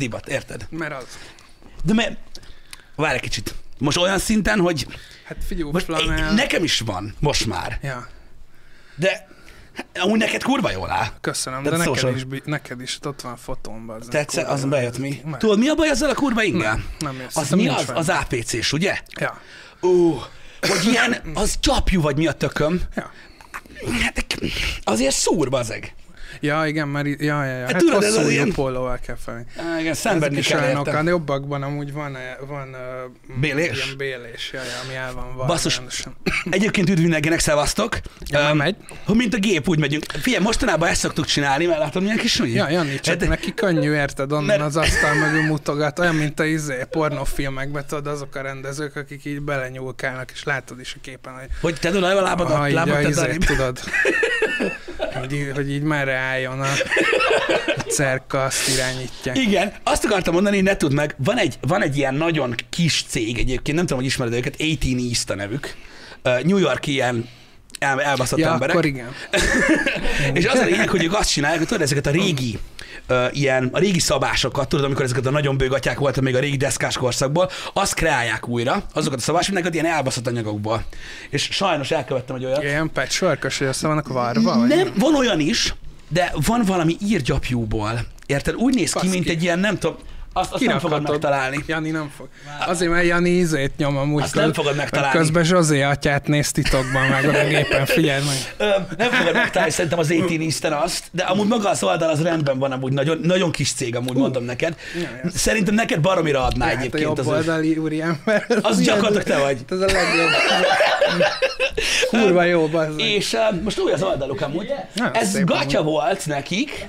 divat, érted? Mert az. De mert, várj egy kicsit. Most olyan szinten, hogy Hát figyelj, most flanel. nekem is van, most már. Ja, De hát, amúgy neked kurva jól áll. köszönöm, Tehát de neked social. is, neked is ott van fotómban. Az Tetszett, az bejött mi? Nem. Tudod, mi a baj ezzel a kurva ingel? Nem, nem jössz. Az mi az? fenn. Az APC-s, ugye? Ja. Ó, hogy ilyen, az csapjú vagy mi a tököm. Ja. Hát azért szúr, bazeg. Ja, igen, mert ja, ja, ja. Hát, tudod, ez hosszú az ilyen... pólóval kell fel. Á, igen, szenvedni kell olyanok, értem. jobbakban amúgy van, van uh, Bélés? Ilyen bélés, ja, ja, ami el van van. Basszus. Egyébként üdv mindenkinek, szevasztok. Ja, Öm, megy. Mint a gép, úgy megyünk. Figyelj, mostanában ezt szoktuk csinálni, mert látod, milyen kis? Ja, Jani, csak Hát- neki könnyű, érted, onnan Mert- az asztal mögül mutogat, olyan, mint a izé, pornófilmekben, tudod, azok a rendezők, akik így belenyúlkálnak, és látod is a képen, hogy Hogy te tudod, a így a lábadat izé, tudod, hogy, hogy így merre álljon a, a cerka, azt irányítják. Igen, azt akartam mondani, ne tudd meg, van egy, van egy ilyen nagyon kis cég egyébként, nem tudom, hogy ismered őket, 18 East a nevük. New York ilyen el, elbaszott Ja, emberek. akkor igen. És az a lényeg, hogy ők azt csinálják, hogy tudod, ezeket a régi ilyen, a régi szabásokat, tudod, amikor ezeket a nagyon bőgatják voltak még a régi deszkás korszakból, azt kreálják újra, azokat a szabásokat ilyen elbaszott anyagokból. És sajnos elkövettem egy olyat. Ilyen patchwork hogy össze vannak? Vagy Nem, van olyan is, de van valami írgyapjúból. Érted? Úgy néz ki, mint egy ilyen, nem tudom, azt, azt nem fogod megtalálni. Jani nem fog. Azért, mert Jani ízét nyom amúgy. Azt nem fogod megtalálni. Közben Zsozé atyát néz titokban meg a gépen, figyeld meg. Ö, nem fogod megtalálni szerintem az 18 Eastern azt, de amúgy maga az oldal az rendben van, amúgy nagyon, nagyon kis cég, amúgy mondom neked. Ja, ja. Szerintem neked baromira adná Hát a egyébként jobb az ő. oldali úriember. Az ilyen- gyakorlatilag te vagy. Ez a legjobb. Kurva jó, bazzeg. És uh, most új az oldaluk amúgy. Nagyon Ez gatya volt nekik.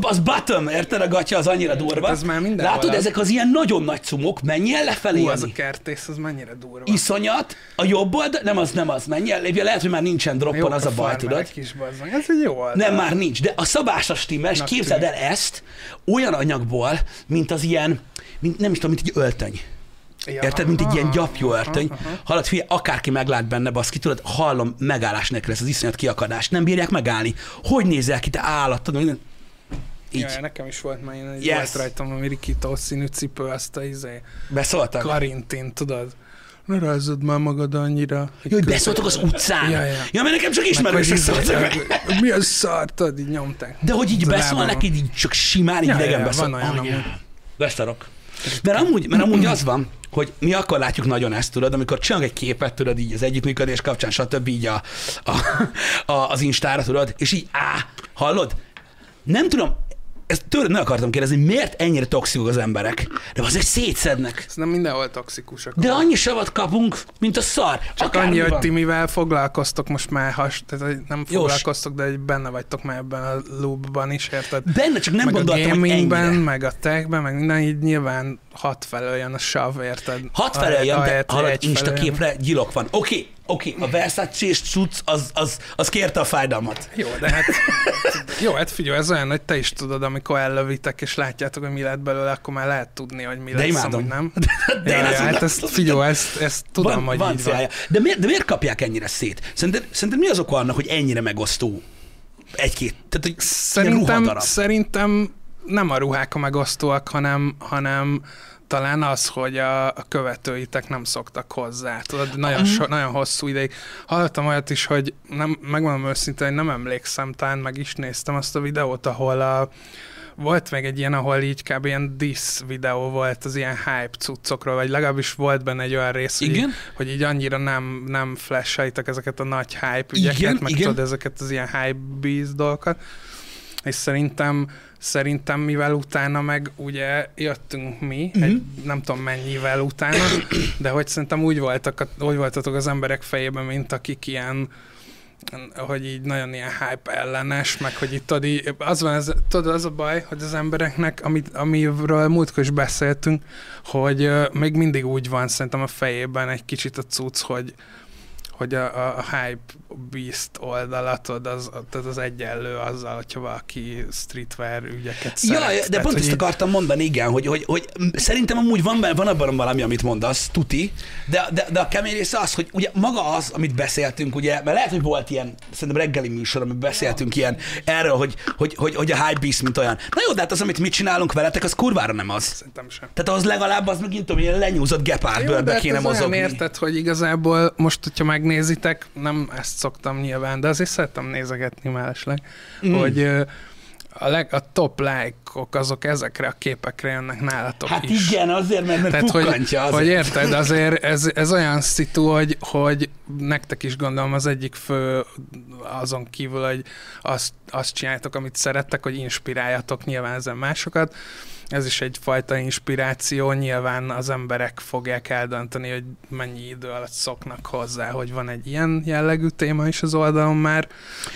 Az bottom, érted? A gatya az annyira durva. Ez már mindenhol Látod, az. ezek az ilyen nagyon nagy cumok, menjél lefelé, Hú, az a kertész, az mennyire durva. Iszonyat. A jobb oldal, nem az, nem az, lépj, Lehet, hogy már nincsen droppon, az a baj, farmerek tudod. Is, bazzeg. Ez egy jó oldal. Nem, már nincs, de a szabás a stimmel, és képzeld el ezt olyan anyagból, mint az ilyen, mint, nem is tudom, mint egy öltöny. Ja. Érted? Mint egy ilyen gyapjú öltöny. Hallod, figyelj, akárki meglát benne, baszki, tudod, hallom, megállás nélkül lesz az iszonyat kiakadás. Nem bírják megállni. Hogy nézel ki, te állat, tudod, minden. Így. Ja, nekem is volt már ilyen, hogy Yes. volt rajtam a Rikito színű cipő, azt a izé, Beszóltak? karintin, tudod? Ne rázzad már magad annyira. Jó, hogy beszóltak az utcán. Ja, ja. ja mert nekem csak Meg ismerősök szóltak. izé, Mi a szar, tudod, így nyomták. De hogy így Az a beszól lábamon. neked, így csak simán, így Ja, idegen ja, beszól. van olyan amúgy. Beszarok. Mert amúgy, mert amúgy az van, hogy mi akkor látjuk nagyon ezt, tudod, amikor csinálunk egy képet, tudod, így az együttműködés kapcsán, stb. így a, a, a, az Instára, tudod, és így, á, hallod? Nem tudom, ezt tőled meg akartam kérdezni, miért ennyire toxikok az emberek? De azért szétszednek. Ez nem mindenhol toxikusak. De annyi savat kapunk, mint a szar. Csak annyi, hogy ti mivel foglalkoztok most már, has, tehát hogy nem Jós. foglalkoztok, de hogy benne vagytok már ebben a loopban is, érted? Benne csak nem meg a gondoltam, hogy gamingben, ennyire. meg a techben, meg minden, így nyilván hat felől jön a sav, érted? Hat felől jön, de hallod, jön. Instaképre gyilok van. Oké, oké, a Versace és cucc, az, az, az kérte a fájdalmat. Jó, de hát, jó, hát figyelj, ez olyan, hogy te is tudod, amikor ellövitek, és látjátok, hogy mi lett belőle, akkor már lehet tudni, hogy mi De lesz, imádom. amúgy nem. De ja, én ja, hát ezt, figyelj, ezt, ezt tudom, van, hogy van így van. De miért, de miért kapják ennyire szét? Szerinted, szerinted mi az oka annak, hogy ennyire megosztó egy-két, tehát hogy Szerintem, szerintem nem a ruhák a megosztóak, hanem, hanem talán az, hogy a, a követőitek nem szoktak hozzá. Tudod, nagyon, Mhm. so, nagyon hosszú ideig. Hallottam olyat is, hogy nem, megmondom őszintén, hogy nem emlékszem, talán meg is néztem azt a videót, ahol a, volt még egy ilyen, ahol így kb. ilyen diss videó volt az ilyen hype cuccokról, vagy legalábbis volt benne egy olyan rész, hogy, így, Igen? hogy így annyira nem, nem flashaltak ezeket a nagy hype ügyeket, Igen, meg igen. tudod, ezeket az ilyen hype beast dolgokat. És szerintem, szerintem mivel utána meg ugye jöttünk mi, Mhm. uh-huh. egy, nem tudom mennyivel utána, de hogy szerintem úgy, voltak, a- úgy voltatok az emberek fejében, mint akik ilyen hogy így nagyon ilyen hype ellenes, meg hogy itt tudod, az van, ez, tudod, az a baj, hogy az embereknek, amit, amiről múltkor is beszéltünk, hogy uh, még mindig úgy van szerintem a fejében egy kicsit a cucc, hogy hogy a, a Hype Beast oldalatod az, tehát az egyenlő azzal, hogyha valaki streetwear ügyeket Ja, szeret. de Tehát, pont ezt így- akartam mondani, igen, hogy, hogy, hogy szerintem amúgy van, van abban valami, amit mondasz, tuti, de, de, de a kemény része az, hogy ugye maga az, amit beszéltünk, ugye, mert lehet, hogy volt ilyen, szerintem reggeli műsor, amiben beszéltünk ilyen erről, hogy, hogy, hogy, hogy a hype beast, mint olyan. Na jó, de hát az, amit mit csinálunk veletek, az kurvára nem az. Szerintem sem. Tehát az legalább az megint tudom, ilyen lenyúzott gepárdbőrbe hát kéne olyan, mozogni. érted, hogy igazából most, hogyha megnézitek, nem ezt szoktam nyilván, de azért szeretem nézegetni mellesleg, Mm. hogy a, leg, a top like-ok azok ezekre a képekre jönnek nálatok Hát is. igen, azért, mert, mert Tehát, hogy, azért. hogy érted, azért ez, ez olyan szitu, hogy, hogy nektek is gondolom az egyik fő azon kívül, hogy azt, azt csináljátok, amit szerettek, hogy inspiráljatok nyilván ezen másokat. Ez is egyfajta inspiráció, nyilván az emberek fogják eldönteni, hogy mennyi idő alatt szoknak hozzá, hogy van egy ilyen jellegű téma is az oldalon már,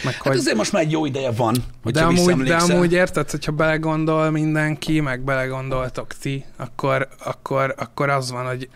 meg Hát hogy azért most már egy jó ideje van, de hogyha amúgy, de amúgy érted, hogyha belegondol mindenki, meg belegondoltok ti, akkor, akkor, akkor az van, hogy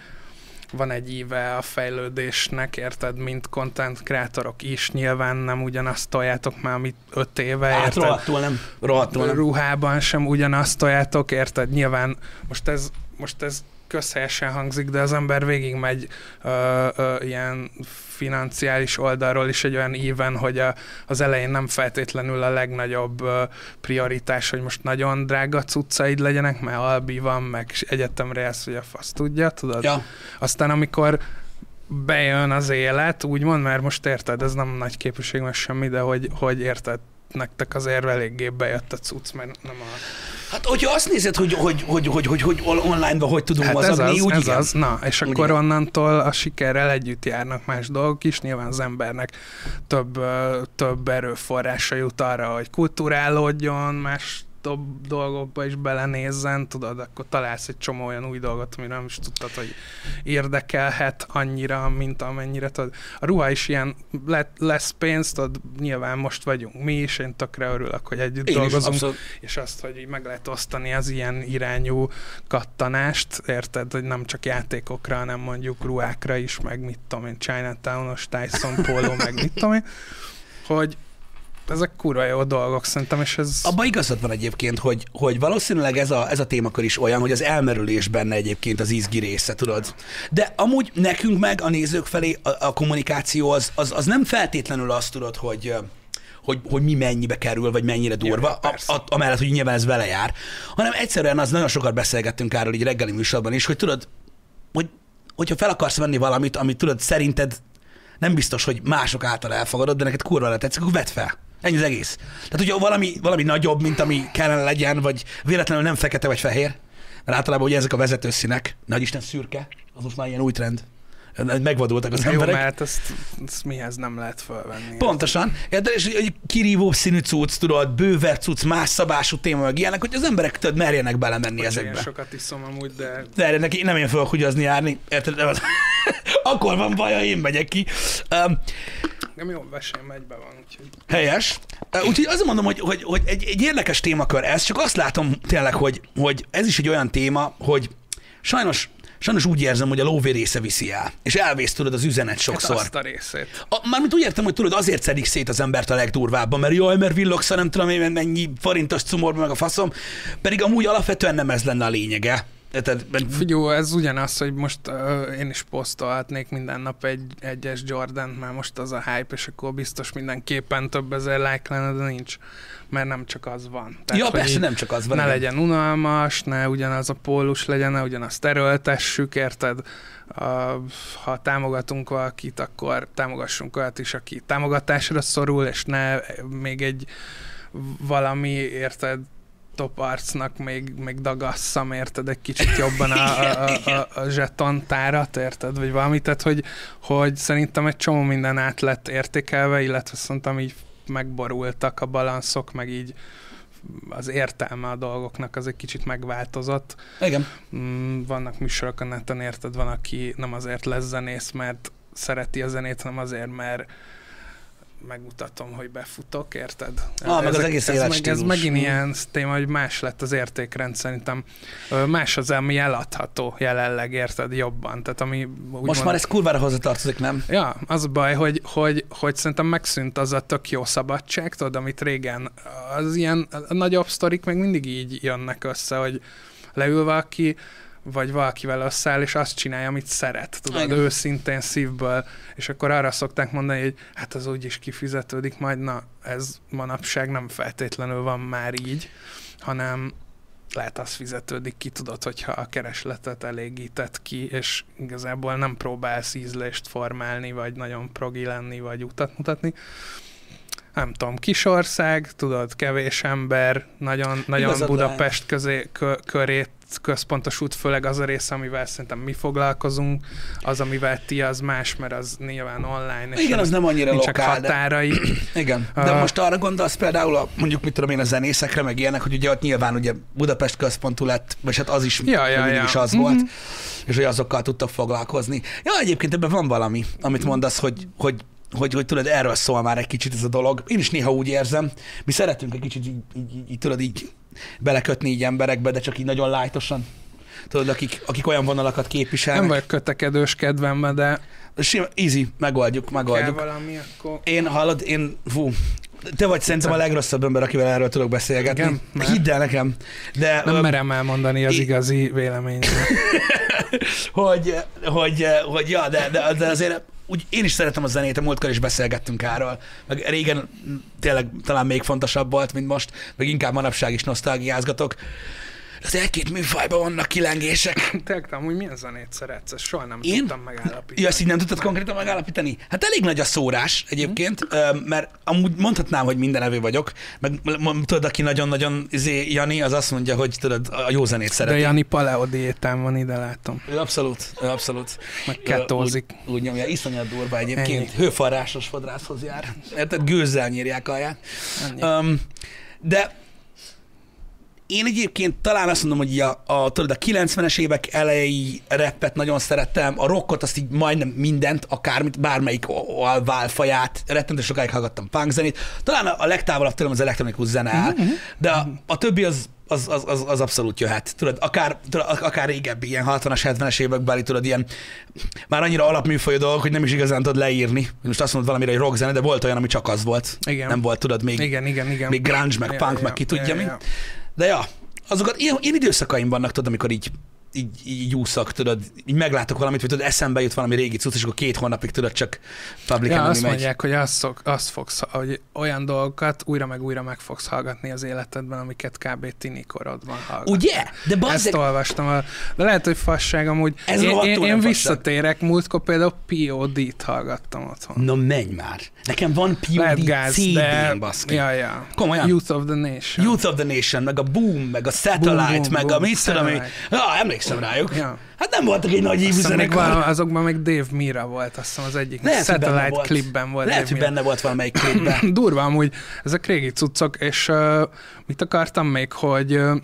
van egy íve a fejlődésnek, érted, mint content kreatorok is, nyilván nem ugyanazt toljátok már, amit öt éve, Hát érted? rohadtul nem. Rohadtul nem. ruhában sem ugyanazt toljátok, érted? Nyilván most ez, most ez közhelyesen hangzik, de az ember végigmegy ö, ö, ilyen financiális oldalról is egy olyan íven, hogy a, az elején nem feltétlenül a legnagyobb ö, prioritás, hogy most nagyon drága cuccaid legyenek, mert albi van, meg egyetemre jelsz, hogy a fasz tudja, tudod? Ja. Aztán amikor bejön az élet, úgymond, mert most érted, ez nem nagy képviség, meg semmi, de hogy, hogy érted, nektek azért eléggé bejött a cucc, mert nem a... Hát, hogyha azt nézed, hogy, hogy, hogy, hogy, hogy, hogy online-ban hogy tudunk Hát ez mozogni, az, úgy ez igen. az. Na, és akkor igen. onnantól a sikerrel együtt járnak más dolgok is. Nyilván az embernek több, több erőforrása jut arra, hogy kulturálódjon, más több dolgokba is belenézzen, tudod, akkor találsz egy csomó olyan új dolgot, amire nem is tudtad, hogy érdekelhet annyira, mint amennyire tudod. A ruha is ilyen, le, lesz pénz, tudod, nyilván most vagyunk mi is, én tökre örülök, hogy együtt Én dolgozunk, abszolút. és azt, hogy így meg lehet osztani az ilyen irányú kattanást, érted, hogy nem csak játékokra, hanem mondjuk ruhákra is, meg mit tudom én, Chinatown-os Tyson Polo, meg mit tudom én, hogy ezek kurva jó dolgok szerintem, és ez... Abban igazad van egyébként, hogy, hogy valószínűleg ez a, ez a témakör is olyan, hogy az elmerülés benne egyébként az izgi része, tudod. De amúgy nekünk meg a nézők felé a, a kommunikáció az, az, az nem feltétlenül azt tudod, hogy hogy, hogy mi mennyibe kerül, vagy mennyire durva, a, a, amellett, hogy nyilván ez vele jár, hanem egyszerűen az nagyon sokat beszélgettünk erről így reggeli műsorban is, hogy tudod, hogy, hogyha fel akarsz venni valamit, amit tudod, szerinted nem biztos, hogy mások által elfogadod, de neked kurva tetszik, akkor vedd fel. Ennyi az egész. Tehát, hogyha valami, valami nagyobb, mint ami kellene legyen, vagy véletlenül nem fekete vagy fehér, mert általában ugye ezek a vezetőszínek, nagy Isten szürke, az most már ilyen új trend. Megvadultak az jó, emberek. mert ezt, ezt mihez nem lehet felvenni. Pontosan. Ja, de és egy kirívó színű cucc, tudod, bőver cucc, más szabású téma, meg ilyenek, hogy az emberek tudod, merjenek belemenni Bocs, én ezekbe. sokat iszom amúgy, de De neki nem én fogok húgyozni járni, érted? Akkor van baj, ha én megyek ki. Um, nem jó, vesén egybe van, úgyhogy... Helyes. Úgyhogy azt mondom, hogy, hogy, hogy egy, egy érdekes témakör ez, csak azt látom tényleg, hogy, hogy ez is egy olyan téma, hogy sajnos, sajnos úgy érzem, hogy a lóvé része viszi el. És elvész tudod az üzenet sokszor. Hát azt a részét. A, mármint úgy értem, hogy tudod, azért szedik szét az embert a legdurvábban, mert jaj, mert villogsz, nem tudom én mennyi forintos cumorba, meg a faszom, pedig amúgy alapvetően nem ez lenne a lényege. Tehát, Figyó, ez ugyanaz, hogy most uh, én is posztolhatnék minden nap egy egyes jordan már most az a hype, és akkor biztos mindenképpen több ezer like lenne, de nincs, mert nem csak az van. ja, hogy persze, nem csak az van. ne igen. legyen unalmas, ne ugyanaz a pólus legyen, ne ugyanazt erőltessük, érted? Uh, ha támogatunk valakit, akkor támogassunk olyat is, aki támogatásra szorul, és ne még egy valami, érted, top arcnak még, még dagasszam, érted, egy kicsit jobban a, a, a, a, a zseton tárat, érted, vagy valamit, tehát hogy, hogy szerintem egy csomó minden át lett értékelve, illetve szerintem így megborultak a balanszok, meg így az értelme a dolgoknak az egy kicsit megváltozott. Igen. Mm, Vannak műsorok a neten, érted, van, aki nem azért lesz zenész, mert szereti a zenét, hanem azért, mert megmutatom, hogy befutok, érted? Ah, meg az egész ez, meg, ez megint Mm. ilyen téma, hogy más lett az értékrend szerintem. Más az, ami eladható jelenleg, érted, jobban. Tehát ami Most már ez kurvára hozzatartozik, nem? Ja, az a baj, hogy, hogy, hogy szerintem megszűnt az a tök jó szabadság, tudod, amit régen az ilyen a nagyobb sztorik meg mindig így jönnek össze, hogy leül valaki, vagy valakivel összeáll, és azt csinálja, amit szeret, tudod, Igen. őszintén szívből, és akkor arra szokták mondani, hogy hát az úgyis kifizetődik majd, na, ez manapság nem feltétlenül van már így, hanem lehet az fizetődik ki, tudod, hogyha a keresletet elégített ki, és igazából nem próbálsz ízlést formálni, vagy nagyon progi lenni, vagy utat mutatni. Nem tudom, kisország, tudod, kevés ember, nagyon, nagyon Igazad Budapest közé, kö, körét központosult, főleg az a része, amivel szerintem mi foglalkozunk, az, amivel ti, az más, mert az nyilván online, és Igen, az nem annyira lokál, de... határai. Igen, de Ah. most arra gondolsz például, a, mondjuk mit tudom én, a zenészekre, meg ilyenek, hogy ugye ott nyilván ugye Budapest központú lett, vagy hát az is Ja, ja, mindig ja. is az Mhm. volt, és hogy azokkal tudtak foglalkozni. Ja, egyébként ebben van valami, amit mondasz, hogy, hogy hogy, hogy tudod, erről szól már egy kicsit ez a dolog. Én is néha úgy érzem, mi szeretünk egy kicsit így, így, így, tudod, így belekötni így emberekbe, de csak így nagyon lájtosan. Tudod, akik, akik olyan vonalakat képviselnek. Nem vagyok kötekedős kedvembe, de Sima, easy, megoldjuk, kell megoldjuk. valami, akkor... Én hallod, én, fú, te vagy szerintem a legrosszabb ember, akivel erről tudok beszélgetni. Igen? Mert- Hidd el nekem. De, Nem ö, merem elmondani az igazi véleményt. hogy, hogy, hogy, ja, de, de, de azért úgy én is szeretem a zenét, a múltkor is beszélgettünk erről. Meg régen tényleg talán még fontosabb volt, mint most, meg inkább manapság is nosztalgiázgatok. De az egy-két műfajban vannak kilengések. Te amúgy milyen zenét szeretsz? Ezt soha nem Én? tudtam megállapítani. Ja, ezt így nem tudtad konkrétan megállapítani? Hát elég nagy a szórás egyébként, ö, mert amúgy mondhatnám, hogy minden evő vagyok, meg tudod, aki nagyon-nagyon izé, Jani, az azt mondja, hogy tudod, a jó zenét De szereti. Jani paleo diétán van, ide látom. Ő abszolút, ő abszolút. Meg ketózik. Úgy, úgy nyomja, iszonyat durva egyébként. Ennyi. Hőforrásos fodrászhoz jár. Érted? Gőzzel nyírják alját. Um, de én egyébként talán azt mondom, hogy a, a, tudod, a 90-es évek elejé rappet nagyon szerettem, a rockot, azt így majdnem mindent, akármit, bármelyik alválfaját, rettentő sokáig hallgattam punk zenét. Talán a, a legtávolabb tőlem az elektronikus zene áll, Mhm. de a, a többi az, az, az, az, az abszolút jöhet. Tudod, akár, tudod, akár régebbi, ilyen 60-as, 70-es évekbeli, tudod, ilyen már annyira alapműfajú dolgok, hogy nem is igazán tudod leírni. Most azt mondod valamire, hogy rockzene, de volt olyan, ami csak az volt. Igen. Nem volt, tudod, még, Igen, igen, igen. még grunge, meg Ja, punk, ja, meg ki tudja ja, mi. De ja, azokat, ilyen, ilyen időszakaim vannak, tudod, amikor így, így, így úszak, tudod, így meglátok valamit, vagy tudod, eszembe jut valami régi cucc, és akkor két hónapig tudod csak public Ja, azt megy. mondják, hogy azt, szok, azt fogsz, hogy olyan dolgokat újra meg újra meg fogsz hallgatni az életedben, amiket kb. tini korodban hallgat. Ugye? De Ezt bazzeg, olvastam, a- de lehet, hogy fasság amúgy. Ez én, én, én fasság. visszatérek, múltkor például POD-t hallgattam otthon. Na menj már. Nekem van Lehet POD gáz, CD-n, de... baszki. Ja, ja. Komolyan? Youth of the Nation. Youth of the Nation, meg a Boom, meg a Satellite, Boom, Boom, meg a mit tudom én. Ja, emlékszem rájuk. Ja. Hát nem voltak egy nagy ívű Aztán még zenekar. azokban még Dave Mira volt, azt hiszem az egyik. Lehet, Satellite volt. klipben volt Lehet, Dave hogy Mira. benne volt valamelyik klipben. Durva amúgy, ezek régi cuccok, és uh, mit akartam még, hogy uh,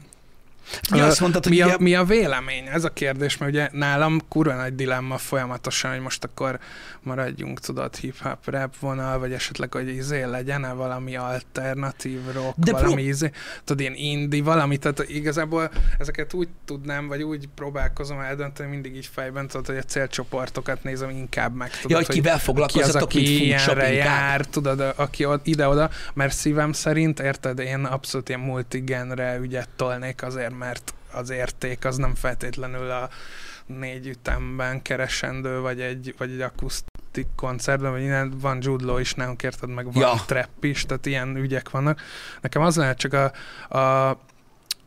Ö, azt mondtad, hogy mi, a, ugye- mi a vélemény? Ez a kérdés, mert ugye nálam kurva nagy dilemma folyamatosan, hogy most akkor maradjunk, tudod, hip-hop, rap vonal, vagy esetleg, hogy izé legyen-e valami alternatív rock, De valami pró- izé, tudod, ilyen indie, valami, tehát igazából ezeket úgy tudnám, vagy úgy próbálkozom eldönteni mindig így fejben, tudod, hogy a célcsoportokat nézem inkább meg, tudod, Ja, hogy kivel ki az, aki ilyenre jár, tudod, aki od- ide-oda, mert szívem szerint, érted, én abszolút ilyen multigenre ügyet tolnék azért, mert az érték az nem feltétlenül a négy ütemben keresendő, vagy egy, vagy egy akusztik koncertben, vagy innen van Jude Law is nálunk, érted, meg van ja. trap is, tehát ilyen ügyek vannak. Nekem az lehet csak a, a,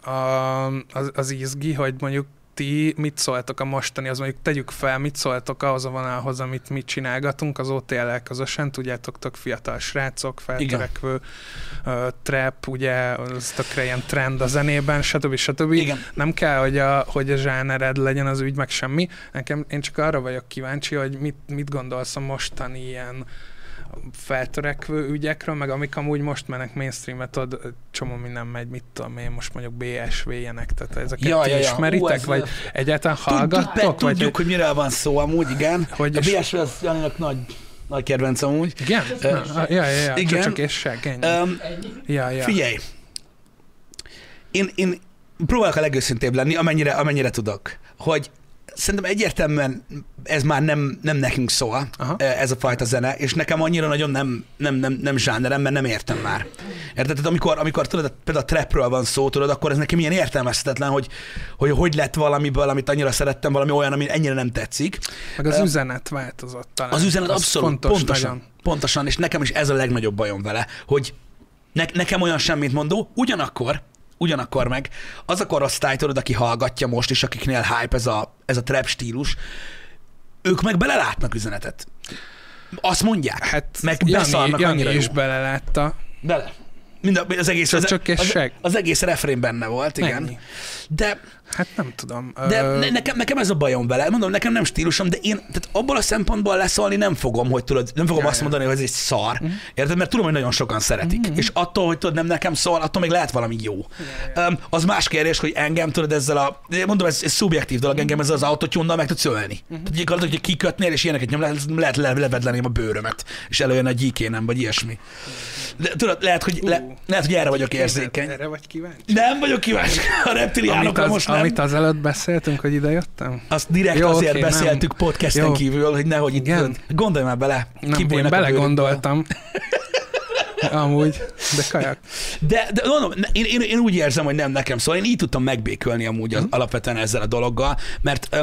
a, az, az izgi, hogy mondjuk ti mit szóltok a mostani, az mondjuk tegyük fel, mit szóltok ahhoz a vonalhoz, amit mi csinálgatunk az OTL-el közösen, tudjátok, tök fiatal srácok, feltörekvő uh, trap, ugye, az tökre ilyen trend a zenében, stb. stb. Igen. Nem kell, hogy a, hogy a zsánered legyen az ügy, meg semmi. Nekem, én csak arra vagyok kíváncsi, hogy mit, mit gondolsz a mostani ilyen feltörekvő ügyekről, meg amik amúgy most mennek mainstream-et, tudod, csomó minden megy, mit tudom én, most mondjuk BSV ilyenek, tehát ezeket Ja, ti ja, ja. ismeritek, Ú, ez- vagy egyáltalán Tud- tud- hallgattok? be- vagy Tudjuk, hogy miről van szó amúgy, igen. Hogy a BSV az Janinak nagy, nagy kedvencem amúgy. Igen? Na, ja, ja, ja. igen. Csak és seg, ennyi. Um, Ja, ja. Figyelj, én, én próbálok a legőszintébb lenni, amennyire, amennyire tudok, hogy szerintem egyértelműen ez már nem, nem nekünk szól, Aha. ez a fajta zene, és nekem annyira nagyon nem, nem, nem, nem zsánerem, mert nem értem már. Érted? Tehát amikor, amikor tudod, például a trapről van szó, tudod, akkor ez nekem ilyen értelmezhetetlen, hogy, hogy hogy lett valamiből, amit annyira szerettem, valami olyan, ami ennyire nem tetszik. Meg az Ö, üzenet változott talán. Az üzenet Az abszolút, fontos pontosan, nagyon. pontosan, és nekem is ez a legnagyobb bajom vele, hogy ne, nekem olyan semmit mondó, ugyanakkor, ugyanakkor meg az a korosztály, tudod, aki hallgatja most, és akiknél hype ez a, ez a trap stílus, ők meg belelátnak üzenetet. Azt mondják. Hát meg Jani, beszarnak Jani annyira is jó. belelátta. Bele. Mind a, az egész, az, az, az, egész refrén benne volt, igen. Ennyi. De Hát nem tudom. de ne, nekem, nekem ez a bajom vele. Mondom, nekem nem stílusom, de én tehát abból a szempontból leszólni nem fogom, hogy tudod, nem fogom Ja, azt mondani, hogy ez egy szar. Érted? Mert tudom, hogy nagyon sokan szeretik. És attól, hogy tudod, nem nekem szól, attól még lehet valami jó. Um, az más kérdés, hogy engem tudod ezzel a, mondom, ez, ez szubjektív dolog, engem ezzel az autotyúnnal meg tudsz ölni. Tehát gyakorlatilag, hogy kikötnél, és ilyeneket nyom, lehet, lehet le, levedleném a bőrömet, és előjön egy gyíkénem, vagy ilyesmi. De tudod, lehet, hogy, le, lehet, hogy erre vagyok érzékeny. Erre vagy kíváncsi? Nem vagyok kíváncsi a reptiliánokra most nem. amit az előtt beszéltünk, hogy ide jöttem? Azt direkt Jó, azért okay, nem. beszéltük podcasten Jó. kívül, hogy nehogy itt, Igen. gondolj már bele. Nem, én belegondoltam. Amúgy, de kajak. De, de mondom, én, én, én, úgy érzem, hogy nem nekem szól. Én így tudtam megbékölni amúgy az, alapvetően ezzel a dologgal, mert,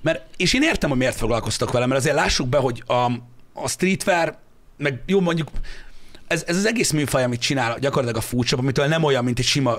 mert, és én értem, hogy miért foglalkoztak vele, mert azért lássuk be, hogy a, a streetwear, meg jó mondjuk, ez, ez az egész műfaj, amit csinál gyakorlatilag a fúcsabb, amitől nem olyan, mint egy sima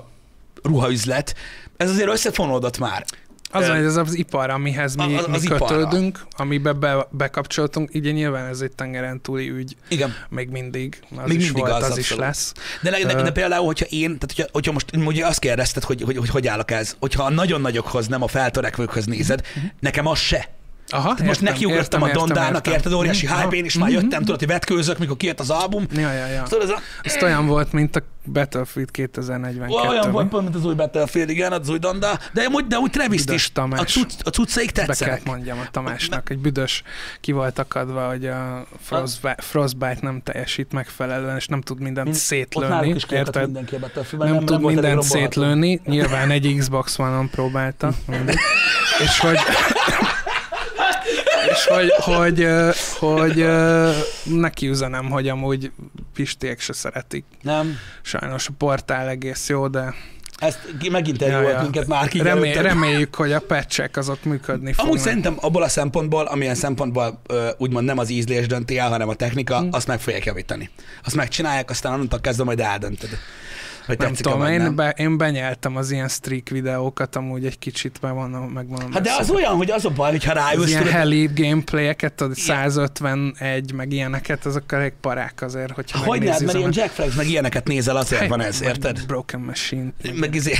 ruhaüzlet, ez azért összefonódott már. Az, hogy ez az ipar, amihez mi, az- mi az iparra. kötődünk, amiben be, bekapcsoltunk, ugye nyilván ez egy tengeren túli ügy, Igen. még mindig, az Még is mindig volt, az, az, is lesz. De, de, de, például, hogyha én, tehát hogyha, hogyha most ugye azt kérdezted, hogy hogy, hogy hogy állok ez, hogyha a nagyon nagyokhoz, nem a feltörekvőkhöz nézed, nekem az se. Aha, Tehát most nekiugrottam a Dondának, érted, óriási Mhm, hype, én is már jöttem, tudod, hogy vetkőzök, mikor kijött az album. Ja, ja, ja. Tudod, ez a, Ez olyan volt, mint a Battlefield 2042. olyan volt vagy? pont, mint az új Battlefield, igen, az új Donda, de amúgy, de úgy Travis is, a, Tamás. cucc, a cuccaik Be tetszenek. kellett mondjam a Tamásnak, egy büdös ki volt akadva, hogy a Frostbite, Frostbite nem teljesít megfelelően, és nem tud mindent Mind- Ott szétlőni, kiadtak érted? mindenki a Nem, tud volt elég mindent szétlőni, nyilván egy Xbox One-on próbálta, és hogy és hogy, hogy, hogy ö, neki üzenem, hogy amúgy Pistiek se szeretik. Nem, Sajnos a portál egész jó, de ezt megint eljutott minket már ki. Remé- reméljük, hogy a patchek azok működni fognak. Amúgy szerintem abból a szempontból, amilyen szempontból úgymond nem az ízlés dönti el, hanem a technika, Hm. azt meg fogják javítani. Azt megcsinálják, aztán onnantól kezdve majd eldöntöd. Hogy nem tudom, én, nem. be, én benyeltem az ilyen streak videókat, amúgy egy kicsit megmondom, megmondom. Hát de az olyan, hogy az a baj, hogyha az rájössz, ilyen tudod, heli gameplayeket, tudod, Igen. 151, meg ilyeneket, azok elég parák azért, hogyha hogy ne, megnézi mert ilyen az Jack Flags meg ilyeneket nézel, azért van ez, érted? Broken Machine. Meg izé,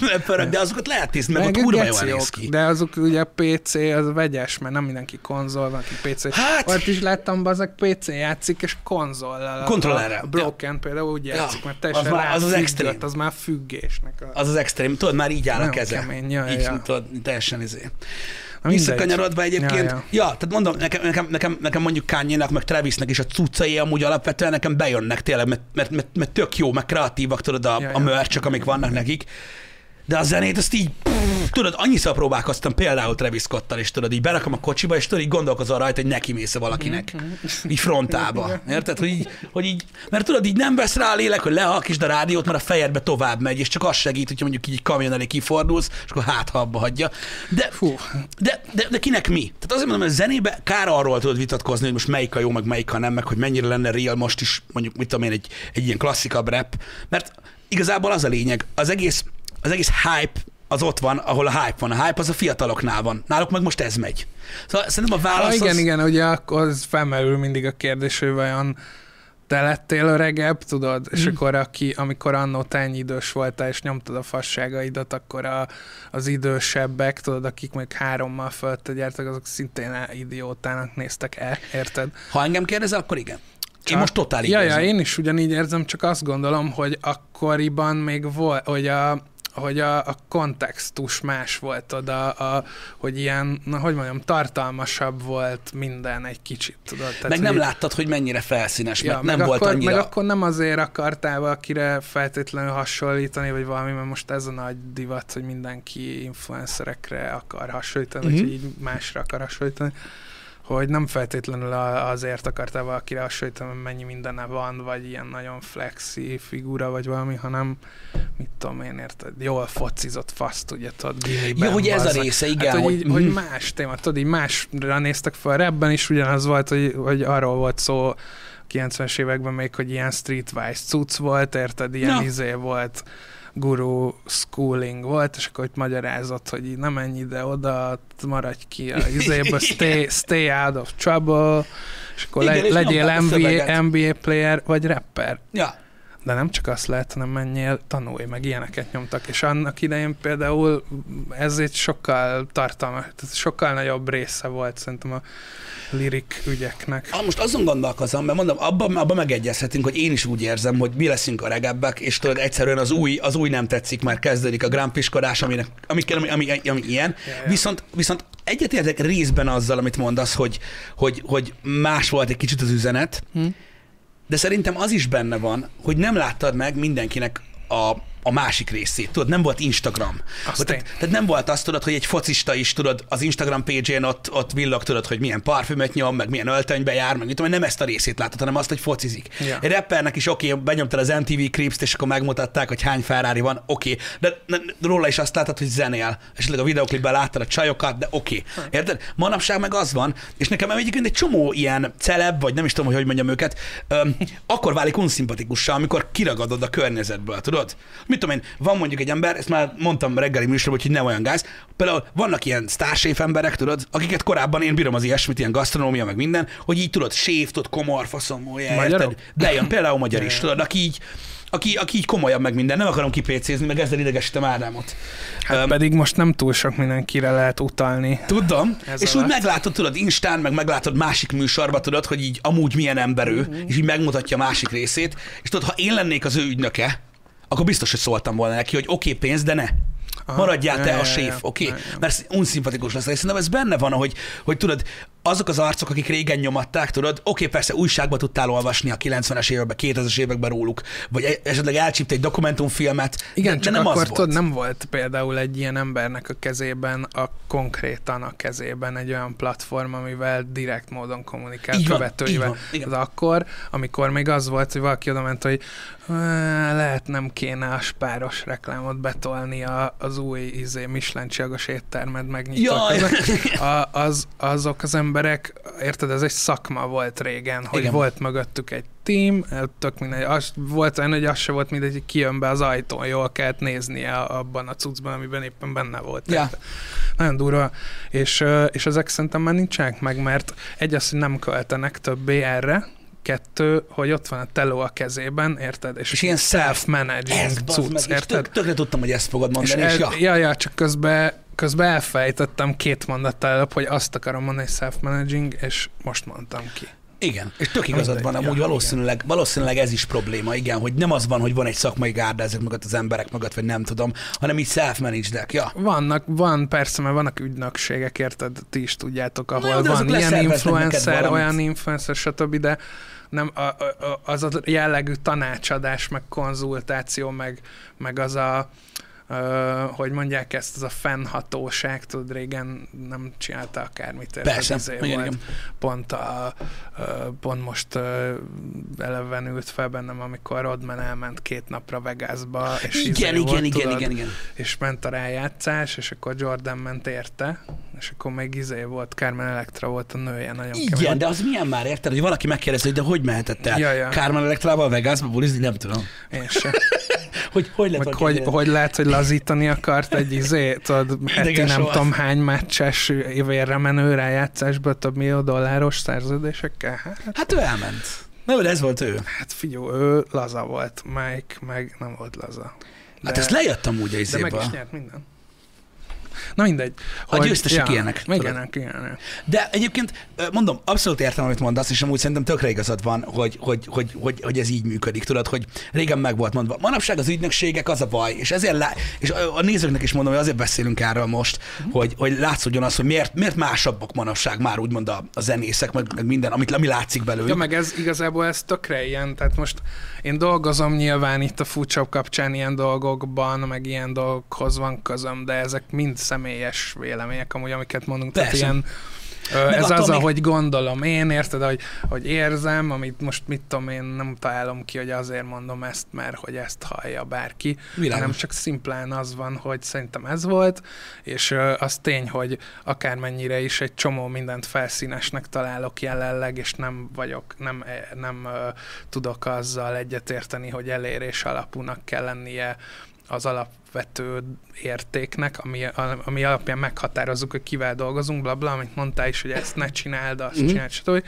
de azokat lehet nézni, meg, Meg ott kurva jól néz ki. De azok ugye a PC az vegyes, mert nem mindenki konzol, van aki PC. Hát- Ott is láttam, bazeg PC játszik, és konzollal. A- Kontrollerrel. A Broken például úgy játszik, mert Az teljesen már- az az extrém. Az már függésnek. A... Az az extrém, tudod, már így áll a Nagyon keze. kemény, ja, így, ja. tudod, teljesen izé. Visszakanyarodva egyébként, ja, Ja, ja. tehát mondom, nekem, nekem, nekem, nekem mondjuk Kanye-nak, meg Travisnek is a cuccai amúgy alapvetően nekem bejönnek tényleg, mert, mert, mert, mert tök jó, meg kreatívak, tudod, a, Ja, ja, a merch amik vannak nekik. De a zenét azt így, tudod, annyiszor próbálkoztam például Travis Scottal, és tudod, így berakom a kocsiba, és tudod, így gondolkozol rajta, hogy neki mész valakinek. Így frontába. Érted? Hogy így, hogy így, mert tudod, így nem vesz rá a lélek, hogy lehalkisd a rádiót, mert a fejedbe tovább megy, és csak az segít, hogyha mondjuk így egy kamion elé kifordulsz, és akkor hát, ha abba hagyja. De, Fú, de, de, de kinek mi? Tehát azért mondom, hogy a zenébe kár arról tudod vitatkozni, hogy most melyik a jó, meg melyik a nem, meg hogy mennyire lenne real most is, mondjuk, mit tudom én, egy, egy ilyen klasszikabb rap, mert igazából az a lényeg, az egész, az egész hype az ott van, ahol a hype van. A hype az a fiataloknál van. Náluk meg most ez megy. Szóval szerintem a ha, válasz igen, az... igen, ugye akkor az felmerül mindig a kérdés, hogy vajon te lettél öregebb, tudod, és Mm. akkor aki, amikor annó te ennyi idős voltál, és nyomtad a fasságaidat, akkor a, az idősebbek, tudod, akik még hárommal fölött gyertek, azok szintén idiótának néztek el, érted? Ha engem kérdezel, akkor igen. Én Csak- most totál Ja, ja, én is ugyanígy érzem, csak azt gondolom, hogy akkoriban még volt, hogy a, hogy a, a kontextus más volt oda, a, hogy ilyen, na hogy mondjam, tartalmasabb volt minden egy kicsit, tudod. Tehát, meg nem hogy- láttad, hogy mennyire felszínes, Ja, mert nem volt akkor, annyira... Meg akkor nem azért akartál valakire feltétlenül hasonlítani, vagy valami, mert most ez a nagy divat, hogy mindenki influencerekre akar hasonlítani, Mhm. uh-huh. vagy így másra akar hasonlítani, hogy nem feltétlenül a- azért akartál valakire hasonlítani, mert mennyi mindene van, vagy ilyen nagyon flexi figura, vagy valami, hanem mit tudom én, érted, jól focizott faszt, ugye, tudod, Jó, hogy ez a bazzag. része, igen. Hát, hogy, így, hogy más téma, tudod, így másra néztek fel. Ebben is ugyanaz volt, hogy, hogy arról volt szó 90-es években még, hogy ilyen streetwise cucc volt, érted, ilyen Na. izé volt, guru schooling volt, és akkor itt magyarázott, hogy így nem menj ide oda, maradj ki a izéből, stay, stay out of trouble, és akkor Igen, le, és legyél NBA. NBA player, vagy rapper. Ja. De nem csak azt lehet, hanem menjél, tanulj, meg ilyeneket nyomtak. És annak idején például ez egy sokkal tartalmas, tehát sokkal nagyobb része volt szerintem a lirik ügyeknek. Ah, most azon gondolkozom, mert mondom, abban, abban megegyezhetünk, hogy én is úgy érzem, hogy mi leszünk a regebbek, és tudod, egyszerűen az új, az új nem tetszik, már kezdődik a grampiskodás, aminek, ami, ami, ami, ami ilyen. Ja, ja. Viszont, viszont egyetértek részben azzal, amit mondasz, hogy, hogy, hogy más volt egy kicsit az üzenet, Hm? De szerintem az is benne van, hogy nem láttad meg mindenkinek a, a másik részét. Tudod, nem volt Instagram. Azt tehát, tehát nem volt azt, tudod, hogy egy focista is, tudod, az Instagram page-én ott, ott villog, tudod, hogy milyen parfümöt nyom, meg milyen öltönybe jár, meg mit tudom, nem ezt a részét látod, hanem azt, hogy focizik. Ja. Egy rappernek is oké, okay, benyomtad az MTV Crips-t, és akkor megmutatták, hogy hány Ferrari van, oké, okay. de, de, róla is azt látod, hogy zenél, és a videoklipben láttad a csajokat, de oké. Okay. Érted? Manapság meg az van, és nekem egyébként egy csomó ilyen celeb, vagy nem is tudom, hogy hogy mondjam őket, öm, akkor válik unszimpatikussá, amikor kiragadod a környezetből, tudod? Mit tudom én, van mondjuk egy ember, ezt már mondtam reggeli műsorban, hogy nem olyan gáz, például vannak ilyen sztárséf emberek, tudod, akiket korábban én bírom az ilyesmit, ilyen gasztronómia, meg minden, hogy így tudod, séf, tudod, faszomolja, Magyarok? érted? Bejön például magyar is, tudod, aki így, aki, aki így komolyabb meg minden, nem akarom kipécézni, meg ezzel idegesítem Ádámot. Hát Öm, pedig most nem túl sok mindenkire lehet utalni. Tudom, Ez és alatt. úgy meglátod, tudod, Instán, meg meglátod másik műsorba, tudod, hogy így amúgy milyen ember ő, Mhm. és így megmutatja a másik részét, és tudod, ha én lennék az ő ügynöke, akkor biztos, hogy szóltam volna neki, hogy oké, okay, pénz, de ne. Aha. Maradjál te a séf, oké? Okay? Mert unszimpatikus lesz. És szerintem ez benne van, hogy, hogy tudod, azok az arcok, akik régen nyomatták, tudod, oké, persze újságban tudtál olvasni a 90-es években, 2000-es években róluk, vagy e- esetleg elcsípt egy dokumentumfilmet, Igen, de, csak de nem akkor az volt. nem volt például egy ilyen embernek a kezében, a konkrétan a kezében egy olyan platform, amivel direkt módon kommunikál Így van, követőivel. így van, igen. Az akkor, amikor még az volt, hogy valaki oda ment, hogy "Á, lehet nem kéne a spáros reklámot betolni a, az új izé, Michelin csillagos éttermed megnyitott. Jaj. A, az, azok az emberek, érted, ez egy szakma volt régen, hogy Igen. Volt mögöttük egy team, tök mindegy, az, volt olyan, hogy az se volt mindegy, hogy kijön be az ajtón, jól kellett néznie abban a cuccban, amiben éppen benne volt. Ja. érted? Nagyon durva, és, és ezek szerintem már nincsenek meg, mert egy az, hogy nem költenek többé erre, kettő, hogy ott van a teló a kezében, érted? És, És ilyen self-managing meg, cucc, és érted? tök, tökre tudtam, hogy ezt fogod mondani, és, ez, ja. ja, ja, csak közben, közben elfejtettem két mondattal előbb, hogy azt akarom mondani, self-managing, és most mondtam ki. Igen, és tök igazad van, ja, amúgy valószínűleg, valószínűleg ez is probléma, igen, hogy nem az van, hogy van egy szakmai gárda ezek mögött az emberek mögött, vagy nem tudom, hanem így self managed ja. Vannak, van persze, mert vannak ügynökségek, érted, ti is tudjátok, ahol jó, de azok van ilyen influencer, olyan influencer, stb., de nem, a, a, az a jellegű tanácsadás, meg konzultáció, meg, meg az a, ö, hogy mondják ezt, az a fennhatóság, tudod, régen nem csinálta akármit. Persze, Izé igen, volt. igen. Pont, a, ö, pont most ö, elevenült fel bennem, amikor Rodman elment két napra Vegasba, és izé Igen, igen, volt, igen, tudod, igen, igen. és ment a rájátszás, és akkor Jordan ment érte, és akkor még izé volt, Carmen Electra volt a nője, nagyon Igen, kemény. de az milyen már, érted, hogy valaki megkérdezi, hogy de hogy mehetett el? Ja, ja. Carmen Electrával Vegasba bulizni? Nem tudom. Én sem. Hogy, hogy lett hogy, ennyire? hogy lehet, hogy lazítani akart egy izé, tudod, heti nem volt. tudom hány meccses évérre menő rájátszásba több millió dolláros szerződésekkel? Hát, Hát ő elment. Nem, de ez volt ő. hát figyelj, ő laza volt, Mike meg nem volt laza. Hát ezt lejöttem úgy a de meg is nyert minden. Na mindegy. A győztesek ilyenek, tudod. Igen, ilyenek. De egyébként mondom, abszolút értem, amit mondasz, és amúgy szerintem tökre igazad van, hogy, hogy, hogy, hogy, hogy ez így működik. Tudod, hogy régen meg volt mondva. Manapság az ügynökségek az a baj, és ezért lá- és a nézőknek is mondom, hogy azért beszélünk erről most, hogy, hogy látszódjon az, hogy miért, miért másabbak manapság már úgymond a, a zenészek, meg, meg minden, amit, ami látszik belőlük. Ja, meg ez igazából ez tökre ilyen, tehát most én dolgozom nyilván itt a Foodshop kapcsán ilyen dolgokban, meg ilyen dolgokhoz van közöm, de ezek mind személyes vélemények, amúgy amiket mondunk. Tehát Persze. ilyen, Ö, ez az, még- ahogy gondolom én, érted, hogy, hogy érzem, amit most mit tudom én, nem találom ki, hogy azért mondom ezt, mert hogy ezt hallja bárki, Világos. hanem csak szimplán az van, hogy szerintem ez volt, és ö, az tény, hogy akármennyire is egy csomó mindent felszínesnek találok jelenleg, és nem vagyok, nem, eh, nem ö, tudok azzal egyetérteni, hogy elérés alapúnak kell lennie az alapvető értéknek, ami, ami alapján meghatározzuk, hogy kivel dolgozunk, bla, bla amit mondtál is, hogy ezt ne csináld, azt mm. csináld, stb.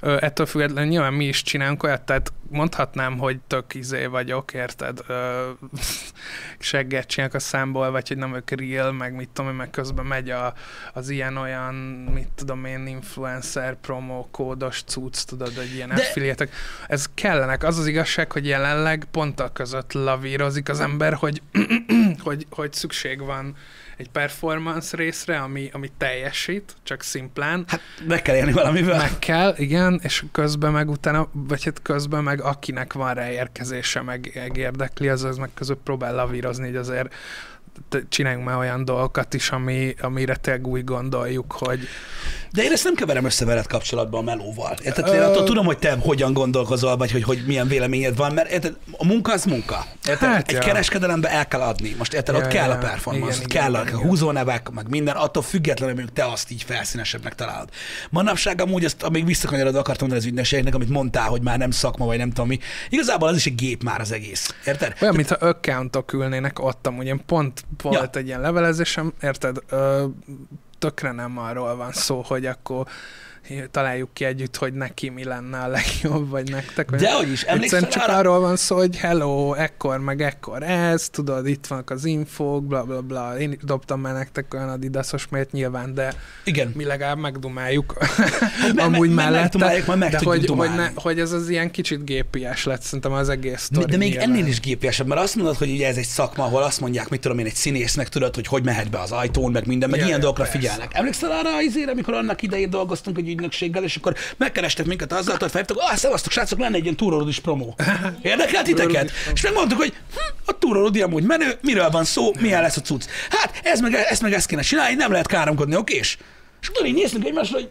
Ö, ettől függetlenül nyilván mi is csinálunk olyat, tehát mondhatnám, hogy tök izé vagyok, érted, ö, segget csinálok a számból, vagy hogy nem ők real, meg mit tudom én, meg közben megy a, az ilyen-olyan, mit tudom én, influencer, promo, kódos cucc, tudod, hogy ilyen De-. Ez kellenek. Az az igazság, hogy jelenleg pont a között lavírozik az ember, hogy, hogy, hogy szükség van egy performance részre, ami, ami teljesít, csak szimplán, Hát meg kell élni valamivel. meg kell, igen, és közben meg utána, vagy hát közben meg akinek van rá érkezése, meg, érdekli, az az meg között próbál lavírozni, hogy azért csináljunk már olyan dolgokat is, ami, amire tényleg úgy gondoljuk, hogy De én ezt nem keverem össze veled kapcsolatban a melóval. Érted? Én attól tudom, hogy te hogyan gondolkozol, vagy hogy, hogy milyen véleményed van, mert érted, a munka az munka. Érted? Hát, Egy ja. kereskedelembe el kell adni. Most érted, Ja, ott kell ja, a performance, igen, ott igen, kell a igen, igen. húzónevek, meg minden, attól függetlenül, hogy te azt így felszínesebbnek találod. Manapság amúgy azt, amíg visszakanyarodva akartam mondani az ügynökségnek, amit mondtál, hogy már nem szakma, vagy nem tudom mi. Igazából az is egy gép már az egész. Érted? olyan, mintha accountok ülnének ott, amúgy én pont volt Ja. egy ilyen levelezésem, érted, ö, tökre nem arról van szó, hogy akkor találjuk ki együtt, hogy neki mi lenne a legjobb, vagy nektek. Vagy Dehogy is, emlékszel csak arra? arról van szó, hogy hello, ekkor, meg ekkor ez, tudod, itt vannak az infók, bla bla bla. Én dobtam már nektek olyan adidasos mért nyilván, de Igen. mi legalább megdumáljuk me- amúgy me- mellette. megdumáljuk, majd meg de hogy, hogy, ne, hogy ez az ilyen kicsit gépies lett szerintem az egész De, de még nyilván. ennél is gépiesebb, mert azt mondod, hogy ugye ez egy szakma, ahol azt mondják, mit tudom én, egy színésznek tudod, hogy hogy mehet be az ajtón, meg minden, meg Ja, ilyen ja, dolgokra persze. figyelnek. Emlékszel arra az izére, amikor annak idején dolgoztunk egy ügynökséggel, és akkor megkerestek minket azzal, hogy felhívtak, ah, szevasztok, srácok, lenne egy ilyen túrórudis promó. Érdekel titeket? És megmondtuk, hogy hm, a túrórudi amúgy menő, miről van szó, milyen lesz a cucc. Hát, ez meg, ezt meg ezt kéne csinálni, nem lehet káromkodni, okés? És akkor így néztünk egymásra, hogy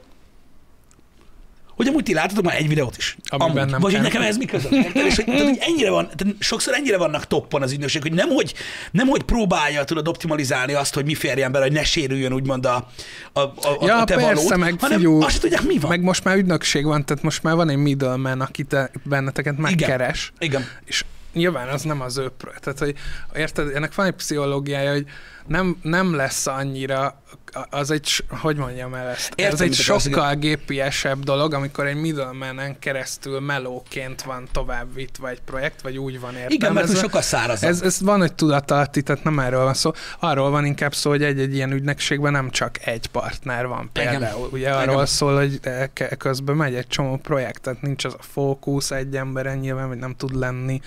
hogy amúgy ti láttatok már egy videót is. Amiben amúgy. nem Vagy hogy kell. nekem ez mi? Érted? És hogy, tehát, hogy ennyire van, tehát sokszor ennyire vannak toppon az ügynökség, hogy nem hogy, nem hogy próbálja tudod optimalizálni azt, hogy mi férjen bele, hogy ne sérüljön úgymond a, a, a, Ja, a te persze, valód, meg hanem figyú, azt tudják, mi van. Meg most már ügynökség van, tehát most már van egy middleman, aki te, benneteket megkeres. Igen. És nyilván az nem az ő Tehát, hogy érted, ennek van egy pszichológiája, hogy nem, nem lesz annyira, az egy, hogy mondjam el ezt? Értem, ez egy sokkal gépiesebb dolog, amikor egy middlemanen keresztül melóként van tovább vitt, egy projekt, vagy úgy van értelmezve. Igen, mert sokkal szárazabb. Ez, ez van, hogy tudatalatti, tehát nem erről van szó. Arról van inkább szó, hogy egy-egy ilyen ügynökségben nem csak egy partner van Igen. például. Ugye arról Igen. szól, hogy e- közben megy egy csomó projekt, tehát nincs az a fókusz egy emberen nyilván, vagy nem tud lenni.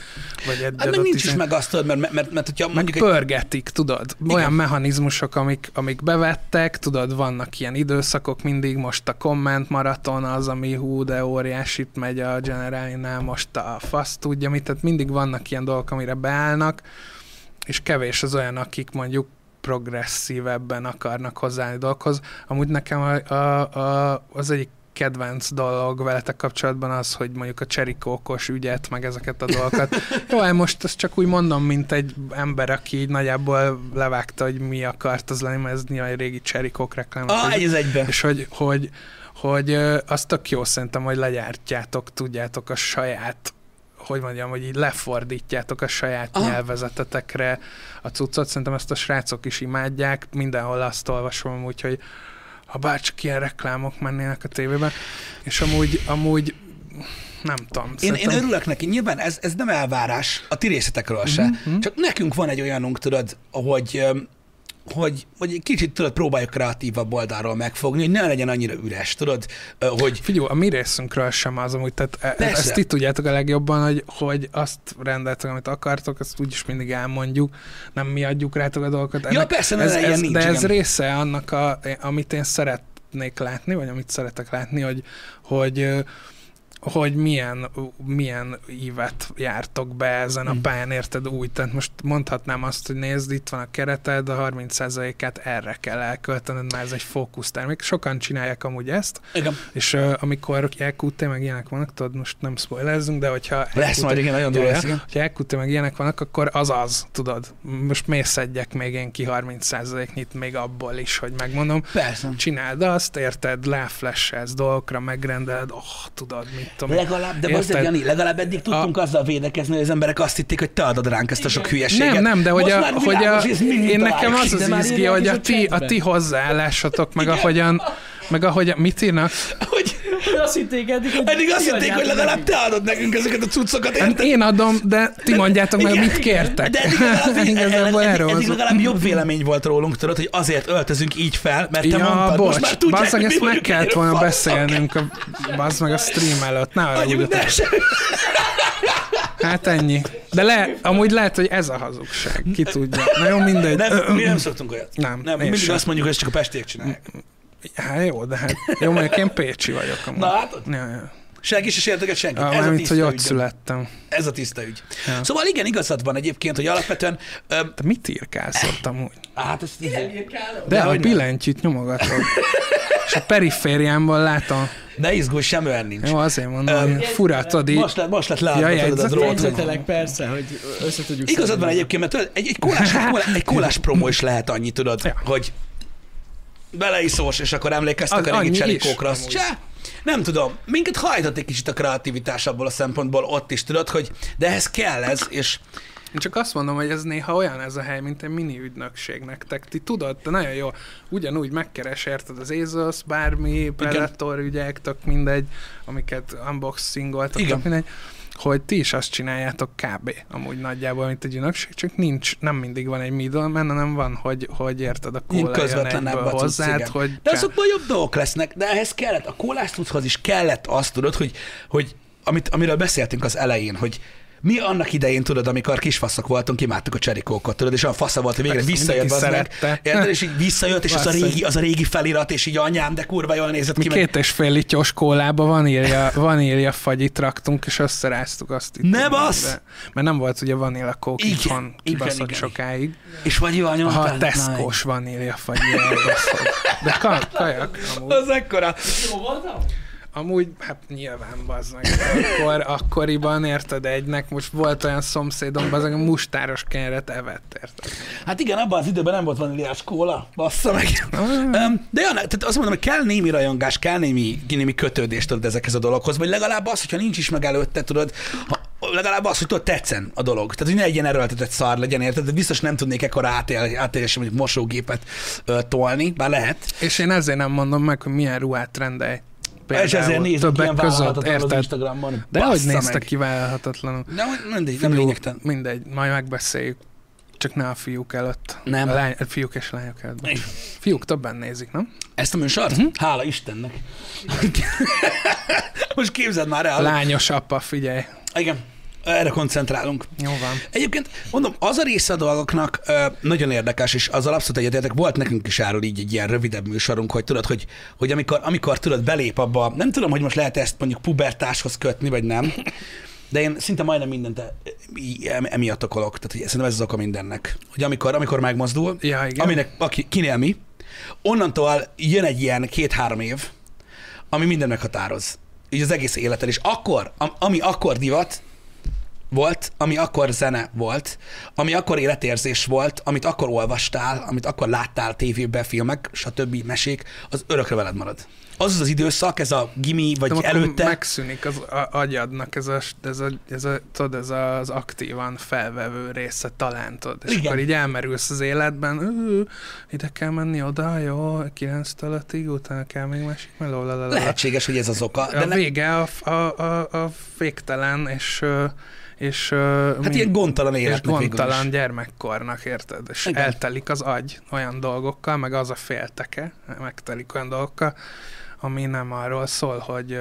Vagy egy Hát meg nincs is izé- meg azt, mert, mert, mert, mert hogyha meg mondjuk egy, pörgetik, tudod? Olyan mechanizmusok, amik, amik bevettek, tudod, vannak ilyen időszakok mindig, most a komment maraton az, ami hú, de óriásit megy a generálnál, most a fasz tudja mit, tehát mindig vannak ilyen dolgok, amire beállnak, és kevés az olyan, akik mondjuk progresszívebben akarnak hozzáállni dolgokhoz. Amúgy nekem a, a, a, az egyik kedvenc dolog veletek kapcsolatban az, hogy mondjuk a cserikókos ügyet, meg ezeket a dolgokat. Jó, hát most ezt csak úgy mondom, mint egy ember, aki így nagyjából levágta, hogy mi akart az lenni, mert ez nyilván egy régi cserikók reklám. ah, egy az egyben. És hogy, hogy, hogy ö, az tök jó szerintem, hogy legyártjátok, tudjátok a saját hogy mondjam, hogy így lefordítjátok a saját. Aha. nyelvezetetekre a cuccot. Szerintem ezt a srácok is imádják. Mindenhol azt olvasom, úgyhogy ha bárcsak ilyen reklámok mennének a tévében. És amúgy, amúgy nem tudom. Én, én szerintem- örülök neki. Nyilván ez, ez nem elvárás a ti részletekről se. Mhm, mhm. Csak nekünk van egy olyanunk, tudod, hogy, hogy, hogy egy kicsit tudod, próbáljuk kreatívabb oldalról megfogni, hogy ne legyen annyira üres, tudod, hogy Figyelj, a mi részünkről sem az amúgy, tehát e- Persze. ezt ti tudjátok a legjobban, hogy, hogy azt rendeltek, amit akartok, azt úgyis mindig elmondjuk, nem mi adjuk rátok a dolgokat. Ja, persze, ez, ez, nincs, de ez igen. része annak, a, amit én szeretnék látni, vagy amit szeretek látni, hogy, hogy hogy milyen, milyen ívet jártok be ezen a Mm. pályán, érted úgy? Tehát most mondhatnám azt, hogy nézd, itt van a kereted, a 30%-át erre kell elköltened, mert ez egy fókusztermék. Sokan csinálják amúgy ezt, igen, és uh, amikor EQT meg ilyenek vannak, tudod, most nem spoilerzünk, de hogyha lesz EQT majd, igen, nagyon durva lesz, igen. Ha EQT meg ilyenek vannak, akkor az az, tudod. Most miért szedjek még én ki 30%-nyit még abból is, hogy megmondom. Persze. Csináld azt, érted, leflesselsz dolgokra, megrendeled, oh, tudod, mit tudom. Legalább, de most Jani, legalább eddig tudtunk a... azzal védekezni, hogy az emberek azt hitték, hogy te adod ránk ezt a sok hülyeséget. Nem, nem, de hogy, Most a, hogy a, világos, hogy mind én nekem az az izgi, hogy a a ti, a ti hozzáállásotok, meg ahogyan, meg ahogyan, mit írnak? Hogy Azt hitték eddig, hogy eddig azt hitték, hogy legalább nekünk. te adod nekünk ezeket a cuccokat, Hát érted? én adom, de ti mondjátok meg, mit kértek. De eddig legalább, Igazából eddig, erről eddig van szó. legalább jobb vélemény volt rólunk, tudod, hogy azért öltözünk így fel, mert te Ja, mondtad, bocs, most már tudják, bazzag, hogy mi ezt meg kellett volna beszélnünk, a, bazd meg a stream előtt, ne arra. Hát ennyi. De le, amúgy lehet, hogy ez a hazugság. Ki tudja. Na jó, mindegy. Nem, mi nem szoktunk olyat. Nem, nem én mindig sem. azt mondjuk, hogy ezt csak a pestiek csinálják. Hát jó, de hát jó, mondjuk én Pécsi vagyok amúgy. Na hát, Ja, ja. senki se sérteget senkit. Ah, Ez a tiszta hogy ott ügy. születtem. Ez a tiszta ügy. Ja. Szóval igen, igazad van egyébként, hogy alapvetően, ö, Te mit írkálsz ott amúgy? hát ezt így, De a billentyűt nyomogatod. És a perifériámból látom. ne izgulj, sem olyan nincs. Jó, azért mondom, Öm, fura, tudod, így- Most lett, most lett leadva Ja, a jegyzet- drót. Jegyzetelek persze, hogy össze tudjuk Igazad van egyébként, mert egy, egy, kólás, egy kólás promó is lehet annyi, tudod, Ja. hogy beleiszós, és akkor emlékeztek Az a régi cserikókra. Azt se, nem tudom, minket hajtott egy kicsit a kreativitás abból a szempontból ott is, tudod, hogy de ehhez kell ez, és Én csak azt mondom, hogy ez néha olyan ez a hely, mint egy mini ügynökség nektek. Ti tudod, te nagyon jó, ugyanúgy megkeres érted az Asos, bármi, Predator ügyek, tök mindegy, amiket tök mindegy, hogy ti is azt csináljátok kb. amúgy nagyjából, mint egy ügynökség, csak nincs, nem mindig van egy middleman, hanem van, hogy, hogy érted a kóla közvetlenebb a hozzád, hogy De azokból jobb dolgok lesznek, de ehhez kellett, a kólás tudhoz is kellett azt, tudod, hogy, hogy amit, amiről beszéltünk az elején, hogy mi annak idején, tudod, amikor kisfaszok voltunk, imádtuk a cserikókot, tudod, és olyan fasza volt, hogy végre visszajött az meg, szerette. érted, és így visszajött, és az a, régi, az a régi felirat, és így anyám, de kurva jól nézett mi ki, meg két és fél lityos kólába vanília, vanília fagyit raktunk, és összeráztuk azt itt. Ne bassz! De- Mert nem volt ugye vanília kók Igen, itthon igen, kibaszott igen. sokáig. és vagy Ha nyomtál. a Tesco-s vanília fagy, elbaszod. De ka- kajak, amúgy. Az ekkora. Jó voltam? Amúgy, hát nyilván bazd meg. Akkor, akkoriban érted egynek, most volt olyan szomszédom, bazd meg, a mustáros kenyeret evett, érted? Hát igen, abban az időben nem volt vaníliás kóla, bassza meg. Um, de ja, tehát azt mondom, hogy kell némi rajongás, kell némi, némi kötődés tudod ezekhez a dologhoz, vagy legalább az, hogyha nincs is meg előtte, tudod, ha, legalább az, hogy tudod, tetszen a dolog. Tehát, hogy ne egy ilyen erőltetett szar legyen, érted? De biztos nem tudnék ekkora átél, átélésen mondjuk mosógépet ö, tolni, bár lehet. És én ezért nem mondom meg, hogy milyen ruhát rendelj. És ezért nézünk többek ilyen között, érted? Instagramon. De hogy néztek meg. ki vállalhatatlanul? De mindegy, nem lényegtelen. Mindegy, majd megbeszéljük. Csak ne a fiúk előtt. Nem. A, lány, a fiúk és lányok előtt. Fiúk többen nézik, nem? Ezt a műsort? Mhm. Hála Istennek. Most képzeld már el. lányos apa, figyelj. Igen, erre koncentrálunk. Jó van. Egyébként mondom, az a része a dolgoknak ö, nagyon érdekes, és azzal abszolút egyetértek, volt nekünk is erről így egy ilyen rövidebb műsorunk, hogy tudod, hogy, hogy amikor, amikor tudod belép abba, nem tudom, hogy most lehet ezt mondjuk pubertáshoz kötni, vagy nem, de én szinte majdnem mindent e- emiatt okolok. Tehát hogy szerintem ez az oka mindennek. Hogy amikor, amikor megmozdul, Ja, igen. aminek aki, kinél mi, onnantól jön egy ilyen két-három év, ami minden meghatároz. Így az egész életen. És akkor, am- ami akkor divat volt, ami akkor zene volt, ami akkor életérzés volt, amit akkor olvastál, amit akkor láttál tévében, filmek, stb. mesék, az örökre veled marad. Az az az időszak, ez a gimi, vagy De előtte. megszűnik az agyadnak ez, a, ez, a, ez, a, tudod, ez az aktívan felvevő része talán, tudod, és Igen. akkor így elmerülsz az életben, "Ú, ide kell menni oda, jó, 9-től 5-ig, utána kell még másik meló. Lehetséges, hogy ez az oka. De a vége a, a, a, a végtelen és, és, Hát mind- ilyen gondtalan és életnek végül gondtalan gyermekkornak, érted? És Igen. eltelik az agy olyan dolgokkal, meg az a félteke, megtelik olyan dolgokkal, ami nem arról szól, hogy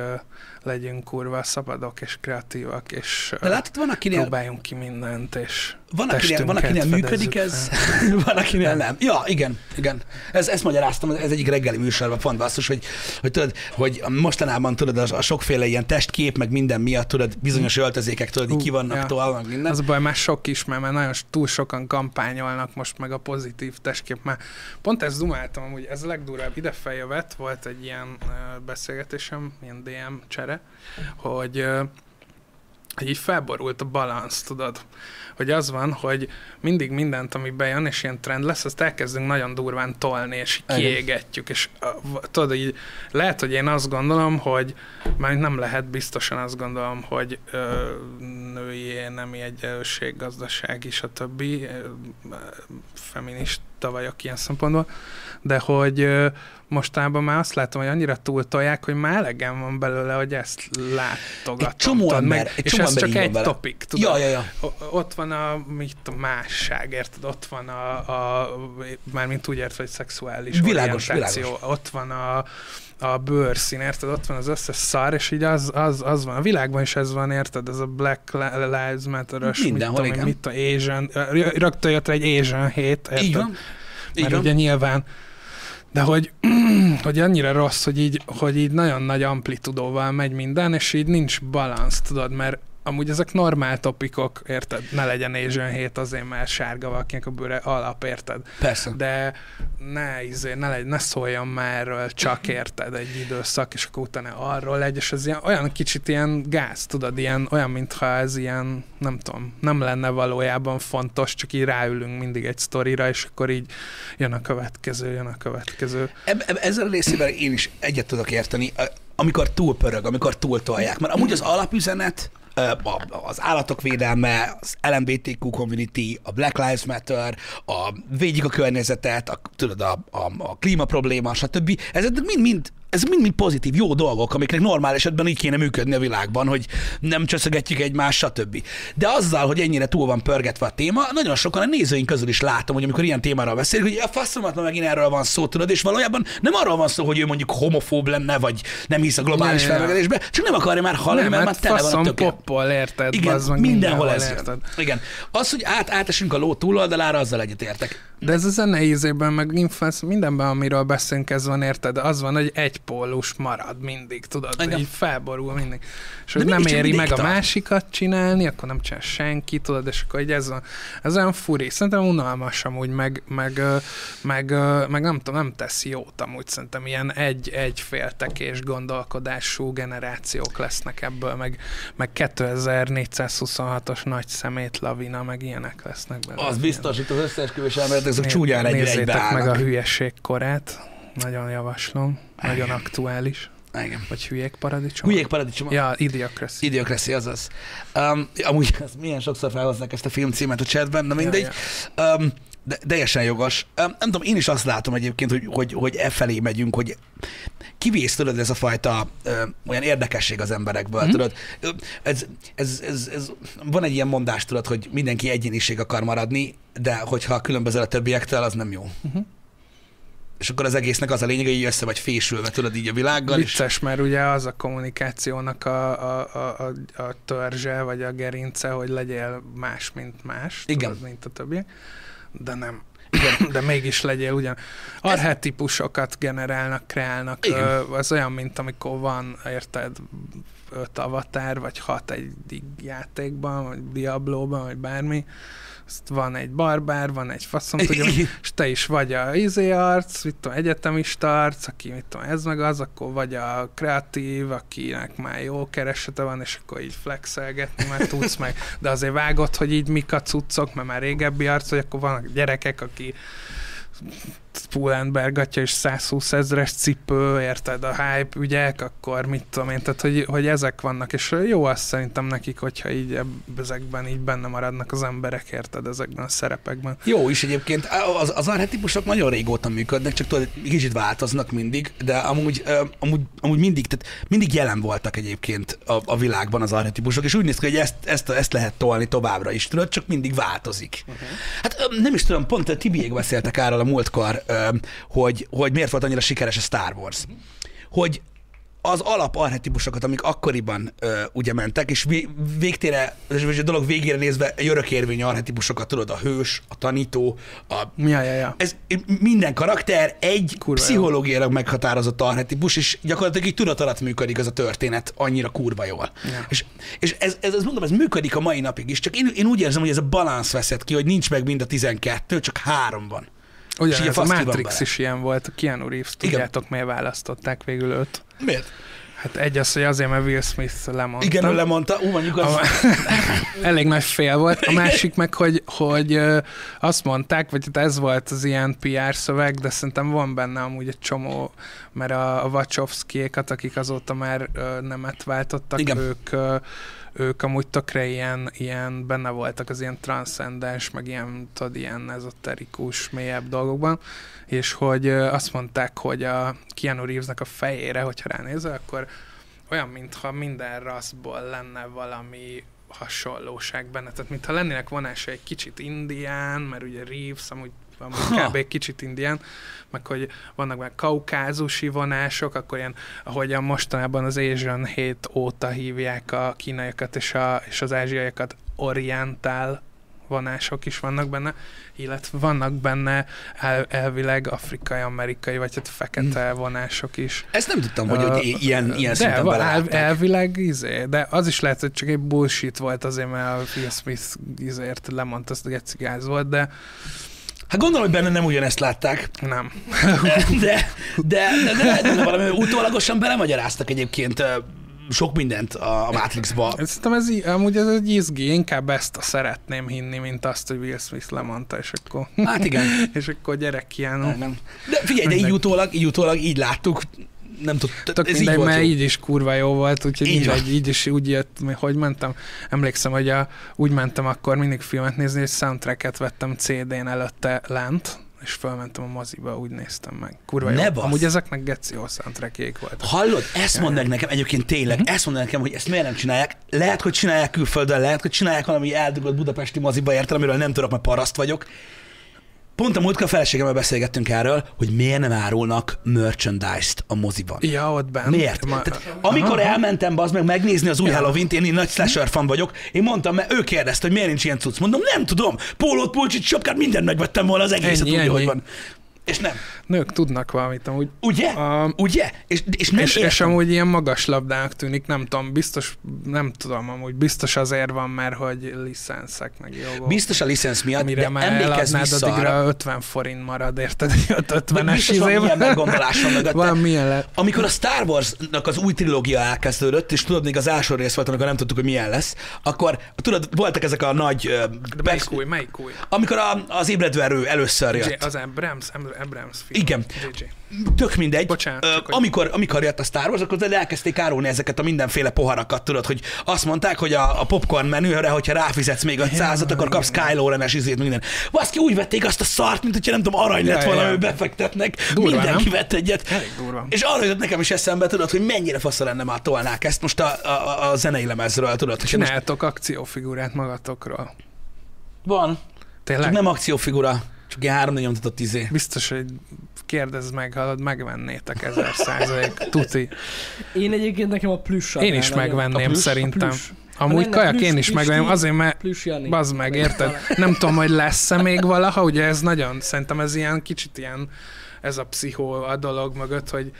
legyünk kurva szabadok és kreatívak, és De látod, van akinél, próbáljunk ki mindent, és van akinél, van akinél működik ez, van akinél nem. Ja, igen, igen. Ez, ezt magyaráztam, ez egyik reggeli műsorban pont basszus, hogy, hogy tudod, hogy mostanában tudod, a, a sokféle ilyen testkép, meg minden miatt, tudod, bizonyos öltözékek, tudod, Hú, ki vannak ja. meg minden. Az baj, már sok is, mert már nagyon túl sokan kampányolnak most meg a pozitív testkép. Már pont ezt dumáltam, hogy ez legdurább ide feljövet, volt egy ilyen beszélgetésem, ilyen DM csere, hogy, hogy így felborult a balansz, tudod? Hogy az van, hogy mindig mindent, ami bejön, és ilyen trend lesz, azt elkezdünk nagyon durván tolni, és kiégetjük, és tudod, így lehet, hogy én azt gondolom, hogy már nem lehet, biztosan azt gondolom, hogy ö, női nemi egyenlőség, gazdasági, stb. ö, feminista vagyok ilyen szempontból, de hogy mostában már azt látom, hogy annyira túltolják, hogy már elegem van belőle, hogy ezt látogatom. Egy csomó ember- egy és csomó ez csak egy vele. topik, tudod? Ja, ja, ja. Ott van a, mit a másság, érted? Ott van a, a mármint úgy értve, hogy szexuális Világos, orientáció. világos. Ott van a, a bőrszín, érted? Ott van az összes szar, és így az, az, az van. A világban is ez van, érted? Ez a Black Lives Matter-ös, Mindenhol, mit tudom, igen. mit tudom, Asian, rögtön jött egy Asian hét, érted? Így van. Így Mert van. ugye nyilván de hogy, hogy annyira rossz, hogy így, hogy így nagyon nagy amplitudóval megy minden, és így nincs balansz, tudod, mert amúgy ezek normál topikok, érted? Ne legyen Asian hét azért, mert sárga valakinek a bőre alap, érted? Persze. De ne, izé, ne, legy, ne szóljon már erről csak, érted, egy időszak, és akkor utána arról legy, és ez ilyen, olyan kicsit ilyen gáz, tudod, ilyen, olyan, mintha ez ilyen, nem tudom, nem lenne valójában fontos, csak így ráülünk mindig egy sztorira, és akkor így jön a következő, jön a következő. Eb, eb, ezzel a részével én is egyet tudok érteni, amikor túl pörög, amikor túl tolják. Mert amúgy az alapüzenet, az állatok védelme, az LMBTQ community, a Black Lives Matter, a védjük a környezetet, a, tudod, a, a, a klíma probléma, stb. Ezek mind-mind ez mind-mind pozitív, jó dolgok, amiknek normál esetben így kéne működni a világban, hogy nem csöszögetjük egymást, stb. De azzal, hogy ennyire túl van pörgetve a téma, nagyon sokan a nézőink közül is látom, hogy amikor ilyen témáról beszélünk, hogy a faszomat ma megint erről van szó, tudod, és valójában nem arról van szó, hogy ő mondjuk homofób lenne, vagy nem hisz a globális Ja, felmelegedésbe, csak nem akarja már hallani, mert már hát tele van a töke. poppol, érted? Igen, meg, mindenhol ez érted? Igen. Az, hogy át, átesünk a ló túloldalára, azzal egyetértek. De ez a zene ízében, meg influence, mindenben, amiről beszélünk, ez van, érted? Az van, hogy egy pólus marad mindig, tudod? Igen. Így felborul mindig. És hogy nem éri meg a másikat csinálni, akkor nem csinál senki, tudod? És akkor így ez, a, ez olyan furi. Szerintem unalmas amúgy, meg, meg, meg, meg nem tudom, nem tesz jót amúgy. Szerintem ilyen egy, egy féltekés gondolkodású generációk lesznek ebből, meg, meg 2426-os nagy szemét lavina, meg ilyenek lesznek belőle. Az biztos, itt az összeesküvés elméletek, azok csúnyán egy Nézzétek meg a hülyeség korát. Nagyon javaslom. Nagyon Igen. aktuális. Igen. Vagy hülyék paradicsom. Hülyék paradicsom. Ja, Idiocracy. Idiocracy, azaz. Um, amúgy ez milyen sokszor felhozzák ezt a filmcímet a chatben, na mindegy. Ja, Um, de teljesen jogos. Um, nem tudom, én is azt látom egyébként, hogy, hogy, hogy e felé megyünk, hogy kivész tudod ez a fajta ö, olyan érdekesség az emberekből, mm. tudod. Ez, ez, ez, ez, van egy ilyen mondás, tudod, hogy mindenki egyéniség akar maradni, de hogyha különbözel a többiektől, az nem jó. Mhm. És akkor az egésznek az a lényeg, hogy így össze vagy fésülve, tudod, így a világgal. És... Vicces, mert ugye az a kommunikációnak a, a, a, a, a törzse, vagy a gerince, hogy legyél más, mint más, Igen. Tudod, mint a többiek. De nem. Igen. De mégis legyél ugyan. Arhetikusokat generálnak, kreálnak. Igen. Az olyan, mint amikor van, érted, öt avatár, vagy hat egy játékban, vagy Diablóban, vagy bármi. Azt van egy barbár, van egy faszom, tudja, és te is vagy a izé arc, mit tudom, egyetemista arc, aki mit tudom, ez meg az, akkor vagy a kreatív, akinek már jó keresete van, és akkor így flexelgetni már tudsz meg, de azért vágod, hogy így mik a cuccok, mert már régebbi arc, hogy akkor vannak gyerekek, aki Pull&Bear gatya és 120 ezres cipő, érted, a hype ügyek, akkor mit tudom én, tehát hogy, hogy ezek vannak, és jó azt szerintem nekik, hogyha így ezekben így benne maradnak az emberek, érted, ezekben a szerepekben. Jó is egyébként. Az, az arhetipusok nagyon régóta működnek, csak tudod, kicsit változnak mindig, de amúgy, amúgy, amúgy mindig, tehát mindig jelen voltak egyébként a, a világban az arhetipusok, és úgy néz ki, hogy ezt, ezt, ezt lehet tolni továbbra is, tudod, csak mindig változik. Uh-huh. Hát nem is tudom, pont a Tibiék beszéltek erről a múltkor, hogy, hogy miért volt annyira sikeres a Star Wars. Hogy az alap archetipusokat, amik akkoriban ö, ugye mentek, és vé- végtére, és a dolog végére nézve egy örökérvényű archetipusokat, tudod, a hős, a tanító, a Ja, ja, ja. ez minden karakter egy Kurva jó. pszichológiailag meghatározott arhetipus, és gyakorlatilag így tudat alatt működik ez a történet annyira kurva jól. Ja. És, és ez, ez, ez, mondom, ez működik a mai napig is, csak én, én úgy érzem, hogy ez a balansz veszett ki, hogy nincs meg mind a 12, csak három van. És így Ugyan a Matrix is ilyen volt, a Keanu Reeves, tudjátok miért választották végül őt? Miért? Hát egy az, hogy azért, mert Will Smith lemondta. Igen, ő lemondta, ú, mondjuk az... A, elég nagy fél volt. A másik meg, hogy, hogy azt mondták, vagy hát ez volt az ilyen PR szöveg, de szerintem van benne amúgy egy csomó, mert a, a Wachowskiékat, akik azóta már nemet váltottak, Igen. ők ők amúgy tökre ilyen, ilyen benne voltak az ilyen transzcendens, meg ilyen, tudod, ilyen ezoterikus, mélyebb dolgokban, és hogy azt mondták, hogy a Keanu Reevesnek a fejére, hogyha ránézel, akkor olyan, mintha minden rasszból lenne valami hasonlóság benne. Tehát, mintha lennének vonása egy kicsit indián, mert ugye Reeves amúgy Ha. kb. egy kicsit indián, meg hogy vannak már kaukázusi vonások, akkor ilyen, ahogyan mostanában az Asian Hate óta hívják a kínaiakat és, a, és az ázsiaiakat orientál vonások is vannak benne, illetve vannak benne el, elvileg afrikai-amerikai, vagy hát fekete vonások is. Ezt nem tudtam, hogy, Ö, hogy ilyen, ilyen de szinten el, elvileg izé, de az is lehet, hogy csak egy bullshit volt azért, mert a Will Smith izért lemondta, azt gáz volt, de Hát gondolom, hogy benne nem ugyanezt látták, nem. de, de, de, de, de, valami utólagosan belemagyaráztak egyébként sok mindent a, Matrixba. Szerintem ez, amúgy ez egy izgi, inkább ezt a szeretném hinni, mint azt, hogy Will Smith lemondta, és akkor, Hát igen. és akkor gyerek Keanu. Nem. De figyelj, de így utólag, így utólag, így láttuk, nem tud, Tök ez így mindegy, volt mert jó. így is kurva jó volt, úgyhogy Így így, mindegy, így is úgy jött, hogy mentem. Emlékszem, hogy a, úgy mentem akkor mindig filmet nézni, hogy soundtracket vettem CD-n előtte lent, és fölmentem a moziba, úgy néztem meg. Kurva Ne jó. bassz. Amúgy ezeknek geci jó soundtrackjék voltak. Hallod, ezt mondd nekem egyébként tényleg, Mhm. ezt mondd nekem, hogy ezt miért nem csinálják. Lehet, hogy csinálják külföldön, lehet, hogy csinálják valami eldugott budapesti moziba értem, amiről nem tudok, mert paraszt vagyok. Pont a múltkor a feleségemmel beszélgettünk erről, hogy miért nem árulnak merchandise-t a moziban. Ja, ott bent. Miért? Ma, Tehát, amikor Aha. elmentem az meg megnézni az új Ja. Halloween-t, én, én nagy slasher fan vagyok, én mondtam, mert ő kérdezte, hogy miért nincs ilyen cucc. Mondom, nem tudom, pólót, pulcsit, sapkát, mindent megvettem volna az egészet, Ennyi, úgy, ennyi. hogy van. És nem. Nők tudnak valamit, amúgy. Ugye? A, Ugye? És, és nem és, és amúgy ilyen magas labdának tűnik, nem tudom, biztos, nem tudom, amúgy biztos azért van, mert hogy licenszek meg jogok. Biztos a licensz miatt, Mire de már emlékezz vissza arra, addigra 50 forint marad, érted? Egy vagy 50-es biztos van ilyen meggondolás van mögötte. Van milyen le... Amikor a Star Wars-nak az új trilógia elkezdődött, és tudod, még az első rész volt, amikor nem tudtuk, hogy milyen lesz, akkor tudod, voltak ezek a nagy... De melyik új, melyik új? Amikor a, az ébredő erő először jött. Az Abrams, Am- Abrams film. Igen. JJ. Tök mindegy. Bocsánat, Ö, amikor, amikor jött a Star Wars, akkor elkezdték árulni ezeket a mindenféle poharakat, tudod, hogy azt mondták, hogy a, a popcorn menüre, hogyha ráfizetsz még 500-at, akkor kapsz Kylo Ren-es izét, minden. Baszki, úgy vették azt a szart, mint hogyha nem tudom, arany lett Ja, volna, ja. hogy befektetnek. Durva, Mindenki nem? vett egyet. Elég durva. És arra jutott nekem is eszembe, tudod, hogy mennyire fasza lenne már tolnák ezt most a, a, a zenei lemezről, tudod, hogy most Csináltok akciófigurát magatokról. van, Tényleg? csak nem akciófigura, csak ilyen három nyomtatott izé. Biztos, hogy kérdezd meg, hallod, megvennétek ezer százalék. Tuti. Én egyébként nekem a plusz Én is megvenném A plusz? szerintem. A. Amúgy lenne kajak én is megvenném, azért mert. Bazd meg, érted? Nem tudom, hogy lesz-e még valaha, ugye ez nagyon, szerintem ez ilyen kicsit ilyen, ez a pszichó a dolog mögött, hogy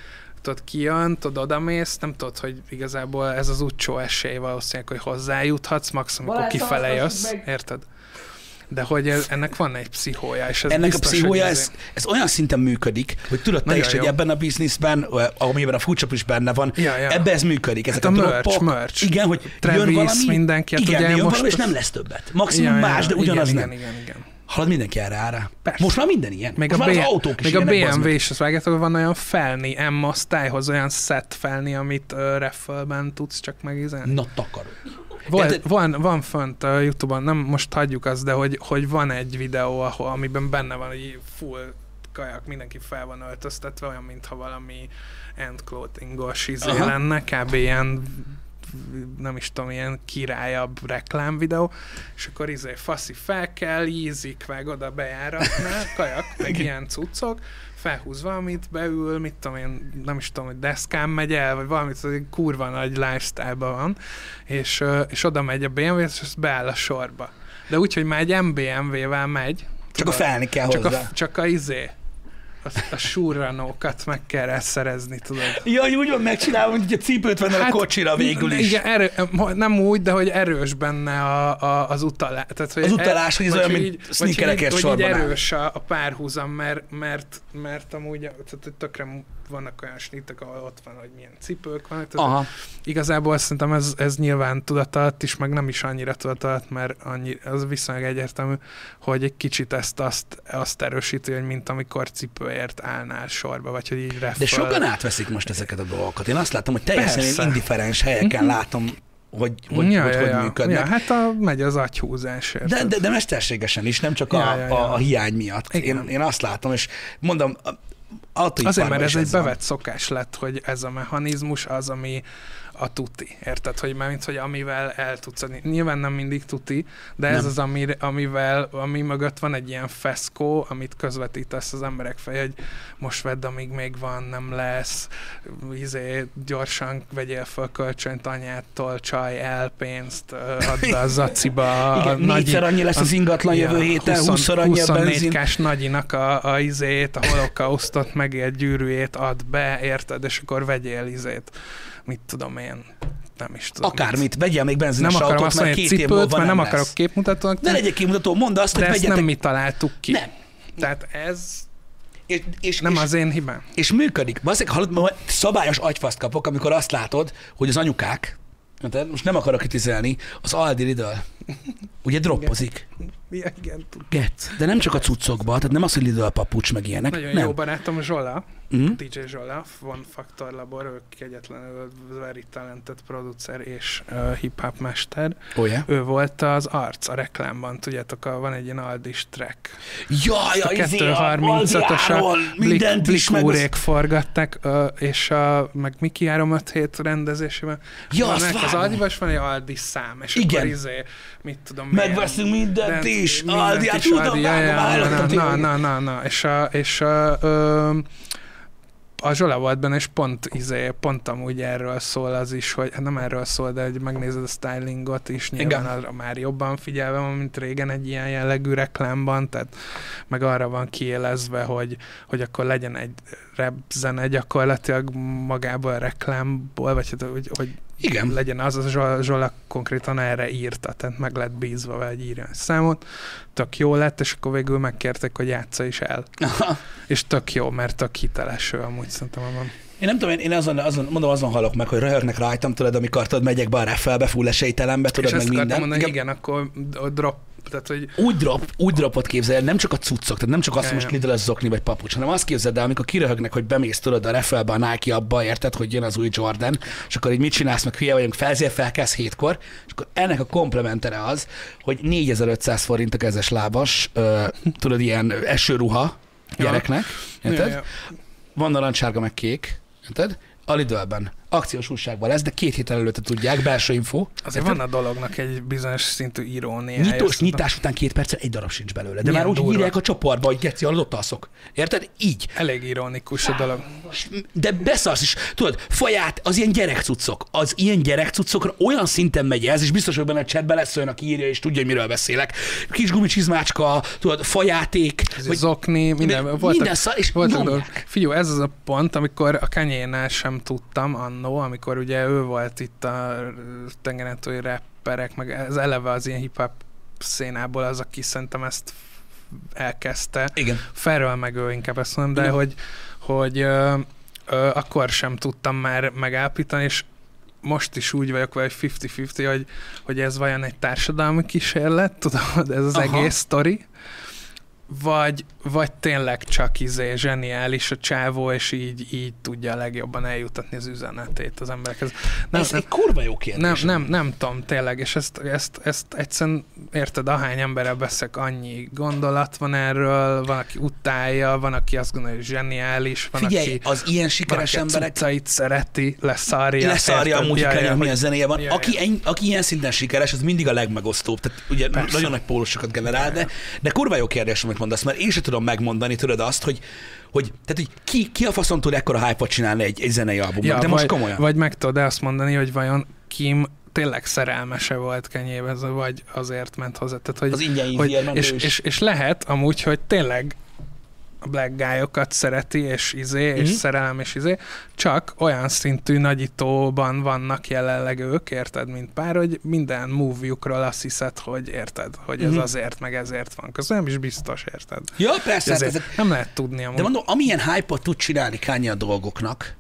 tudod, kijön, tudod, odamész, nem tudod, hogy igazából ez az utcsó esély valószínűleg, hogy hozzájuthatsz, max amikor kifele jössz, meg. érted? De hogy ez, ennek van egy pszichója, és ez Ennek a biztos, pszichója, hogy ez, ez olyan szinten működik, hogy tudod te is, hogy jó. ebben a bizniszben, amiben a furcsap is benne van, Ja, ja. ebbe ez működik. Ezek Hát a, a merch, droppok, merch. Igen, hogy jön Travis, valami, mindenki, hát igen, ugye jön most valami, és nem lesz többet. Maximum más, de ugyanaz igen, nem. Igen, igen, igen. Hallod, mindenki erre rá. Persze. Most már minden ilyen. Még Most a, már B- az autók is még a ilyenek, bazd BMW is, azt vágjátok, hogy van olyan felni, Emma Stylehoz olyan set felni, amit uh, Raffle-ben tudsz csak megízelni. Na takaró. Volt, Érted? van, van fönt a Youtube-on, nem most hagyjuk azt, de hogy, hogy van egy videó, ahol, amiben benne van, hogy full kajak, mindenki fel van öltöztetve, olyan, mintha valami end clothing-os izé Aha. lenne, kb. ilyen nem is tudom, ilyen királyabb reklámvideó, és akkor izé faszi fel kell, ízik meg oda bejáratnál, kajak, meg ilyen cuccok, felhúz valamit, beül, mit tudom én, nem is tudom, hogy deszkán megy el, vagy valamit, hogy kurva nagy lifestyle-ban van, és, és oda megy a BMW, és azt beáll a sorba. De úgy, hogy már egy MBMV-vel megy. Csak a felni kell csak hozzá. a, csak a izé, a, a surranókat meg kell rá szerezni, tudod. Jaj, úgy van megcsinálva, hogy a cipőt venne a kocsira végül is. Hát, Igen, erő, nem úgy, de hogy erős benne a, a, az utalás. Tehát, hogy Az utalás, hogy ez olyan, mint sneakerekért hogy hogy sorban áll. erős a, a párhuzam, mert, mert, mert amúgy tehát, hogy tökre vannak olyan snitek, ahol ott van, hogy milyen cipők vannak. Tehát Aha. Igazából szerintem ez, ez nyilván tudatalat is, meg nem is annyira tudatalat, mert annyi, az viszonylag egyértelmű, hogy egy kicsit ezt azt, azt erősíti, hogy mint amikor cipőért állnál sorba, vagy hogy így De sokan átveszik most ezeket a dolgokat. Én azt látom, hogy teljesen Persze. indiferens helyeken látom, hogy hogy, ja, hogy, ja, hogy ja. működnek. Ja, hát a, megy az agyhúzás. De, de, de mesterségesen is, nem csak a, Ja, ja. A, hiány miatt. Igen. Én, én azt látom, és mondom, Azért, mert ez egy bevett szokás lett, hogy ez a mechanizmus az, ami a tuti. Érted? Hogy már mint, hogy amivel el tudsz adni. Nyilván nem mindig tuti, de ez Nem. az, ami, amivel, ami mögött van egy ilyen feszkó, amit közvetítesz az emberek felé, hogy most vedd, amíg még van, nem lesz, izé, gyorsan vegyél fel kölcsönt anyától, csaj el pénzt, add a zaciba. a Igen, nagy- négyszer annyi lesz az ingatlan jövő héten, 20-szor annyi a benzin. 24-kás nagyinak a, a izét, a holokausztot megélt gyűrűjét ad be, érted, és akkor vegyél izét. Mit tudom én, nem is tudom. Akármit, vegyél még benzines Nem akarom autót, azt mert két hogy év múlva cipőt, mert nem lesz. akarok képmutatónak, Ne legyek kimutató, mondd azt, de hogy ezt vegyetek. nem mi találtuk ki. Nem. Tehát ez És, és, nem és, az én hibám. és működik. Bazzeg, hallod, ma szabályos agyfaszt kapok, amikor azt látod, hogy az anyukák, most nem akarok kritizálni, az Aldi Lidl, ugye droppozik. Ja, igen. Get. De nem csak a cuccokba, tehát nem az, hogy Lidl papucs meg ilyenek. Nagyon nem. jó barátom Zsola, Mm? DJ Zsola, Von Factor Labor, ő kegyetlenül very talented producer és uh, hip-hop mester. Oh, yeah. Ő volt az arc a reklámban, tudjátok, a, van egy ilyen Aldis track. Jaj, a a, izé, a 235-ös Aldiáról mindent Blik, is meg. Blik az- forgatták, ö, és a, meg Miki 357 rendezésében. Ja, Vannak az. Aldiban van egy Aldi szám, és Igen. akkor izé, mit tudom, milyen- Megveszünk mindent de- is. Aldi, hát tudom, ja, ja, na, tényleg. na, na, na, és a, és a, ö, a Zsola volt benne, és pont, izé, pont amúgy erről szól az is, hogy hát nem erről szól, de hogy megnézed a stylingot is, nyilván Igen. arra már jobban figyelve van, mint régen egy ilyen jellegű reklámban, tehát meg arra van kiélezve, hogy, hogy akkor legyen egy rap zene gyakorlatilag magából a reklámból, vagy hát, hogy, hogy Igen. legyen az, az Zsola, Zsola konkrétan erre írta, tehát meg lett bízva hogy írja egy számot, tök jó lett, és akkor végül megkértek, hogy játsza is el. Aha. És tök jó, mert tök hiteles ő amúgy szerintem abban. Én nem tudom, én, én azon, azon, mondom, azon halok meg, hogy röhögnek rajtam, tudod, amikor tudod, megyek be a reffelbe, full esélytelenbe, tudod, és meg minden. mondani, Igen. igen, akkor a drop, tehát hogy Úgy drop, úgy dropot képzel, nem csak a cuccok, tehát nem csak azt, Ja, hogy most ja. Lidl az zokni vagy papucs, hanem azt képzeld el, amikor kiröhögnek, hogy bemész tudod a reffelbe, a Nike abba, érted, hogy jön az új Jordan, és akkor így mit csinálsz, meg hülye vagyunk, felzél, felkelsz hétkor, és akkor ennek a komplementere az, hogy 4500 forint a kezes lábas, ö, tudod, ilyen esőruha gyereknek, érted? Ja, ja. Van narancssárga, meg kék, érted? A Lidlben. Akciós újságban lesz, de két héttel előtte tudják, belső info. Azért van a dolognak egy bizonyos szintű iróniája. Nyitós, nyitás után két perccel egy darab sincs belőle. De Milyen már úgy durva. írják a csoportba, hogy geci, alatt ott alszok. Érted? Így. Elég ironikus a dolog. De beszarsz is. Tudod, faját, az ilyen gyerekcuccok. Az ilyen gyerekcuccokra olyan szinten megy ez, és biztos, hogy benne a chatben lesz olyan, aki írja, és tudja, hogy miről beszélek. Kis gumicsizmácska, tudod, fajáték. Vagy zokni, minden. Voltak, minden szar, és voltak. Figyelj, ez az a pont, amikor a Kanye-nál sem tudtam annó, amikor ugye ő volt itt a tengerentúli rapperek, meg ez eleve az ilyen hip-hop szénából az, aki szerintem ezt elkezdte. Igen. Ferről meg ő inkább ezt mondom, de Igen. hogy, hogy ö, ö, akkor sem tudtam már megállapítani, és most is úgy vagyok vele, hogy 50-50, hogy, hogy ez vajon egy társadalmi kísérlet, tudod, ez az. Aha. egész sztori, vagy, vagy tényleg csak izé zseniális a csávó, és így, így tudja a legjobban eljutatni az üzenetét az emberekhez. Nem, Ez egy kurva jó kérdés. Nem, nem, nem tudom, tényleg, és ezt, ezt, ezt egyszerűen, érted, ahány emberrel beszek, annyi gondolat van erről, van, aki utálja, van, aki azt gondolja, hogy zseniális, van, Figyelj, aki, az ilyen sikeres van, aki emberek... a szereti, leszarja. Leszarja ja, ja, milyen zenéje van. Ja, aki, ja. en- aki ilyen szinten sikeres, az mindig a legmegosztóbb. Tehát ugye Persze. nagyon nagy pólusokat generál, de, de kurva jó kérdés, amit mondasz, mert én sem tudom megmondani, tudod azt, hogy, hogy, tehát, hogy ki, ki a faszon tud ekkora hype csinálni egy, egy zenei albumnak, Ja, de vagy, most komolyan. Vagy meg tudod azt mondani, hogy vajon Kim tényleg szerelmese volt Kenyéhez, vagy azért ment hozzá. Tehát, hogy, az ingyen hogy, és, és, és, lehet amúgy, hogy tényleg a black guy-okat szereti, és izé, és Mhm. szerelem, és izé, csak olyan szintű nagyítóban vannak jelenleg ők, érted, mint pár, hogy minden move-jukról azt hiszed, hogy érted, hogy ez Mhm. azért, meg ezért van. Közben nem is biztos, érted. Ja, persze, hát Ezért ezek, nem lehet tudni amúgy. de mondom, amilyen hype tud csinálni Kanye a dolgoknak,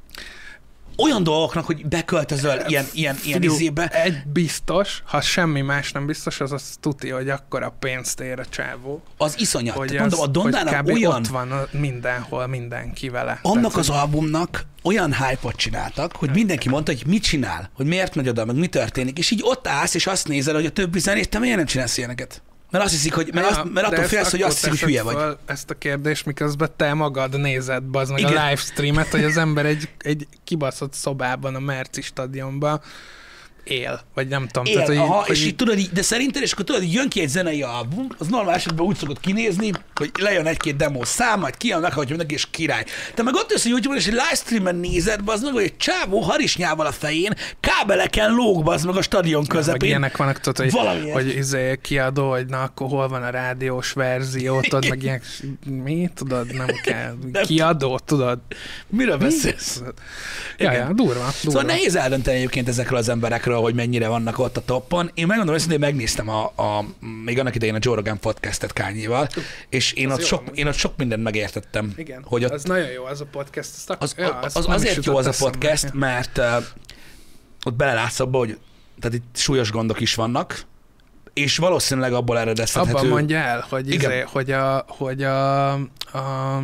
olyan dolgoknak, hogy beköltözöl ilyen, ilyen, ilyen Figyelj, izébe, Egy biztos, ha semmi más nem biztos, az az tuti, hogy akkora pénzt ér a csávó. az iszonyat. Hogy, Tehát mondom, a hogy Dondának kb. olyan, ott van a- mindenhol mindenki vele. annak Tehát, az albumnak olyan hype csináltak, hogy mindenki mondta, hogy mit csinál, hogy miért megy oda, meg mi történik, és így ott állsz, és azt nézel, hogy a többi zenét, te miért nem csinálsz ilyeneket? Mert azt hiszik, hogy, mert, Ja, azt, mert attól félsz, hogy azt hiszik, hogy hülye vagy. Ezt a kérdést, miközben te magad nézed, bazd meg Igen. a livestreamet, hogy az ember egy, egy kibaszott szobában a Merci stadionban él, vagy nem tudom. Él, tehát, hogy, aha, hogy és így tudod, így, de szerinted, és akkor tudod, így jön ki egy zenei album, az normál esetben úgy szokott kinézni, hogy lejön egy-két demo szám, majd kijön, meghallgatja mindenki, és király. Te meg ott jössz a YouTube-on, és egy livestreamen nézed, az meg, hogy egy csávó harisnyával a fején, kábeleken lóg, az meg a stadion meg közepén. ilyenek vannak, tudod, hogy, Valamiért. hogy izé kiadó, hogy na akkor hol van a rádiós verzió, tudod, meg ilyenek, mi, tudod, nem kell, kiadó, tudod. Miről beszélsz? Ja, ja, durva, durva. Szóval nehéz eldönteni egyébként ezekről az emberekről, hogy mennyire vannak ott a toppon. Én megmondom őszintén, megnéztem a, a, még annak idején a Joe Rogan podcastet Kányival, és én Az ott, jó sok, amúgy. én ott sok mindent megértettem. Igen, hogy ott az nagyon jó az a podcast. Azt ak- az, ja, az, az azért jó az a podcast, mert uh, ott belelátsz abba, hogy tehát itt súlyos gondok is vannak, és valószínűleg abból eredeztethető. Abban mondja el, hogy, izé, hogy, a, hogy a, a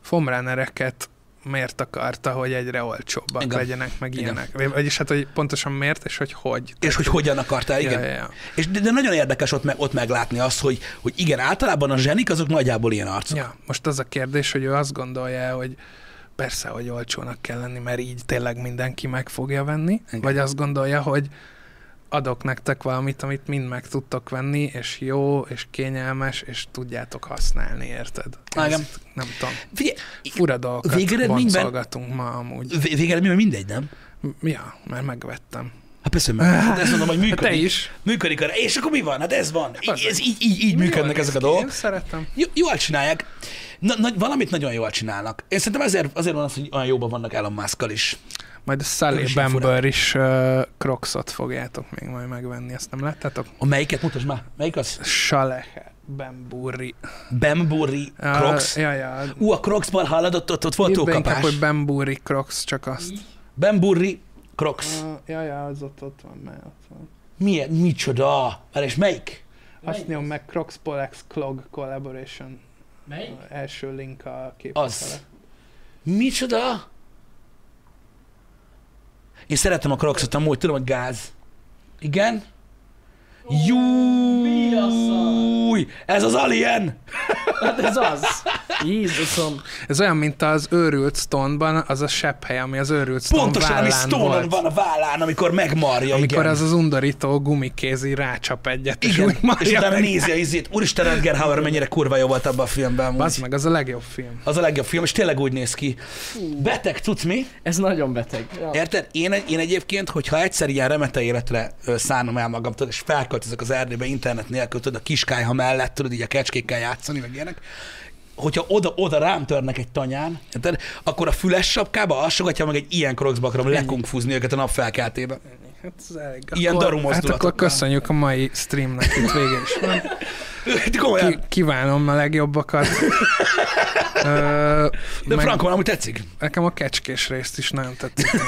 fomránereket miért akarta, hogy egyre olcsóbbak Igen. legyenek, meg Igen. ilyenek. Vagyis hát, hogy pontosan miért, és hogy hogy. És hogy hogyan akartál, igen. Ja, ja, ja. És de, de nagyon érdekes ott, meg, ott meglátni azt, hogy, hogy igen, általában a zsenik azok nagyjából ilyen arcok. ja, most az a kérdés, hogy ő azt gondolja, hogy persze, hogy olcsónak kell lenni, mert így tényleg mindenki meg fogja venni, Igen. vagy azt gondolja, hogy adok nektek valamit, amit mind meg tudtok venni, és jó, és kényelmes, és tudjátok használni, érted? Ah, igen. Ezt nem tudom. Figyelj, Fura dolgokat Végeredményben- ma amúgy. vé- végeredményben mindegy, nem? Ja, mert megvettem. Hát persze, meg. Hát ezt mondom, hogy Hát működik. te is. Működik arra. És akkor mi van? Hát ez van. Az Így, ez így, így, így működnek ezek a dolgok. Én szeretem. Jó, jól csinálják. Na, na, valamit nagyon jól csinálnak. Én szerintem ezért, azért van az, hogy olyan jóban vannak Elon musk is. Majd a Sully is uh, Crocsot fogjátok még majd megvenni, ezt nem láttátok? A melyiket mutasd már? Melyik az? Salehe Bemburi. Bembury Crocs. Uh, ja, ja. Ú, a Crocsban hallod, ott, ott, ott volt be inkább, hogy Bemburi Crocs, csak azt. Bembury Crocs. Uh, ja, ja, az ott, ott van, mert ott van. Milyen? Micsoda? Várj, és melyik? Azt nyom meg Crocs Polex Clog Collaboration. Melyik? Első link a kép. Az. Micsoda? Én szeretem a Crocsot, amúgy tudom, hogy gáz. Igen? Júj! Ez az Alien! Hát ez az. Jézusom. Ez olyan, mint az őrült Stone-ban, az a sepp hely, ami az őrült Stone Pontosan, ami stone van a vállán, amikor megmarja, Amikor igen. az az undorító gumikézi rácsap egyet, és igen. úgy és marja utána meg. nézi a izét. Úristen, Edgar Hauer mennyire kurva jó volt abban a filmben. Bazd meg, az a legjobb film. Az a legjobb film, és tényleg úgy néz ki. Beteg, tudsz mi? Ez nagyon beteg. Ja. Érted? Én, én egyébként, hogyha egyszer ilyen remete életre szánom el magam, tudod, és felköltözök az erdőbe internet nélkül, tudod, a kiskályha mellett, tudod, így a kecskékkel játszani, meg ilyenek, hogyha oda, oda rám törnek egy tanyán, érted? akkor a füles sapkába assogatja meg egy ilyen krokszba akarom lekungfúzni őket a nap felkeltébe. Hát. Ilyen daru Hát akkor köszönjük a mai streamnek itt végén is van. Komolyan. Ki, kívánom a legjobbakat. Ö, De meg Frankon amúgy tetszik. Nekem a kecskés részt is nagyon tetszik.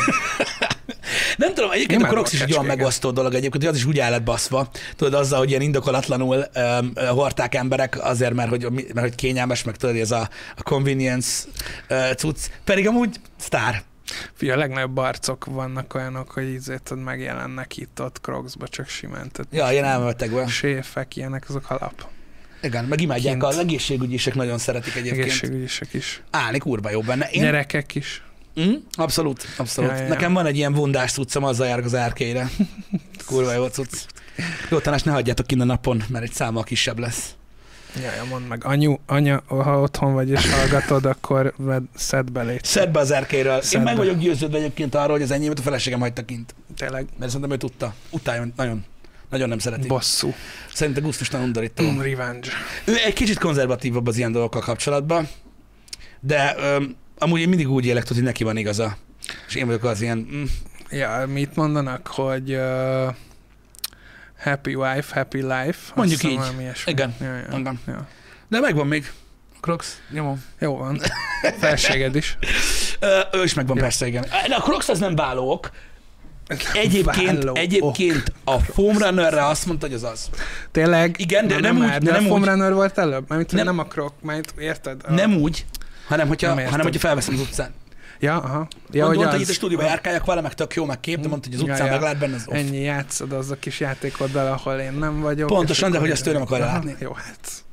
Nem tudom, egyébként Imádom a Crocs is egy olyan megosztó dolog egyébként, hogy az is úgy el lett baszva, tudod, azzal, hogy ilyen indokolatlanul um, hordták emberek azért, mert hogy, mert hogy kényelmes, meg tudod, ez a, a convenience uh, cucc, pedig amúgy sztár. Fia, a legnagyobb arcok vannak olyanok, hogy ízét megjelennek itt ott Crocsba, csak simán. Tehát Ja, ilyen elmebetegben. séfek, ilyenek, azok alap. Igen, meg imádják, Kint. az egészségügyisek nagyon szeretik egyébként. Egészségügyisek is. Állni kurva jó benne. Én, Gyerekek is. Mm, abszolút, abszolút. Ja, ja. Nekem van egy ilyen vundás cuccom, azzal járok az árkére. Kurva jó cucc. Jó, tanács ne hagyjátok ki a napon, mert egy számmal kisebb lesz. Ja, ja, mondd meg. Anyu, anya, ha otthon vagy és hallgatod, akkor vedd, szedd belé. Szedd be az erkéről. Én meg be. vagyok győződve egyébként arról, hogy az enyémet a feleségem hagyta kint. Tényleg Mert szerintem ő tudta. Utáljon, nagyon. Nagyon nem szereti. bosszú. Szerintem gusztusan undorító. Mm, revenge. Ő egy kicsit konzervatívabb az ilyen dolgokkal kapcsolatban, de öm, amúgy én mindig úgy élek, hogy neki van igaza. És én vagyok az ilyen, mm, Ja, mit mondanak, hogy uh, happy wife, happy life. Mondjuk így. Igen. Ja, ja. Ja. de megvan még. Crocs, nyomom. Jó van. Felséged is. Ö, ő is megvan Jó. persze, igen. De a Crocs az nem válók. Egyébként, Váló egyébként a Foam Runnerre azt mondta, hogy az az. Tényleg? Igen, de nem úgy- de nem a Foam úgy. Runner volt előbb? Hogy Nem. nem a krok, mert érted? A... Nem úgy, hanem hogyha, hanem hogyha felveszem az utcán. Ja, aha. Ja, Ja, mondta, hogy itt a stúdióban járkáljak vele, meg tök jó, meg kép, de mondta, hogy az Ja, utcán ja. meglát benne, az off. Ennyi játszod az a kis játékoddal, ahol én nem vagyok. Pontosan, de hogy azt ő nem látni. Jó, hát.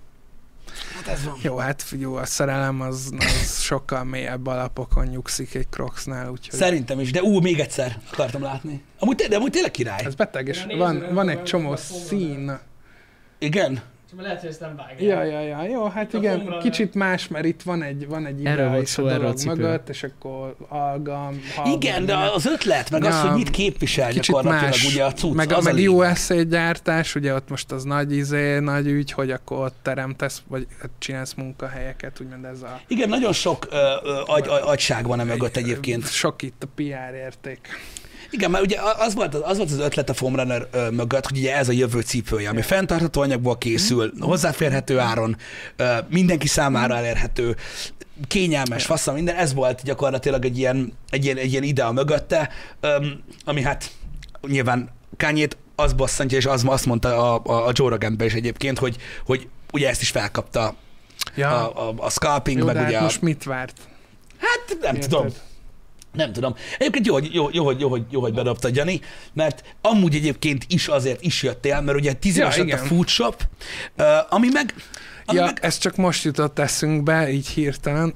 Hát ez van. Jó, hát figyú, a szerelem az, az sokkal mélyebb alapokon nyugszik egy Crocsnál, úgyhogy... Szerintem is, de ú, még egyszer akartam látni. Amúgy, de amúgy tényleg király. Ez beteg, és van, van egy csomó szín. Igen? Csak lehet, hogy ezt nem vágják. Ja, ja, ja, jó, hát Itt a igen, kicsit más, mert itt van egy, van egy Erről idea volt is szó, a erről a dolog cipő. mögött, és akkor algam, halgam, Igen, de az ötlet, meg az, Ja, hogy mit képvisel kicsit gyakorlatilag más, ugye a cucc, meg, az meg a lényeg. USA gyártás, ugye ott most az nagy izé, nagy ügy, hogy akkor ott teremtesz, vagy csinálsz munkahelyeket, úgymond ez a... Igen, nagyon sok ö, ö, agy, agy, agyság van e mögött egyébként. Sok itt a PR érték. Igen, mert ugye az volt az, volt az ötlet a Foam Runner ö, mögött, hogy ugye ez a jövő cipője, ami fenntartható anyagból készül, hozzáférhető áron, mindenki számára elérhető, kényelmes, faszom, minden, ez volt gyakorlatilag egy ilyen, egy ilyen, egy ilyen idea mögötte, ami hát nyilván Kányét az bosszantja, és az, azt mondta a, a, a Joe Roganben is egyébként, hogy, hogy ugye ezt is felkapta Ja, a, a, a scalping, jó, meg de ugye hát a, most mit várt? Hát nem Érted? tudom. Nem tudom. Egyébként jó, hogy, jó, jó, hogy, jó, hogy, jó, hogy bedobta Jani, mert amúgy egyébként is azért is jöttél, mert ugye tíz Ja, éves lett a food shop, ami meg, ami Ja, meg ez csak most jutott eszünkbe, így hirtelen.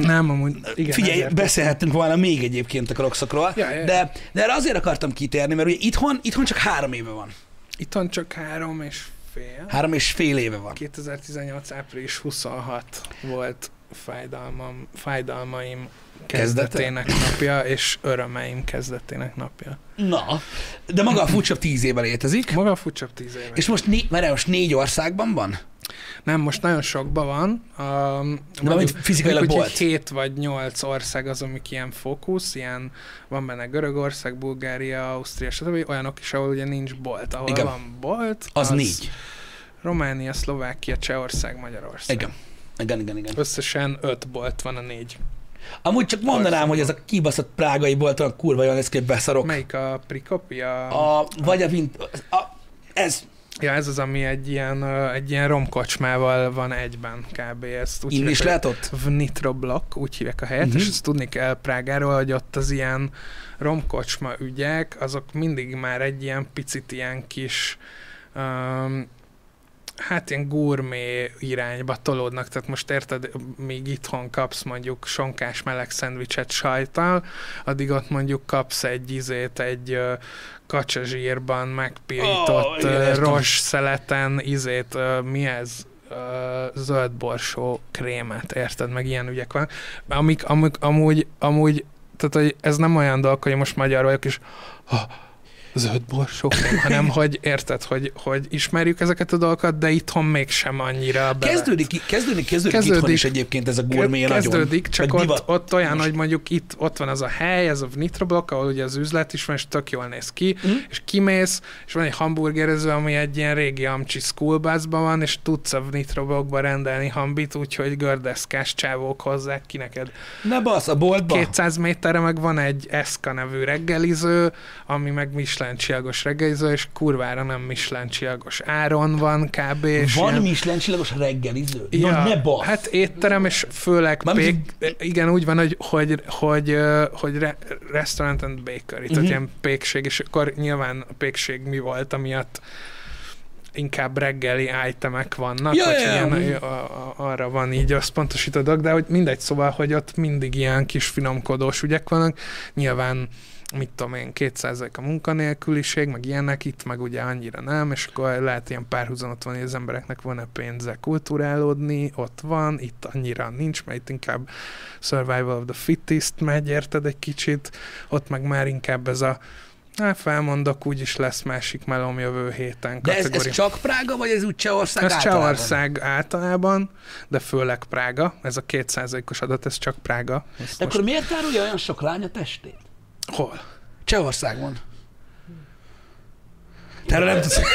nem, amúgy, igen. figyelj, beszélhettünk volna még egyébként a krokszokról, Ja, ja. de, de erre azért akartam kitérni, mert ugye itthon, itthon csak három éve van. Itthon csak három és fél. Három és fél éve van. 2018. április 26 volt fájdalmam, fájdalmaim? Kezdetének napja, és örömeim kezdetének napja. Na, de maga a shop tíz éve létezik, Maga a futcsap 10 éve. és most, né, várjál, most négy országban van? Nem, most nagyon sokban van. Um, De amit fizikailag mondjuk, volt. hogy 7 vagy 8 ország az, amik ilyen fókusz, ilyen van benne Görögország, Bulgária, Ausztria, stb. Olyanok is, ahol ugye nincs bolt. Ahol Igen. van bolt, Az, négy. Románia, Szlovákia, Csehország, Magyarország. Igen. Igen, igen, igen. Összesen 5 bolt van a négy. Amúgy csak mondanám, hogy ez a kibaszott prágai volt olyan kurva jól néz ki, beszarok. Melyik a Prikopi? A... A, vagy a, vint, a, ez Ja, ez az, ami egy ilyen, egy ilyen romkocsmával van egyben kb. Ezt úgy hívják, is lehet ott? Vnitroblock, úgy hívják a helyet, uh-huh. és ezt tudni kell Prágáról, hogy ott az ilyen romkocsma ügyek, azok mindig már egy ilyen picit ilyen kis um, hát ilyen gourmet irányba tolódnak, tehát most érted, míg itthon kapsz mondjuk sonkás meleg szendvicset sajtal, addig ott mondjuk kapsz egy izét, egy kacsazsírban megpirított oh, ros szeleten izét, mi ez? Ö, zöld borsó krémet, érted? Meg ilyen ügyek van. Amik, amik amúgy, amúgy, tehát hogy ez nem olyan dolog, hogy most magyar vagyok, és ha, zöld borsókon, hanem hogy érted, hogy, hogy ismerjük ezeket a dolgokat, de itthon mégsem annyira bele. Kezdődik, kezdődik, kezdődik, Kezdődik. itthon is egyébként ez a gourmet nagyon. Kezdődik, csak ott, divat. ott olyan, most. hogy mondjuk itt ott van az a hely, ez a Nitroblok, ahol ugye az üzlet is van, és tök jól néz ki, Mhm. és kimész, és van egy hamburgerező, ami egy ilyen régi amcsi schoolbuszban van, és tudsz a Nitroblokba rendelni hambit, úgyhogy gördeszkás csávók hozzák ki neked. Ne basz, a boltba. 200 méterre meg van egy Eszka nevű reggeliző, ami meg Michelin csillagos reggeliző, és kurvára nem Michelin csillagos áron van kb. És Van ilyen- Michelin csillagos reggeliző? Ja, ne basz. Hát étterem, és főleg Mármint, pék, igen, úgy van, hogy, hogy, hogy, hogy re, restaurant and bakery, uh-huh. Mhm. tehát ilyen pékség, és akkor nyilván a pékség mi volt, amiatt inkább reggeli itemek vannak, hogy ja, ja. ilyen, a, a, arra van így összpontosítodok, de hogy mindegy, szóval, hogy ott mindig ilyen kis finomkodós ügyek vannak. Nyilván mit tudom én, 200 a munkanélküliség, meg ilyenek, itt meg ugye annyira nem, és akkor lehet ilyen párhuzamot van, hogy az embereknek van-e pénze kulturálódni, ott van, itt annyira nincs, mert itt inkább survival of the fittest megy, érted egy kicsit, ott meg már inkább ez a Hát felmondok, úgyis lesz másik melom jövő héten De ez, ez csak Prága, vagy ez úgy Csehország Ez általában? Csehország általában, de főleg Prága. Ez a kétszázalékos adat, ez csak Prága. Ezt De most... akkor miért árulja olyan sok lány a testét? Hol? Csehországban. Te erről nem tudsz.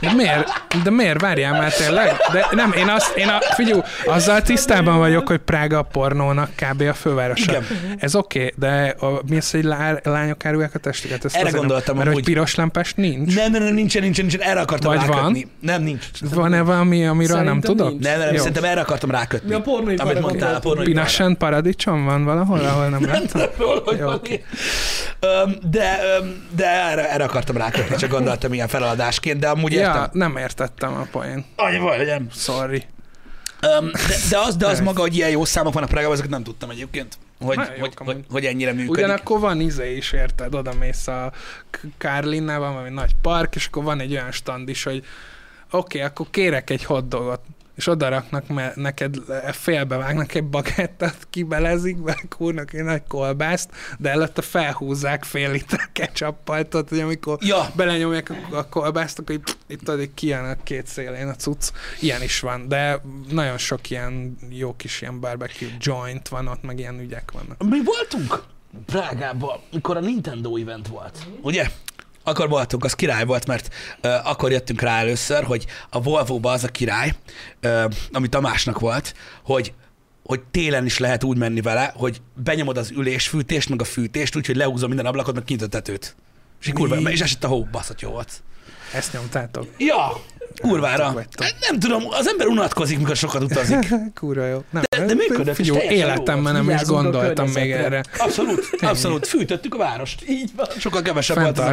De miért? De miért? Várjál már tényleg? De nem, én azt, én a, figyelj, azzal tisztában vagyok, hogy Prága a pornónak kb. a fővárosa. Igen. Ez oké, okay, de a, mi az, hogy lá, lányok árulják a testüket? Ezt Erre azért nem- gondoltam Mert hogy piros lempes nincs? Nem, nem, nem, nincsen, nincsen, nincsen, erre akartam Vagy van? rákötni. Nem, nincs. Van-e valami, amiről nem tudok? nincs. Nem, nem, nem, Jó. szerintem erre akartam rákötni. Mi a pornóiparra Amit mondtál, a pornóiparra. Pinasen paradicsom van valahol, ahol nem láttam? Van. Öm, de, de erre, erre akartam rákötni, csak gondoltam ilyen feladásként, de amúgy értem. Ja, nem értettem a poén. Annyi baj, legyen. Sorry. Öm, de, de, az, de az maga, hogy ilyen jó számok vannak Prágában, ezeket nem tudtam egyébként, hogy, jók hogy, hogy, hogy ennyire működik. Ugyanakkor van izé is, érted? Oda mész a K- Kárlinnál, van valami nagy park, és akkor van egy olyan stand is, hogy oké, okay, akkor kérek egy hotdogot, és oda raknak me- neked, félbevágnak egy bagettet, kibelezik, bekúrnak egy nagy kolbászt, de előtte felhúzzák fél liter ketchuppal, tudod, hogy amikor Ja, belenyomják a- kolbászt, akkor így, itt tudod, kijön a két szélén a cucc. Ilyen is van, de nagyon sok ilyen jó kis ilyen barbecue joint van ott, meg ilyen ügyek vannak. mi voltunk Prágában, mikor a Nintendo event volt, ugye? Akkor voltunk, az király volt, mert uh, akkor jöttünk rá először, hogy a Volvo-ba az a király, uh, ami Tamásnak volt, hogy hogy télen is lehet úgy menni vele, hogy benyomod az ülésfűtést, meg a fűtést, úgyhogy lehúzom minden ablakot, meg kinyitott a tetőt. És kurva, és esett a hó, baszott jó volt. Ezt nyomtátok? Ja, kurvára. Vagytok. Nem tudom, az ember unatkozik, mikor sokat utazik. Kurva jó. Nem, De- de működött, jó életemben nem is a gondoltam még erre. Abszolút, abszolút. Fűtöttük a várost. Így van. Sokkal kevesebb volt az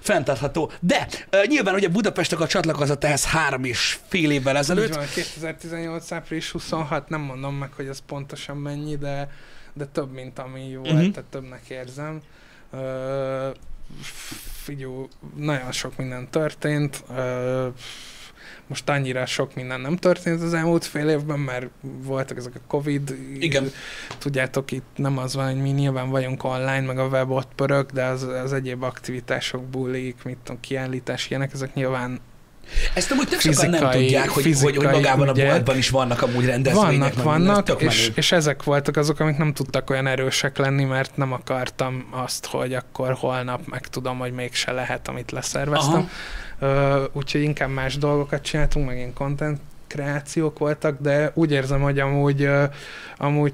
Fenntartható. De uh, nyilván ugye Budapest akkor csatlakozott ehhez három és fél évvel ezelőtt. van, 2018. április 26, nem mondom meg, hogy ez pontosan mennyi, de, de több, mint ami Mhm. uh-huh. tehát többnek érzem. Ö, figyú, nagyon sok minden történt. Most annyira sok minden nem történt az elmúlt fél évben, mert voltak ezek a Covid. Igen. Tudjátok, itt nem az van, hogy mi nyilván vagyunk online, meg a web ott pörög, de az, az egyéb aktivitások, bulik, mit tudom, kiállítás, ilyenek, ezek nyilván Ezt amúgy tök sokan nem Fizikai- tudják, hogy, hogy, hogy fizikai magában a ügyek. boltban is vannak amúgy rendezvények. Vannak, meg vannak, és, és ezek voltak azok, amik nem tudtak olyan erősek lenni, mert nem akartam azt, hogy akkor holnap megtudom, hogy mégse lehet, amit leszerveztem. Ö, úgyhogy inkább más dolgokat csináltunk, meg ilyen content kreációk voltak, de úgy érzem, hogy amúgy, amúgy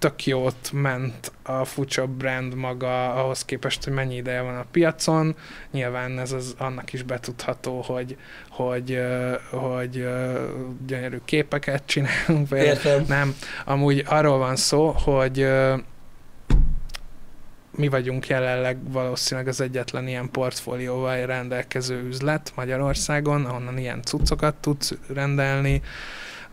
tök jót ment a Future brand maga ahhoz képest, hogy mennyi ideje van a piacon. Nyilván ez az annak is betudható, hogy, hogy, hogy ö, gyönyörű képeket csinálunk. például. Értem. Nem, amúgy arról van szó, hogy mi vagyunk jelenleg valószínűleg az egyetlen ilyen portfólióval rendelkező üzlet Magyarországon, ahonnan ilyen cuccokat tudsz rendelni.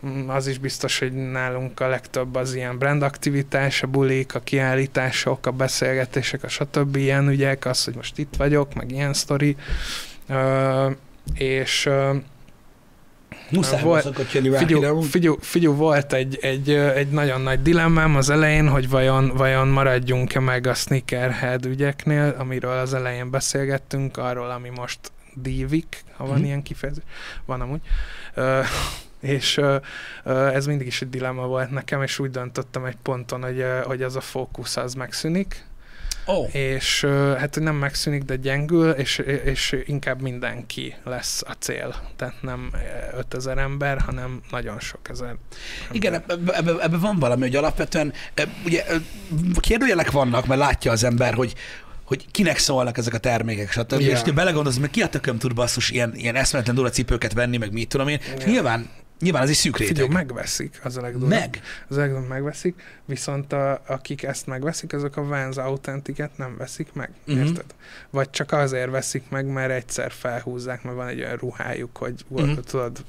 Mm, Az is biztos, hogy nálunk a legtöbb az ilyen brand aktivitás, a bulik, a kiállítások, a beszélgetések, a stb. ilyen ügyek, az, hogy most itt vagyok, meg ilyen sztori. Ö, és ö, Muszáj Volt- jönni. Figyú, figyú, figyú, volt egy, egy, egy nagyon nagy dilemmám az elején, hogy vajon, vajon maradjunk-e meg a sneakerhead ügyeknél, amiről az elején beszélgettünk, arról, ami most dívik, ha van Mhm. ilyen kifejezés. Van amúgy. Ö, és ez mindig is egy dilemma volt nekem, és úgy döntöttem egy ponton, hogy, hogy az a fókusz az megszűnik, Ó, és hát nem megszűnik, de gyengül, és, és inkább mindenki lesz a cél. Tehát nem ö, 5000 ember, hanem nagyon sok ezer ember. Igen, ebben ebbe, ebbe van valami, hogy alapvetően ugye kérdőjelek vannak, mert látja az ember, hogy hogy kinek szólnak ezek a termékek, stb. Yeah. És te belegondolsz, meg ki a tököm tud basszus ilyen, ilyen eszméletlen durva cipőket venni, meg mit tudom én. Yeah. Nyilván, nyilván ez egy szűk réteg. Figyelj, megveszik, az a legdurvább. meg. Az a legdurvább megveszik, viszont a, akik ezt megveszik, azok a Vans Authentiket nem veszik meg, uh-huh. érted? Vagy csak azért veszik meg, mert egyszer felhúzzák, mert van egy olyan ruhájuk, hogy uh-huh. tudod.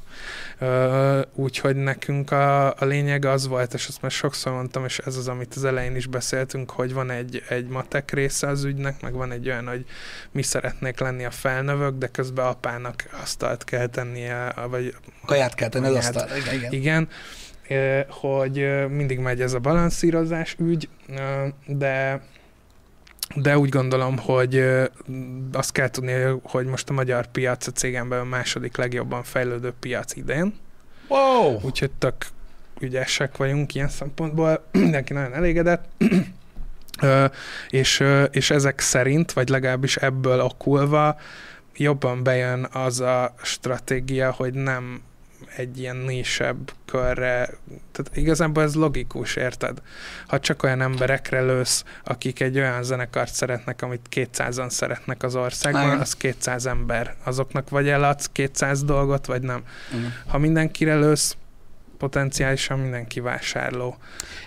Úgyhogy nekünk a, a lényeg az volt, és azt már sokszor mondtam, és ez az, amit az elején is beszéltünk, hogy van egy, egy matek része az ügynek, meg van egy olyan, hogy mi szeretnék lenni a felnövök, de közben apának asztalt kell tennie, vagy Kaját kell tenni. Asztal. Igen, igen. igen, hogy mindig megy ez a balanszírozás ügy, de de úgy gondolom, hogy azt kell tudni, hogy most a magyar piac a cégen belül a második legjobban fejlődő piac idén, Wow! úgyhogy tök ügyesek vagyunk ilyen szempontból, mindenki nagyon elégedett, és, és ezek szerint, vagy legalábbis ebből okulva jobban bejön az a stratégia, hogy nem egy ilyen nisebb körre, tehát igazából ez logikus, érted? Ha csak olyan emberekre lősz, akik egy olyan zenekart szeretnek, amit 200-an szeretnek az országban, Igen. az 200 ember. Azoknak vagy eladsz 200 dolgot, vagy nem. Igen. Ha mindenkire lősz, potenciálisan mindenki vásárló.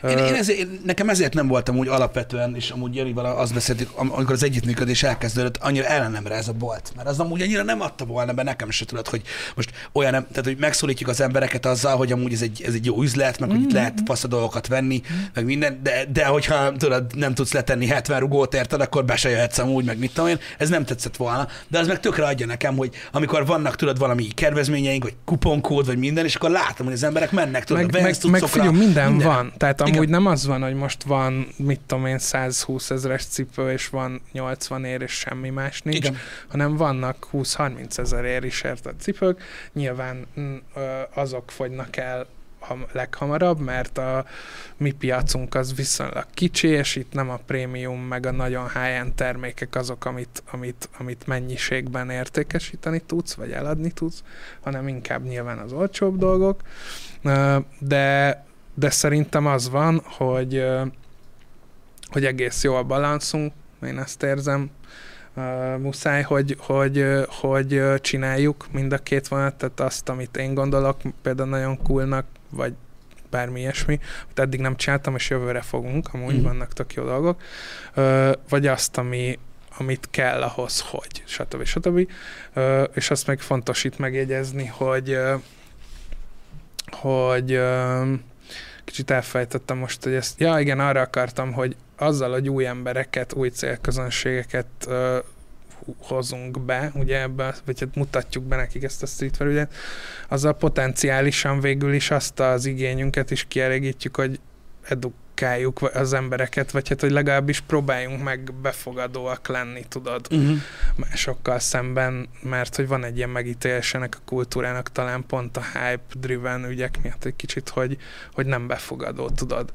Én, én, ezért, nekem ezért nem voltam úgy alapvetően, és amúgy Janival azt beszéltük, am- amikor az együttműködés elkezdődött, annyira ellenemre ez a bolt. Mert az amúgy annyira nem adta volna be nekem se tudod, hogy most olyan tehát hogy megszólítjuk az embereket azzal, hogy amúgy ez egy, ez egy jó üzlet, meg hogy itt lehet fasz dolgokat venni, meg minden, de, de hogyha tudod, nem tudsz letenni 70 rugót érted, akkor be se jöhetsz amúgy, meg mit tudom én, ez nem tetszett volna, de az meg tökre adja nekem, hogy amikor vannak tudod valami kedvezményeink, vagy kuponkód, vagy minden, és akkor látom, hogy az emberek mennek, tudod, meg, a meg, meg figyelj, minden, minden van. Tehát amúgy Igen. nem az van, hogy most van, mit tudom én, 120 ezeres cipő, és van 80 ér, és semmi más nincs, Igen. hanem vannak 20-30 ezer ér is érted cipők. Nyilván mm, azok fogynak el leghamarabb, mert a mi piacunk az viszonylag kicsi, és itt nem a prémium, meg a nagyon high-end termékek azok, amit, amit, amit mennyiségben értékesíteni tudsz, vagy eladni tudsz, hanem inkább nyilván az olcsóbb dolgok. De, de szerintem az van, hogy, hogy egész jó a balanszunk, én ezt érzem, muszáj, hogy, hogy, hogy csináljuk mind a két vonat, tehát azt, amit én gondolok, például nagyon coolnak, vagy bármi ilyesmi, amit eddig nem csináltam, és jövőre fogunk, amúgy Mhm. vannak tök jó dolgok, Ö, vagy azt, ami, amit kell ahhoz, hogy, stb. stb. Ö, és azt meg fontos itt megjegyezni, hogy hogy kicsit elfejtettem most, hogy ezt, ja igen, arra akartam, hogy azzal, hogy új embereket, új célközönségeket hozunk be, ugye ebbe, vagy hát mutatjuk be nekik ezt a streetwear ügyet, azzal potenciálisan végül is azt az igényünket is kielégítjük, hogy edukáljuk az embereket, vagy hát, hogy legalábbis próbáljunk meg befogadóak lenni, tudod, Uh-huh. másokkal szemben, mert hogy van egy ilyen megítélés ennek a kultúrának talán pont a hype-driven ügyek miatt egy kicsit, hogy, hogy nem befogadó, tudod.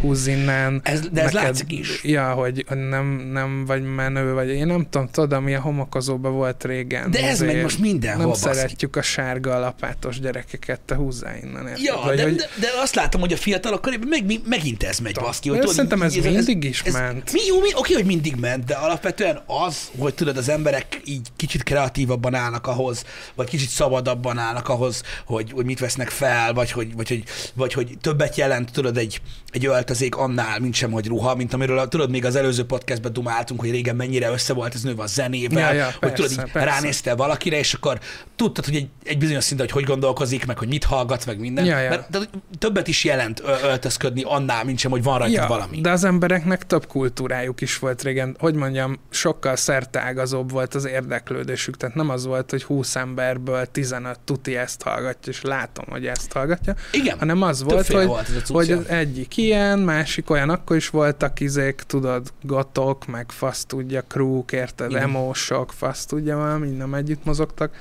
Húzz innen. Ez, de ez látszik is. Ja, hogy nem, nem vagy menő, vagy én nem tudom, tudod, ami a homokozóban volt régen. De ez megy most mindenhol, Nem baszki. szeretjük a sárga alapátos gyerekeket, te húzzá innen, érted? Ja, Vagy, de, hogy, de, de, azt látom, hogy a fiatalok körében meg, meg, megint ez megy, baszki. Hogy tudod, szerintem ez így- mindig is ment. Mi, jó, mi, oké, hogy mindig ment, de alapvetően az, hogy tudod, az emberek így kicsit kreatívabban állnak ahhoz, vagy kicsit szabadabban állnak ahhoz, hogy, hogy mit vesznek fel, vagy hogy, vagy, hogy, vagy hogy többet jelent, tudod, egy, egy öltözék annál, mint sem, hogy ruha, mint amiről tudod, még az előző podcastben dumáltunk, hogy régen mennyire össze volt ez nőve a zenével, Ja, ja, hogy persze, tudod, így persze. valakire, és akkor tudtad, hogy egy, egy bizonyos szinten, hogy hogy gondolkozik, meg hogy mit hallgat, meg minden. Ja, ja. Mert, de többet is jelent öltözködni annál, mint sem, hogy van rajta valami. De az embereknek több kultúrájuk is volt régen. Hogy mondjam, sokkal szerteágazóbb volt az érdeklődésük. Tehát nem az volt, hogy 20 emberből 15 tuti ezt hallgatja, és látom, hogy ezt hallgatja, Igen, hanem az volt, hogy, volt ez hogy ja. az egyik ilyen, másik olyan, akkor is voltak izék, tudod, gotok, meg fasz tudja, krúk, érted, Igen. emósok, fasz tudja, valami, nem együtt mozogtak.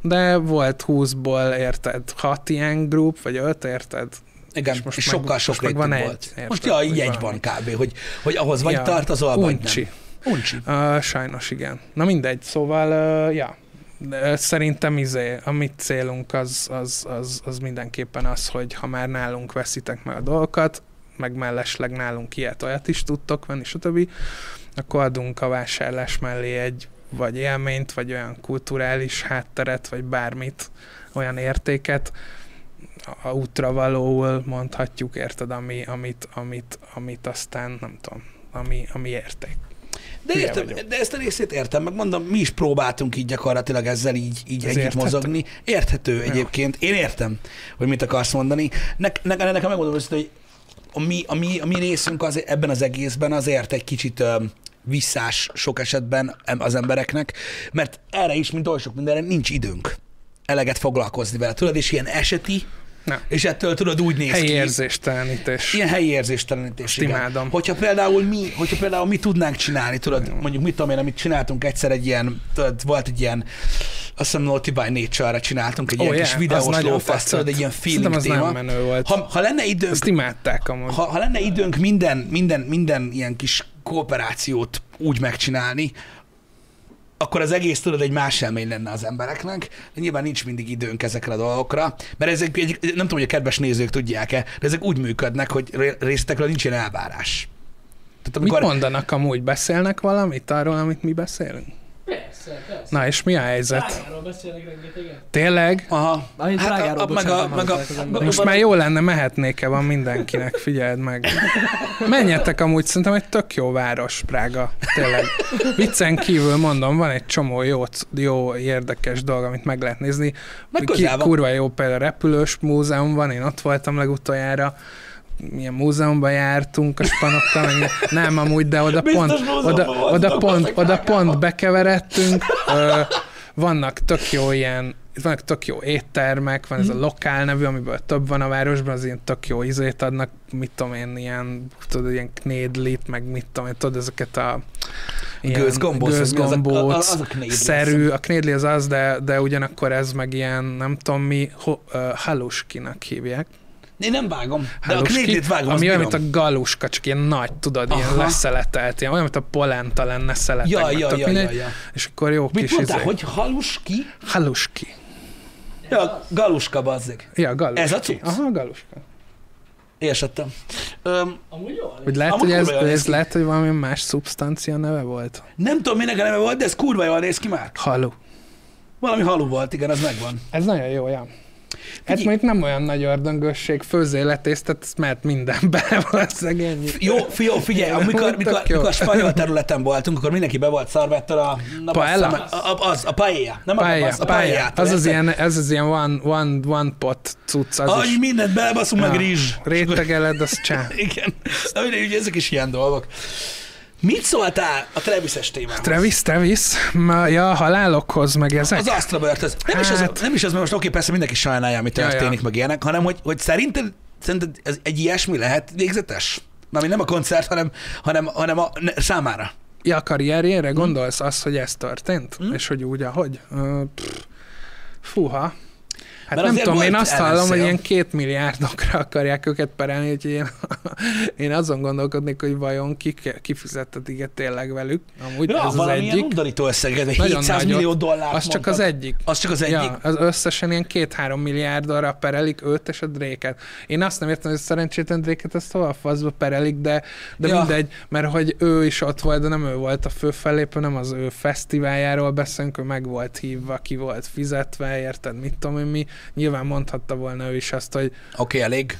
De volt 20-ból, érted, hat ilyen grup, vagy öt, érted? Igen, és most és sokkal most sok meg van egy, volt. érted, Most ja, így egy van kb., hogy, hogy ahhoz vagy Ja, tartozol, vagy Uncsi. nem. Uncsi. Uh, sajnos igen. Na mindegy, szóval, uh, ja, De szerintem izé, a mi célunk az, az, az, az mindenképpen az, hogy ha már nálunk veszitek meg a dolgokat, meg mellesleg nálunk ilyet, olyat is tudtok venni, stb., akkor adunk a vásárlás mellé egy vagy élményt, vagy olyan kulturális hátteret, vagy bármit, olyan értéket, a útra valóul mondhatjuk, érted, ami, amit, amit, amit aztán nem tudom, ami, ami érték. De, Hülye értem, vagyok. de ezt a részét értem, meg mondom, mi is próbáltunk így gyakorlatilag ezzel így, így Ez együtt érthető. mozogni. Érthető egyébként. Én értem, hogy mit akarsz mondani. Ne, ne, nekem megmondom őszintén, hogy a mi, a, mi, a mi részünk az, ebben az egészben azért egy kicsit ö, visszás sok esetben az embereknek, mert erre is, mint oly sok mindenre, nincs időnk eleget foglalkozni vele. Tudod, és ilyen eseti, Nem. és ettől tudod úgy néz Helyi ki. érzéstelenítés. Ilyen helyi érzéstelenítés. Azt igen. imádom. Hogyha például mi, hogyha például mi tudnánk csinálni, tudod, mondjuk mit tudom én, amit csináltunk egyszer egy ilyen, tudod, volt egy ilyen, azt hiszem Naughty by Nature-re csináltunk egy Ó, ilyen yeah, kis videós nagyon lófasz, tudod, egy ilyen feeling az téma. nagyon menő volt. Ha, ha lenne időnk, Ezt imádták amúgy. ha, ha lenne időnk minden, minden, minden ilyen kis kooperációt úgy megcsinálni, akkor az egész tudod egy más élmény lenne az embereknek, de nyilván nincs mindig időnk ezekre a dolgokra, mert ezek, nem tudom, hogy a kedves nézők tudják-e, de ezek úgy működnek, hogy ré- részletekről nincs ilyen elvárás. Tehát Mit amikor, mondanak amúgy? Beszélnek valamit arról, amit mi beszélünk? Persze, persze. Na és mi a helyzet? Prágáról beszélnek rengeteget. Tényleg? Aha. Amint Hát a- Prágáról, a- meg a- meg a- emberek. Most már jó lenne, mehetnék-e van mindenkinek, figyeld meg. Menjetek amúgy, szerintem egy tök jó város, Prága. Tényleg. Viccen kívül mondom, van egy csomó jó, jó érdekes dolog, amit meg lehet nézni. Meg Ki, kurva jó például repülős múzeum van, én ott voltam legutoljára milyen múzeumban jártunk a spanokkal, meg nem amúgy, de oda Biztos pont, oda, oda pont, oda pont bekeveredtünk, ö, vannak tök jó ilyen, vannak tök jó éttermek, van ez a Mhm. lokál nevű, amiből több van a városban, az ilyen tök jó ízét adnak, mit tudom én, ilyen, tudod, ilyen knédlit, meg mit tudom én, tudod, ezeket a Gőzgombóc, az? Az a- gőzgombóc, az a knédli, szerű, a knédli az az, de, de ugyanakkor ez meg ilyen, nem tudom mi, ho, uh, haluskinak hívják. Én nem vágom, de a Haluski, knédlit vágom, azt ami olyan, mint a galuska, csak ilyen nagy, tudod, ilyen Aha. leszeletelt, ilyen, olyan, mint a polenta lenne szeletek. Ja, ja, ja, ja, ja. És akkor jó Mit kis mondtál, izé. hogy haluski? Haluski. Ja, galuska, bazzeg. Ja, galuski. Ez a cucc? Aha, galuska. Érsettem. Öm, Amúgy jó. Hogy lehet, Amúgy hogy ez, ez lehet, hogy valami más szubstancia neve volt? nem tudom, minek a neve volt, de ez kurva jól néz ki már. Halu. Valami halu volt, igen, az megvan. Ez nagyon jó, ja. Hát mondjuk nem olyan nagy ördöngösség, főzéletésztet, ezt mehet minden bele valószínűleg ennyi. Jó, jó figyelj, amikor, mikor, mikor a spanyol területen voltunk, akkor mindenki be volt szarva ettől a... na, Paella? meg, A, az, a paella. Nem a Paella, tapasz, a paella. Az az ilyen, ez az ilyen one, one, one pot cucc, az Ahogy is. mindent belebaszunk, meg rizs. Rétegeled, az csá. Igen. Na, mindegy, ugye ezek is ilyen dolgok. Mit szóltál a Travis-es témához? Travis, Travis, ma, ja, halálokhoz, meg ezek. Az Astra Bird-höz. Nem, is az, Hát- nem is az, mert most oké, persze mindenki sajnálja, ami Ja, ja. történik, meg ilyenek, hanem hogy, hogy szerinted, szerinted ez egy ilyesmi lehet végzetes? Mármint nem a koncert, hanem, hanem, hanem a ne, számára. Ja, a karrierjére Hm? gondolsz azt, hogy ez történt? Mm. És hogy úgy, ahogy? Ö, pff, Fúha. Hát Mert nem tudom, én azt hallom, hogy ilyen két milliárdokra akarják őket perelni, úgyhogy én, én azon gondolkodnék, hogy vajon ki, kifizettetik tényleg velük. Amúgy Ja, ez az egyik. undorító összeget, vagy Nagyon 700 nagyot. millió dollár. Az csak az egyik. Az csak az egyik. Ja, az összesen ilyen két-három milliárdra perelik őt és a dréket. Én azt nem értem, hogy a szerencsétlen dréket ezt hova a faszba perelik, de, de Ja. mindegy, mert hogy ő is ott volt, de nem ő volt a fő fellépő, nem az ő fesztiváljáról beszélünk, ő meg volt hívva, ki volt fizetve, érted, mit tudom én mi. Nyilván mondhatta volna ő is azt, hogy Oké, elég.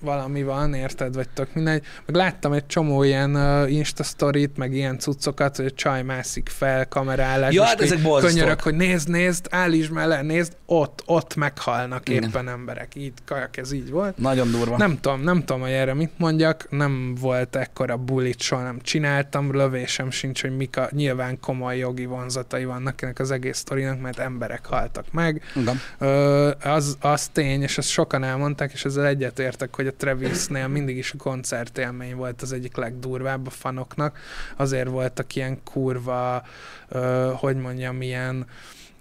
Valami van, érted, vagy tök mindegy. Meg láttam egy csomó ilyen uh, Insta sztorit, meg ilyen cuccokat, hogy a csaj mászik fel, kamerálás, Ja, hát ezek borzasztóak. könyörök, hogy nézd, nézd, állítsd mellé, nézd, ott, ott meghalnak Igen. éppen emberek. Így, kajak, ez így volt. Nagyon durva. Nem tudom, nem tudom, hogy erre mit mondjak, nem volt ekkora bulit, soha nem csináltam, lövésem sincs, hogy mik a nyilván komoly jogi vonzatai vannak ennek az egész sztorinak, mert emberek haltak meg. Igen. Ö, az, az tény, és ezt sokan elmondták, és ezzel egyetértek, hogy a Travisnél mindig is a koncertélmény volt az egyik legdurvább a fanoknak. Azért voltak ilyen kurva, ö, hogy mondjam, ilyen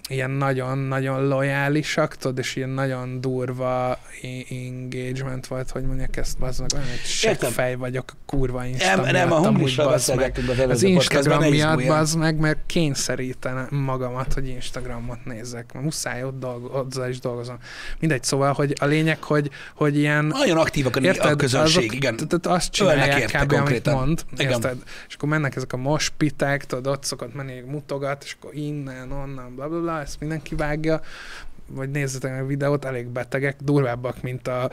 ilyen nagyon-nagyon lojálisak, tudod, és ilyen nagyon durva engagement volt, hogy mondják ezt, az meg olyan, hogy Értem. fej vagyok a kurva Insta Nem, nem, a amúgy, bazd meg. az Az Instagram miatt az meg, mert kényszerítenem magamat, hogy Instagramot nézzek. Mert muszáj ott dolgo- azzal is dolgozom. Mindegy, szóval, hogy a lényeg, hogy, hogy ilyen Nagyon aktívak a, a közönség, igen. Tehát azt csinálják érte kb. amit mond, érted? És akkor mennek ezek a mospitek, tudod, ott szokott menni, mutogat, és akkor innen, onnan, bla bla bla, ezt mindenki vágja, vagy nézzetek meg a videót, elég betegek, durvábbak, mint a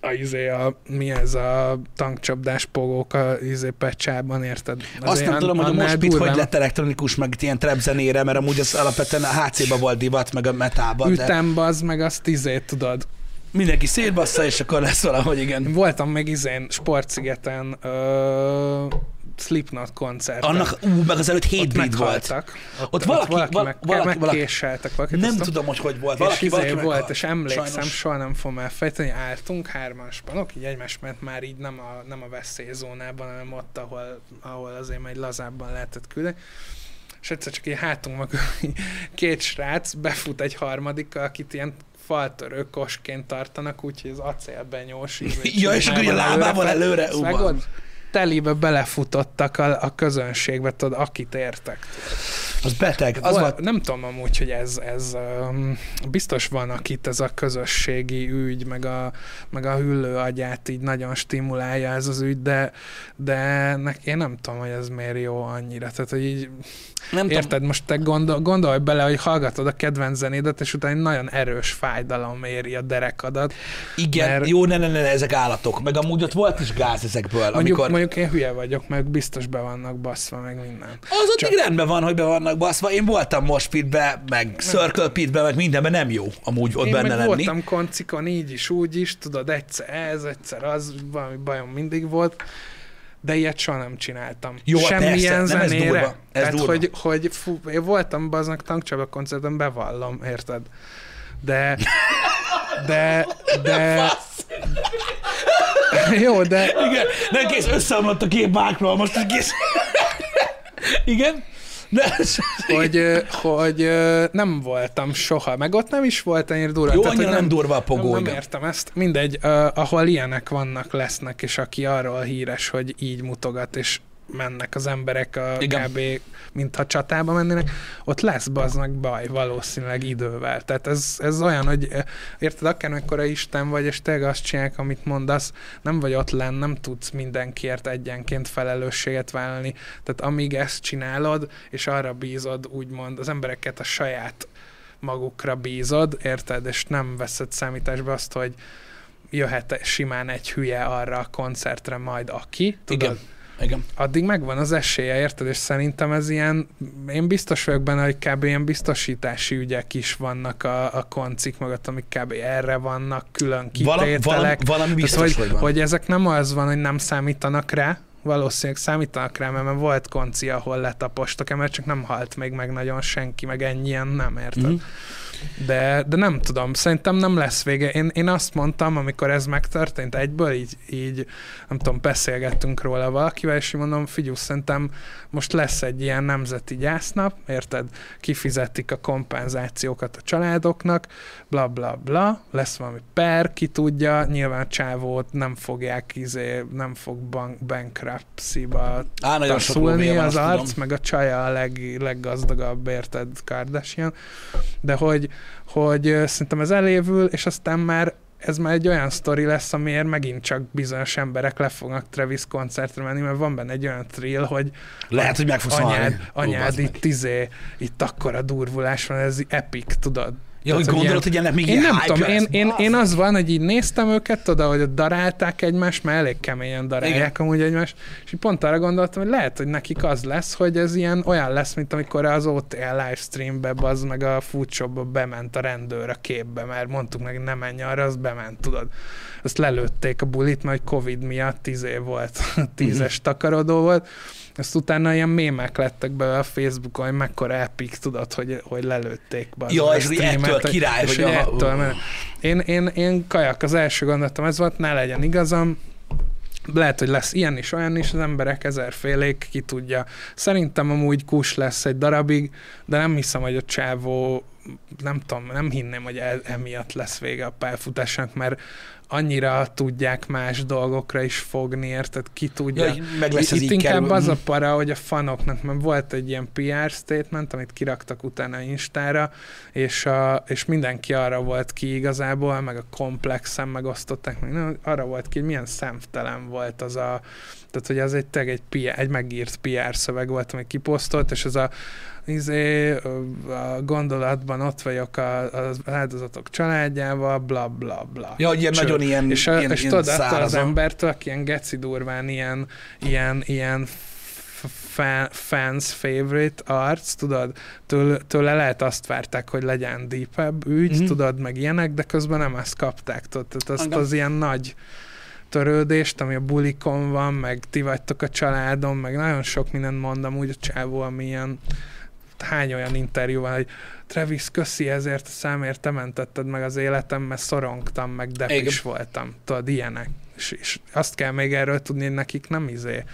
a, izé, a, mi ez a tankcsapdás pogók a izé pecsában, érted? Azt Azért nem tudom, hogy a most mit, hogy lett elektronikus, meg ilyen trap zenére, mert amúgy az alapvetően a HC-ba volt divat, meg a metában, de Ütem, az meg azt izé, tudod. mindenki szétbassza, és akkor lesz valahogy, igen. Voltam még izén Sportszigeten ö, Slipknot koncerten. Annak, ú, meg az előtt ott hét brit volt. Ott, Ott valaki- valaki, val- meg, valaki- valaki, valaki- megkéseltek. Valaki, Nem tudom, hogy hogy volt. és Valaki, izé valaki volt, és emlékszem, Sajnos. soha nem fogom elfejteni, álltunk hárman spanok, így egymás mert már így nem a, nem a veszélyzónában, hanem ott, ahol, ahol azért majd lazábban lehetett küldeni. És egyszer csak így hátunk mögül két srác befut egy harmadikkal, akit ilyen faltörő kosként tartanak, úgyhogy az acélben nyós. így, vagy Ja, és akkor így a lábával előre, ú, vágod? van. Telibe belefutottak a, a közönségbe, tudod, akit értek. Az beteg. Az volt, Nem tudom amúgy, hogy ez, ez um, biztos van, akit ez a közösségi ügy, meg a, meg a hüllő agyát így nagyon stimulálja ez az ügy, de, de nek, én nem tudom, hogy ez miért jó annyira. Tehát, hogy így, nem tudom, érted, most te gondol, gondolj bele, hogy hallgatod a kedvenc zenédet, és utána egy nagyon erős fájdalom éri a derekadat. igen, mert- jó, ne, ne, ne, ezek állatok. Meg amúgy ott volt is gáz ezekből, Mondjuk, amikor... mondjuk én hülye vagyok, meg biztos be vannak baszva, meg minden. Az ott Csak- rendben van, hogy be vannak baszva. Én voltam most pitbe, meg Circle pitbe, meg mindenben nem jó amúgy ott Én benne lenni. voltam koncikon így is, úgy is, tudod, egyszer ez, egyszer az, valami bajom mindig volt, de ilyet soha nem csináltam. Jó, hát Semmilyen persze, nem, ez zenére. durva, ez Tehát, durva. hogy, hogy fú, én voltam baznak tankcsaba koncerten, bevallom, érted? De, de, de, jó, de Igen, nem kész, összeomlott a kép Márkról, most kész. Igen? De, hogy, hogy nem voltam soha, meg ott nem is volt ennyire durva. jó, Tehát, hogy annyira nem durva a pogó, nem, nem értem ezt. Mindegy, ahol ilyenek vannak, lesznek, és aki arról híres, hogy így mutogat, és mennek az emberek a Igen. kb. mintha csatába mennének, ott lesz baznak baj valószínűleg idővel. Tehát ez, ez olyan, hogy eh, érted, akármekkora Isten vagy, és tényleg azt csinálják, amit mondasz, nem vagy ott lenn, nem tudsz mindenkiért egyenként felelősséget vállalni. Tehát amíg ezt csinálod, és arra bízod, úgymond az embereket a saját magukra bízod, érted, és nem veszed számításba azt, hogy jöhet simán egy hülye arra a koncertre majd aki, tudod? Igen. Igen. addig megvan az esélye, érted? És szerintem ez ilyen, én biztos vagyok benne, hogy kb. ilyen biztosítási ügyek is vannak a, a koncik mögött, amik kb. erre vannak, külön kitételek. valami, valami biztos, Tehát, hogy, hogy, hogy ezek nem az van, hogy nem számítanak rá, valószínűleg számítanak rá, mert volt konci, ahol letapostak, mert csak nem halt még meg nagyon senki, meg ennyien nem, érted? Mhm. De, de nem tudom, szerintem nem lesz vége. Én, én azt mondtam, amikor ez megtörtént egyből, így, így nem tudom, beszélgettünk róla valakivel, és mondom, figyelj, szerintem most lesz egy ilyen nemzeti gyásznap, érted? Kifizetik a kompenzációkat a családoknak, bla bla bla, lesz valami per, ki tudja, nyilván a csávót nem fogják, izé, nem fog bank, bankruptcy-ba taszulni az arc, tudom. meg a csaja a leg, leggazdagabb, érted, Kardashian, de hogy, hogy ö, szerintem ez elévül, és aztán már ez már egy olyan sztori lesz, amiért megint csak bizonyos emberek le fognak Travis koncertre menni, mert van benne egy olyan thrill, hogy Lehet, hogy meg fogsz halni. anyád, Ó, anyád bazd meg. itt izé, itt akkora durvulás van, ez epic, tudod? Ja, hogy gondolod, hogy ennek még Én ilyen nem tudom, én, én, én az van, hogy így néztem őket, oda, hogy darálták egymást, mert elég keményen darálják Igen. amúgy egymást, és így pont arra gondoltam, hogy lehet, hogy nekik az lesz, hogy ez ilyen olyan lesz, mint amikor az OTL livestreambe az meg a foodshopba bement a rendőr a képbe, mert mondtuk neki, nem menj arra, az bement, tudod. Azt lelőtték a bulit, mert Covid miatt tíz év volt, tízes takarodó volt, ezt utána ilyen mémek lettek be a Facebookon, hogy mekkora epic, tudod, hogy, hogy lelőtték be. Ja, és hogy ettől király, és hogy hogy a- ettől, mert én, én, én kajak, az első gondolatom ez volt, ne legyen igazam, lehet, hogy lesz ilyen is, olyan is, az emberek ezerfélék, ki tudja. Szerintem amúgy kus lesz egy darabig, de nem hiszem, hogy a csávó, nem tudom, nem hinném, hogy e- emiatt lesz vége a pályafutásnak, mert annyira tudják más dolgokra is fogni, érted? Ki tudja. Ja, meg lesz ez Itt inkább kerül. az a para, hogy a fanoknak, mert volt egy ilyen PR statement, amit kiraktak utána Instára, és, a, és mindenki arra volt ki igazából, meg a komplexen megosztották, meg arra volt ki, hogy milyen szemtelen volt az a, tehát hogy az egy, teg egy, PR, egy megírt PR szöveg volt, amit kiposztolt, és az a izé, a gondolatban ott vagyok az áldozatok családjával, bla bla bla. Ja, ilyen Cső. nagyon ilyen, És, ilyen, és ilyen tudod, attól az embertől, aki ilyen geci durván, ilyen, ilyen, ilyen fans favorite arc, tudod, tőle, tőle lehet azt várták, hogy legyen deepebb ügy, Mhm. mm-hmm. tudod, meg ilyenek, de közben nem ezt kapták, tudod, tehát azt Engem- az ilyen nagy törődést, ami a bulikon van, meg ti vagytok a családom, meg nagyon sok mindent mondom úgy a csávó, ami ilyen hány olyan interjú van, hogy Travis, köszi ezért a számért, te mentetted meg az életem, mert szorongtam, meg depis voltam. Tudod, ilyenek. És, és azt kell még erről tudni, hogy nekik nem izé,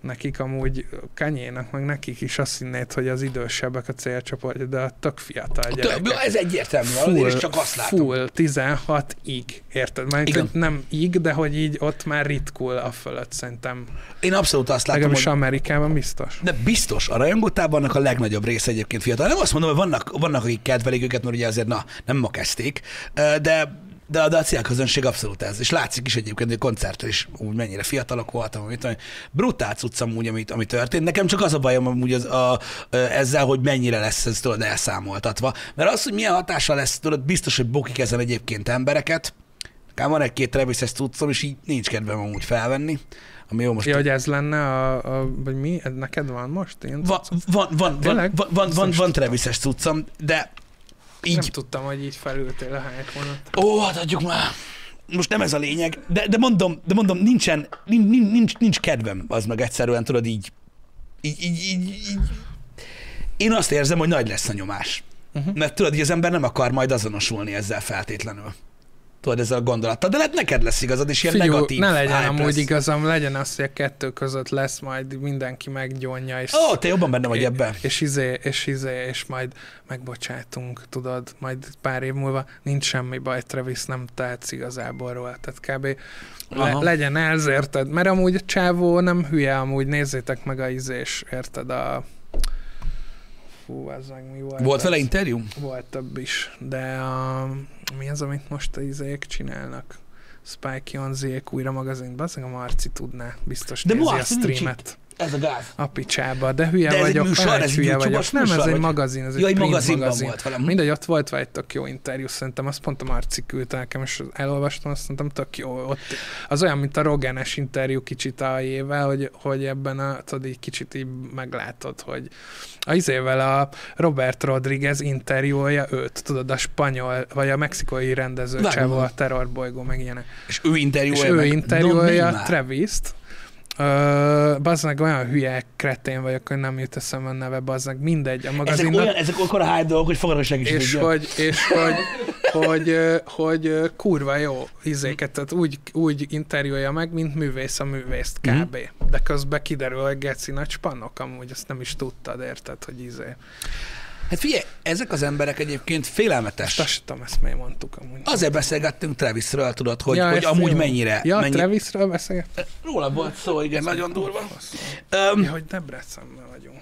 nekik amúgy kanyénak, meg nekik is azt hinnéd, hogy az idősebbek a célcsoportja, de a tök fiatal gyerekek. ez egyértelmű, full, én is csak azt látom. Full, 16 ig, érted? Mert Igen. nem ig, de hogy így ott már ritkul a fölött szerintem. Én abszolút azt látom, Legalábbis hogy Amerikában biztos. De biztos, a rajongótábornak a legnagyobb része egyébként fiatal. Nem azt mondom, hogy vannak, vannak akik kedvelik őket, mert ugye azért na, nem ma kezdték, de, de, de a célközönség abszolút ez. És látszik is egyébként, hogy a koncertre is úgy mennyire fiatalok voltam, amit tudom, brutál cucc amúgy, amit, ami történt. Nekem csak az a bajom amúgy az, a, a, ezzel, hogy mennyire lesz ez tudod elszámoltatva. Mert az, hogy milyen hatása lesz, tudod, biztos, hogy bokik ezen egyébként embereket. Nekem van egy-két Travis cuccom, és így nincs kedvem amúgy felvenni. Ami jó most Ja, hogy ez lenne a, a vagy mi? Neked van most? Én van, van, van, van, Tényleg? van, van, van, Nem van is Travis-es cuccom, de így... nem tudtam, hogy így felültél a hype vonat. ó, hát adjuk már. Most nem ez a lényeg, de, de mondom, de mondom, nincsen, nincs, nincs, nincs kedvem az meg egyszerűen, tudod, így, így, így, így, így. Én azt érzem, hogy nagy lesz a nyomás. Uh-huh. Mert tudod, hogy az ember nem akar majd azonosulni ezzel feltétlenül. Tudod, ezzel a gondolattal. De lehet neked lesz igazad, és ilyen Figyú, negatív ne legyen amúgy lesz. igazam, legyen az, hogy a kettő között lesz majd mindenki meggyónja, és, Ó, te jobban benne vagy ebben. és izé, és izé, és majd megbocsátunk, tudod, majd pár év múlva nincs semmi baj, Travis nem tehetsz igazából róla, tehát kb. Le, legyen ez, érted? Mert amúgy a csávó nem hülye, amúgy nézzétek meg a izés, érted? A... Fú, ez meg mi volt? Volt az? vele interjú? Volt több is, de a, mi az, amit most a izék csinálnak? Spike Jonziék újra magazinban, az a Marci tudná, biztos De nézi a Marci nincs streamet. Ez a gáz. A picsába, de hülye De ez egy vagyok, műsor, lehet ez egy hülye vagyok. Nem, ez műsor, egy magazin, ez egy Ja, egy magazinban magazin. volt velem. Mindegy, ott volt vagy tök jó interjú, szerintem azt pont a Marci küldte nekem, és elolvastam, azt mondtam, tök jó. Ott, az olyan, mint a Rogenes interjú kicsit a jével, hogy, hogy ebben a, tudod, így kicsit így meglátod, hogy a izével a Robert Rodriguez interjúolja őt, tudod, a spanyol, vagy a mexikai rendező csávó, a terrorbolygó, meg ilyenek. És ő És interjúolja ő meg. interjúolja? Travis-t, Ö, bazdmeg olyan hülye kretén vagyok, hogy nem jut eszembe a neve, bazdmeg, mindegy, a Ezek, magazinnak. olyan, ezek akkor a hype dolgok, hogy fogadok senki és tudja. hogy, és hogy, hogy, hogy, ö, kurva jó izéket, tehát úgy, úgy interjúolja meg, mint művész a művészt Mhm. kb. De közben kiderül, hogy geci nagy spannok amúgy, azt nem is tudtad, érted, hogy izé. Hát figyelj, ezek az emberek egyébként félelmetes. Tudom, ezt miért mondtuk amúgy. Azért beszélgettünk Travisről, tudod, hogy, Ja, hogy amúgy jó. mennyire. Ja, mennyi... Travisről beszélget? Róla volt szó, igen, nagyon durva. Ja, Um, hogy Debrecenben vagyunk.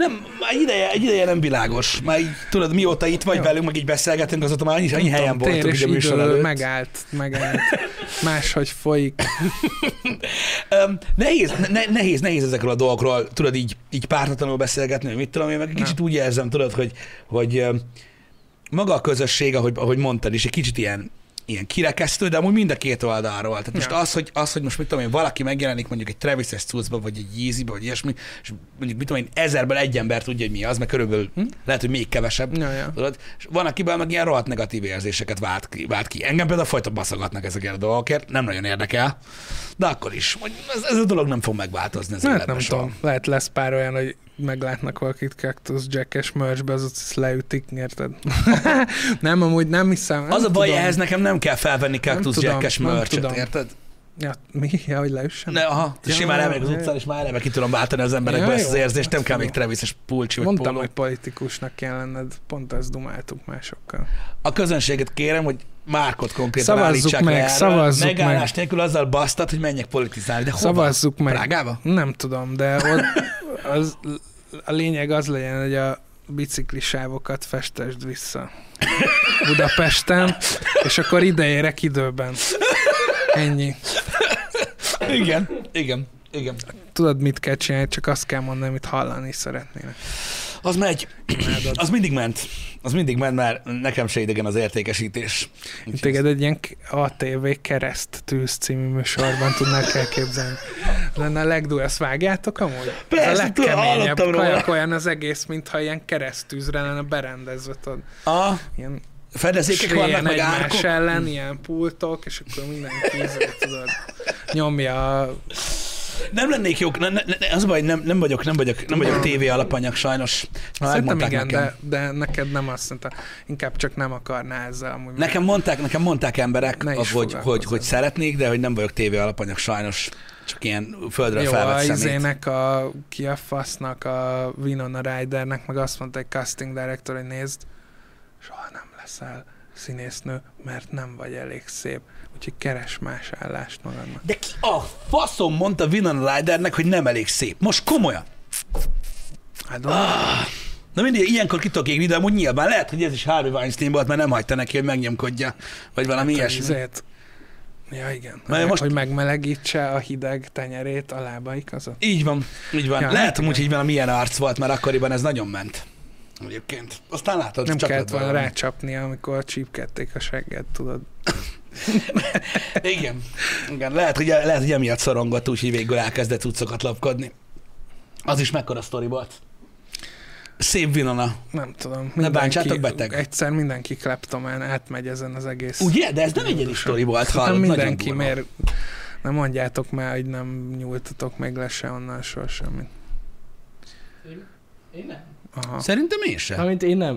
Nem, már ideje, egy ideje nem világos. Már így, tudod, mióta itt vagy Jó. velünk, meg így beszélgetünk, azóta már annyi, annyi Nem helyen voltunk így a műsor idő előtt. megállt, megállt. Máshogy folyik. Um, nehéz, ne, nehéz, nehéz ezekről a dolgokról, tudod, így, így pártatlanul beszélgetni, hogy mit tudom én, meg kicsit úgy érzem, tudod, hogy, hogy, maga a közösség, ahogy, ahogy mondtad is, egy kicsit ilyen, ilyen kirekesztő, de amúgy mind a két oldalról. Tehát most Ja. az, hogy, az, hogy most mit tudom én, valaki megjelenik mondjuk egy Travis-es cuccba, vagy egy Yeezy-ba, vagy ilyesmi, és mondjuk mit tudom én, ezerből egy ember tudja, hogy mi az, mert körülbelül hm? lehet, hogy még kevesebb. Ja, ja. Tudod? És van, akiben meg ilyen rohadt negatív érzéseket vált ki. Vált ki. Engem például folyton baszogatnak ezekért a dolgokért, nem nagyon érdekel, de akkor is. hogy Ez, ez a dolog nem fog megváltozni az Hát nem tudom, lehet lesz pár olyan, hogy meglátnak valakit Cactus Jack-es merchbe, az leütik, érted? nem, amúgy nem hiszem. Nem Az a baj, ehhez nekem nem kell felvenni Cactus Jack-es nem merch tudom. érted? Ja, mi? Ja, hogy leüssem? Ne, aha, Ja, simán elmegyek az ja, utcán, és már eleve ki tudom váltani az emberekbe Ja, ezt az érzést, nem kell még tudom. Travis-es pulcsi vagy Mondtam, póló. hogy politikusnak kell lenned, pont ezt dumáltuk másokkal. A közönséget kérem, hogy Márkot konkrétan Szavazzuk meg, erre. szavazzuk Megállás meg. nélkül azzal basztat, hogy menjek politizálni. De hova? Szavazzuk meg. Prágába? Nem tudom, de ott az, a lényeg az legyen, hogy a biciklisávokat festesd vissza Budapesten, és akkor ide érek időben. Ennyi. Igen, igen, igen. Tudod, mit kell csinálni, csak azt kell mondani, amit hallani szeretnének. Az megy. Imádod. Az mindig ment. Az mindig ment, mert nekem se idegen az értékesítés. Úgyhogy Téged egy ilyen ATV kereszt tűz című műsorban tudnák elképzelni. Lenne a legdurvább, ezt vágjátok amúgy? Persze, Ez a legkeményebb kajak, olyan az egész, mintha ilyen keresztűzre lenne berendezve, tudod. A Ilyen fedezékek vannak, meg árkok. ellen, ilyen pultok, és akkor mindenki tudod, nyomja a... Nem lennék jók, ne, ne, az a baj, nem, nem vagyok, nem vagyok, nem vagyok tévé alapanyag, sajnos. Már Szerintem igen, nekem. de, de neked nem azt mondta, inkább csak nem akarná ezzel amúgy. Nekem mondták, nekem mondták emberek, Ne hogy, hogy, hogy szeretnék, de hogy nem vagyok tévé alapanyag, sajnos. Csak ilyen földre Jó, a felvett szemét. izének, a, ki a fasznak, a Winona Rydernek, meg azt mondta egy casting director, hogy nézd, soha nem leszel színésznő, mert nem vagy elég szép. Úgyhogy keres más állást magadnak. De ki a faszom mondta Winona Rydernek, hogy nem elég szép. Most komolyan. Hát, Na mindig ilyenkor ki tudok égni, de amúgy nyilván lehet, hogy ez is Harvey Weinstein volt, mert nem hagyta neki, hogy megnyomkodja, vagy valami hát, ilyesmi. izét. Ja, igen. Meg, most-. Hogy megmelegítse a hideg tenyerét a lábaik azon. Így van, így van. Ja, Ja, lehet hát amúgy, hogy valami ilyen arc volt, mert akkoriban ez nagyon ment. Egyébként. Aztán látod, Nem csak kellett lett volna valami. rácsapnia, amikor csípkedték a segget, tudod. Igen. Igen. Lehet, hogy, lehet, hogy emiatt szorongott, úgyhogy végül elkezdett cuccokat lopkodni. Az is mekkora sztori volt. Szép Winona. Nem tudom. Ne bántsátok, beteg. Egyszer mindenki kleptomán átmegy ezen az egész. Ugye? De ez nem egyedi sztori volt, Nem hallod? Nagyon mindenki, miért nem mondjátok már, hogy nem nyújtatok meg le se onnan soha semmit. Én, én nem. Aha. Szerintem én se. Amint én nem.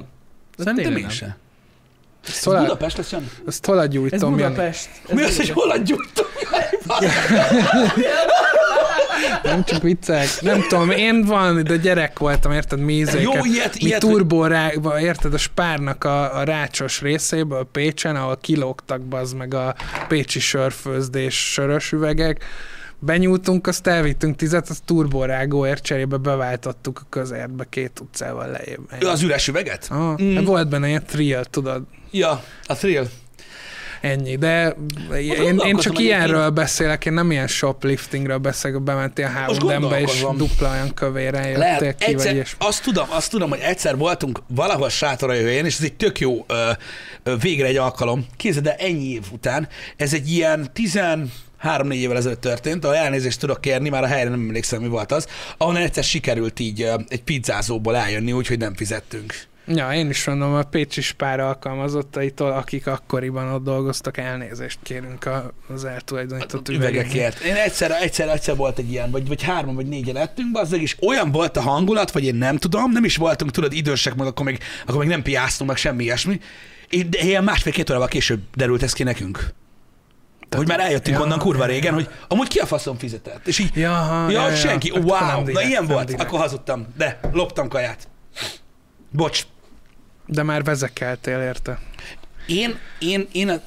De Szerintem tényleg én nem. Ez Szóval Budapest lesz, Jani? azt hol a Ez gyújtom, Jani? Budapest. Ez Mi az, hogy Budapest. hol a gyújtom? Nem csak viccek. Nem tudom, én valami, de gyerek voltam, érted, mi ízéket. Jó, ilyet, Mi ilyet, hogy- turbórákba, érted, a spárnak a, a rácsos részéből Pécsen, ahol kilógtak bazd meg a pécsi sörfőzdés sörös üvegek, benyúltunk, azt elvittünk tizet, azt turbórágóért cserébe beváltottuk a közértbe két utcával lejjebb. Az üres üveget? Ah, Mm. mm. Volt benne ilyen thrill, tudod, Ja, a thrill. ennyi, de én, én csak ilyenről beszélek, én nem ilyen shopliftingről beszélek, bementél H&M-be és dupla olyan kövére jöttél ki, vagy egyszer, ilyesmi. azt tudom, azt tudom, hogy egyszer voltunk valahol sátora jövőjén, és ez egy tök jó ö, ö, végre egy alkalom. Képzeld, de ennyi év után, ez egy ilyen 13-4 évvel ezelőtt történt, ahol elnézést tudok kérni, már a helyre nem emlékszem, mi volt az, ahol egyszer sikerült így egy pizzázóból eljönni, úgyhogy nem fizettünk. Ja, én is mondom, a Pécsi Spár alkalmazottaitól, akik akkoriban ott dolgoztak, elnézést kérünk az eltulajdonított üvegekért. Én egyszer, egyszer, egyszer volt egy ilyen, vagy, vagy hárman, vagy négyen ettünk, bazzeg, és olyan volt a hangulat, vagy én nem tudom, nem is voltunk, tudod, idősek, meg akkor még, akkor még nem piáztunk, meg semmi ilyesmi. De ilyen másfél-két órával később derült ez ki nekünk. Hogy már eljöttünk ja, onnan kurva ja, régen, hogy amúgy ki a faszom fizetett. És így, Ja, ja, ja, senki, Hát akkor nem wow, na direkt, ilyen nem volt, direkt. akkor hazudtam, de loptam kaját. Bocs, De már vezekeltél érte. Én, én, én, a,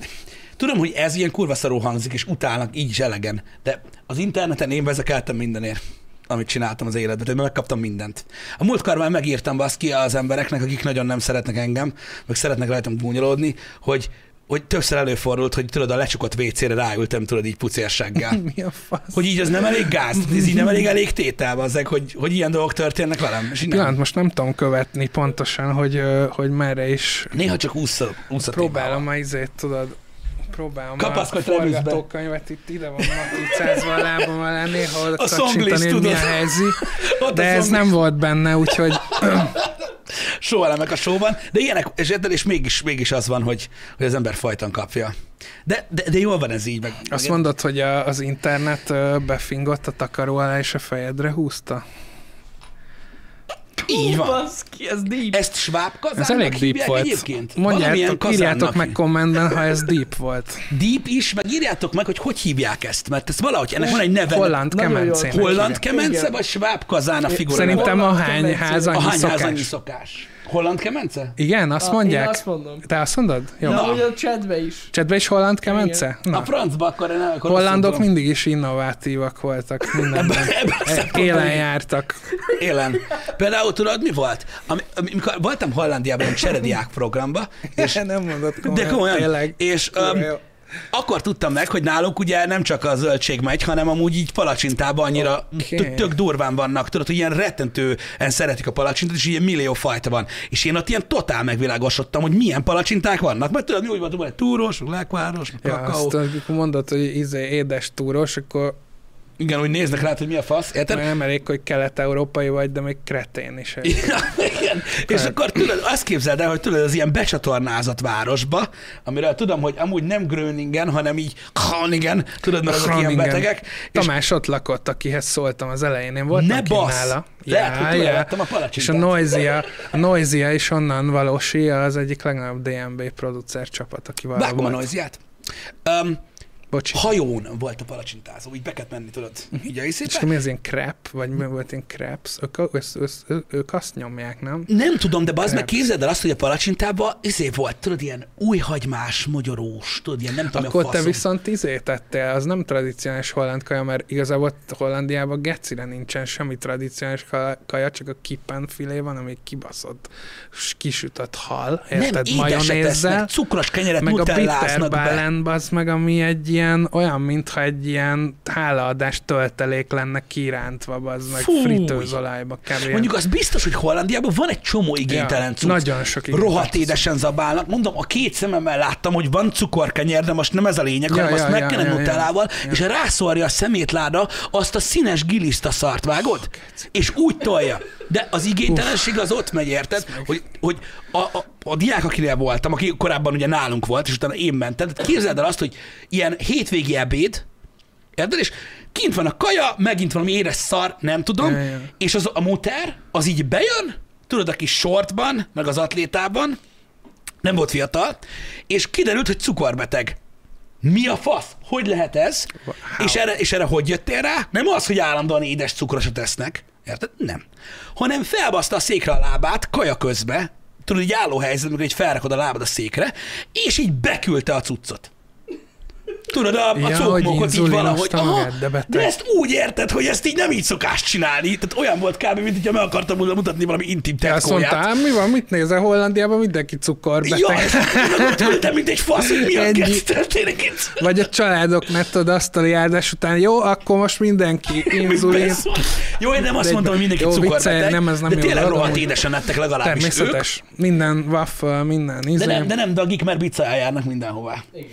tudom, hogy ez ilyen kurva szarú hangzik, és utálnak így is elegen, de az interneten én vezekeltem mindenért amit csináltam az életben, tehát megkaptam mindent. A múltkor már megírtam azt ki az embereknek, akik nagyon nem szeretnek engem, meg szeretnek rajtam gúnyolódni, hogy hogy többször előfordult, hogy tudod, a lecsukott WC-re ráültem, tudod, így pucérsággal. Mi a fasz? Hogy így ez nem elég gáz, ez így nem elég elég tétel, azek, hogy, hogy ilyen dolgok történnek velem. És így nem. Pillanat, most nem tudom követni pontosan, hogy, hogy merre is Néha csak úsz a, úsz a próbálom a izét, tudod, próbálom Kapaszkodj a forgatókönyvet, itt ide van matricázva a lábam alá, néha oda szonglist, kacsintani, hogy mi a Ott de a ez nem volt benne, úgyhogy Sóelemek a sóban, de ilyenek, és, és mégis, mégis az van, hogy, hogy az ember fajtan kapja. De, de, de jól van ez így, meg, azt meg mondod, hogy a, az internet befingott a takaró alá, és a fejedre húzta? Így van. Baszki, ez deep. Ezt Schwab kazának Ez elég deep volt. egyébként? Mondjátok, kazánnak írjátok meg kommentben, ha ez deep volt. Deep is, meg írjátok meg, hogy hogy hívják ezt, mert ez valahogy, ennek van egy neve. Holland kemencének. Holland kemence, vagy Schwab kazán a figura? Szerintem a hány kemencének. ház a annyi hány ház annyi szokás. Holland kemence? Igen, azt Ah, mondják? Én azt mondom. Te azt mondod? Jó. Na, hogy a chatbe is. Csetbe is holland kemence? A Na. francba akkor nem, akkor Hollandok mindig is innovátívak voltak mindenben. A szempontból Élen jártak. Élen. Például tudod, mi volt? Ami, amikor voltam Hollandiában egy cserediák programba, és nem mondod komolyan. De komolyan. Tényleg. És um. Akkor tudtam meg, hogy nálunk ugye nem csak a zöldség megy, hanem amúgy így palacsintában annyira Oké. tök, durván vannak. Tudod, hogy ilyen rettentően szeretik a palacsintot, és ilyen millió fajta van. És én ott ilyen totál megvilágosodtam, hogy milyen palacsinták vannak. Mert tudod, úgy voltunk, hogy túros, lekváros, Ja, kakaó. azt amikor mondod, hogy izé édes túros, akkor Igen, úgy néznek rá, hogy mi a fasz, érted? nem elég, hogy kelet-európai vagy, de még kretén is. Ja, igen. És akkor tudod, azt képzeld el, hogy tudod, az ilyen becsatornázott városba, amiről tudom, hogy amúgy nem Gröningen, hanem így Groningen, tudod, mert azok ilyen betegek. És Tamás ott lakott, akihez szóltam az elején. Én voltam Ne bassz! nála. Lehet, hogy tőle vettem a És a palacsintát. Noisia, a Noisia is onnan valósia az egyik legnagyobb DMB producer csapat, akivel Vágom a noizját. Um, Bocsi. hajón volt a palacsintázó, így be kellett menni, tudod, így a És iszébe. mi az ilyen crap, vagy mi volt ilyen craps? Ők, ők, ők, ők, ők azt nyomják, nem? Nem tudom, de bazd meg képzeld el azt, hogy a palacsintában izé volt, tudod, ilyen újhagymás, magyarós, tudod, ilyen nem tudom, Akkor te faszom. viszont izé tettél, az nem tradicionális holland kaja, mert igazából Hollandiában gecire nincsen semmi tradicionális ka- kaja, csak a kippenfilé van, ami kibaszott kisütött hal, nem, érted, édeset majonézzel, esznek, cukros kenyeret meg a bitterballen, az meg, ami egy ilyen, olyan, mintha egy ilyen hálaadás töltelék lenne kirántva, az meg fritőzolajba kb. Mondjuk az biztos, hogy Hollandiában van egy csomó igénytelen cucc. Nagyon sok Rohadt igénytelen édesen zabálnak. Mondom, a két szememmel láttam, hogy van cukorkenyer, de most nem ez a lényeg, Ja, hanem azt ja, ja, megkenem ja, ja. nutellával, Ja. és rászorja a szemétláda azt a színes giliszta szart, vágod? És úgy tolja. De az igénytelenség az ott megy, érted? Hogy, hogy a, a, a diák, akinél voltam, aki korábban ugye nálunk volt, és utána én mentem, tehát képzeld el azt, hogy ilyen hétvégi ebéd, Érted? És kint van a kaja, megint valami édes szar, nem tudom, Ja, ja. és az a moter, az így bejön, tudod, a kis shortban, meg az atlétában, nem volt fiatal, és kiderült, hogy cukorbeteg. Mi a fasz? Hogy lehet ez? How? És erre, és erre hogy jöttél rá? Nem az, hogy állandóan édes cukrosat esznek, érted? Nem. Hanem felbaszta a székre a lábát kaja közbe, tudod, így álló helyzetben, hogy felrakod a lábad a székre, és így beküldte a cuccot. Tudod, a, a Ja, hogy cókmókot így valahogy. Aha, magát, de beteg. de ezt úgy érted, hogy ezt így nem így szokás csinálni. Tehát olyan volt kb. mint hogyha meg akartam volna mutatni valami intim Te azt tetkóját. "Á, mi van, mit nézel Hollandiában, mindenki cukorbeteg. Ja, ott ültem, mint egy fasz, hogy mi a történik itt. Vagy a családok nettod asztali áldás után, jó, akkor most mindenki inzulin. Jó, én nem azt mondtam, hogy mindenki cukorbeteg, nem, ez nem de tényleg rohadt édesen ettek legalábbis ők. Természetes. Minden waffle, minden izé. De nem, de nem dagik, mert pizzával járnak mindenhová. Igen.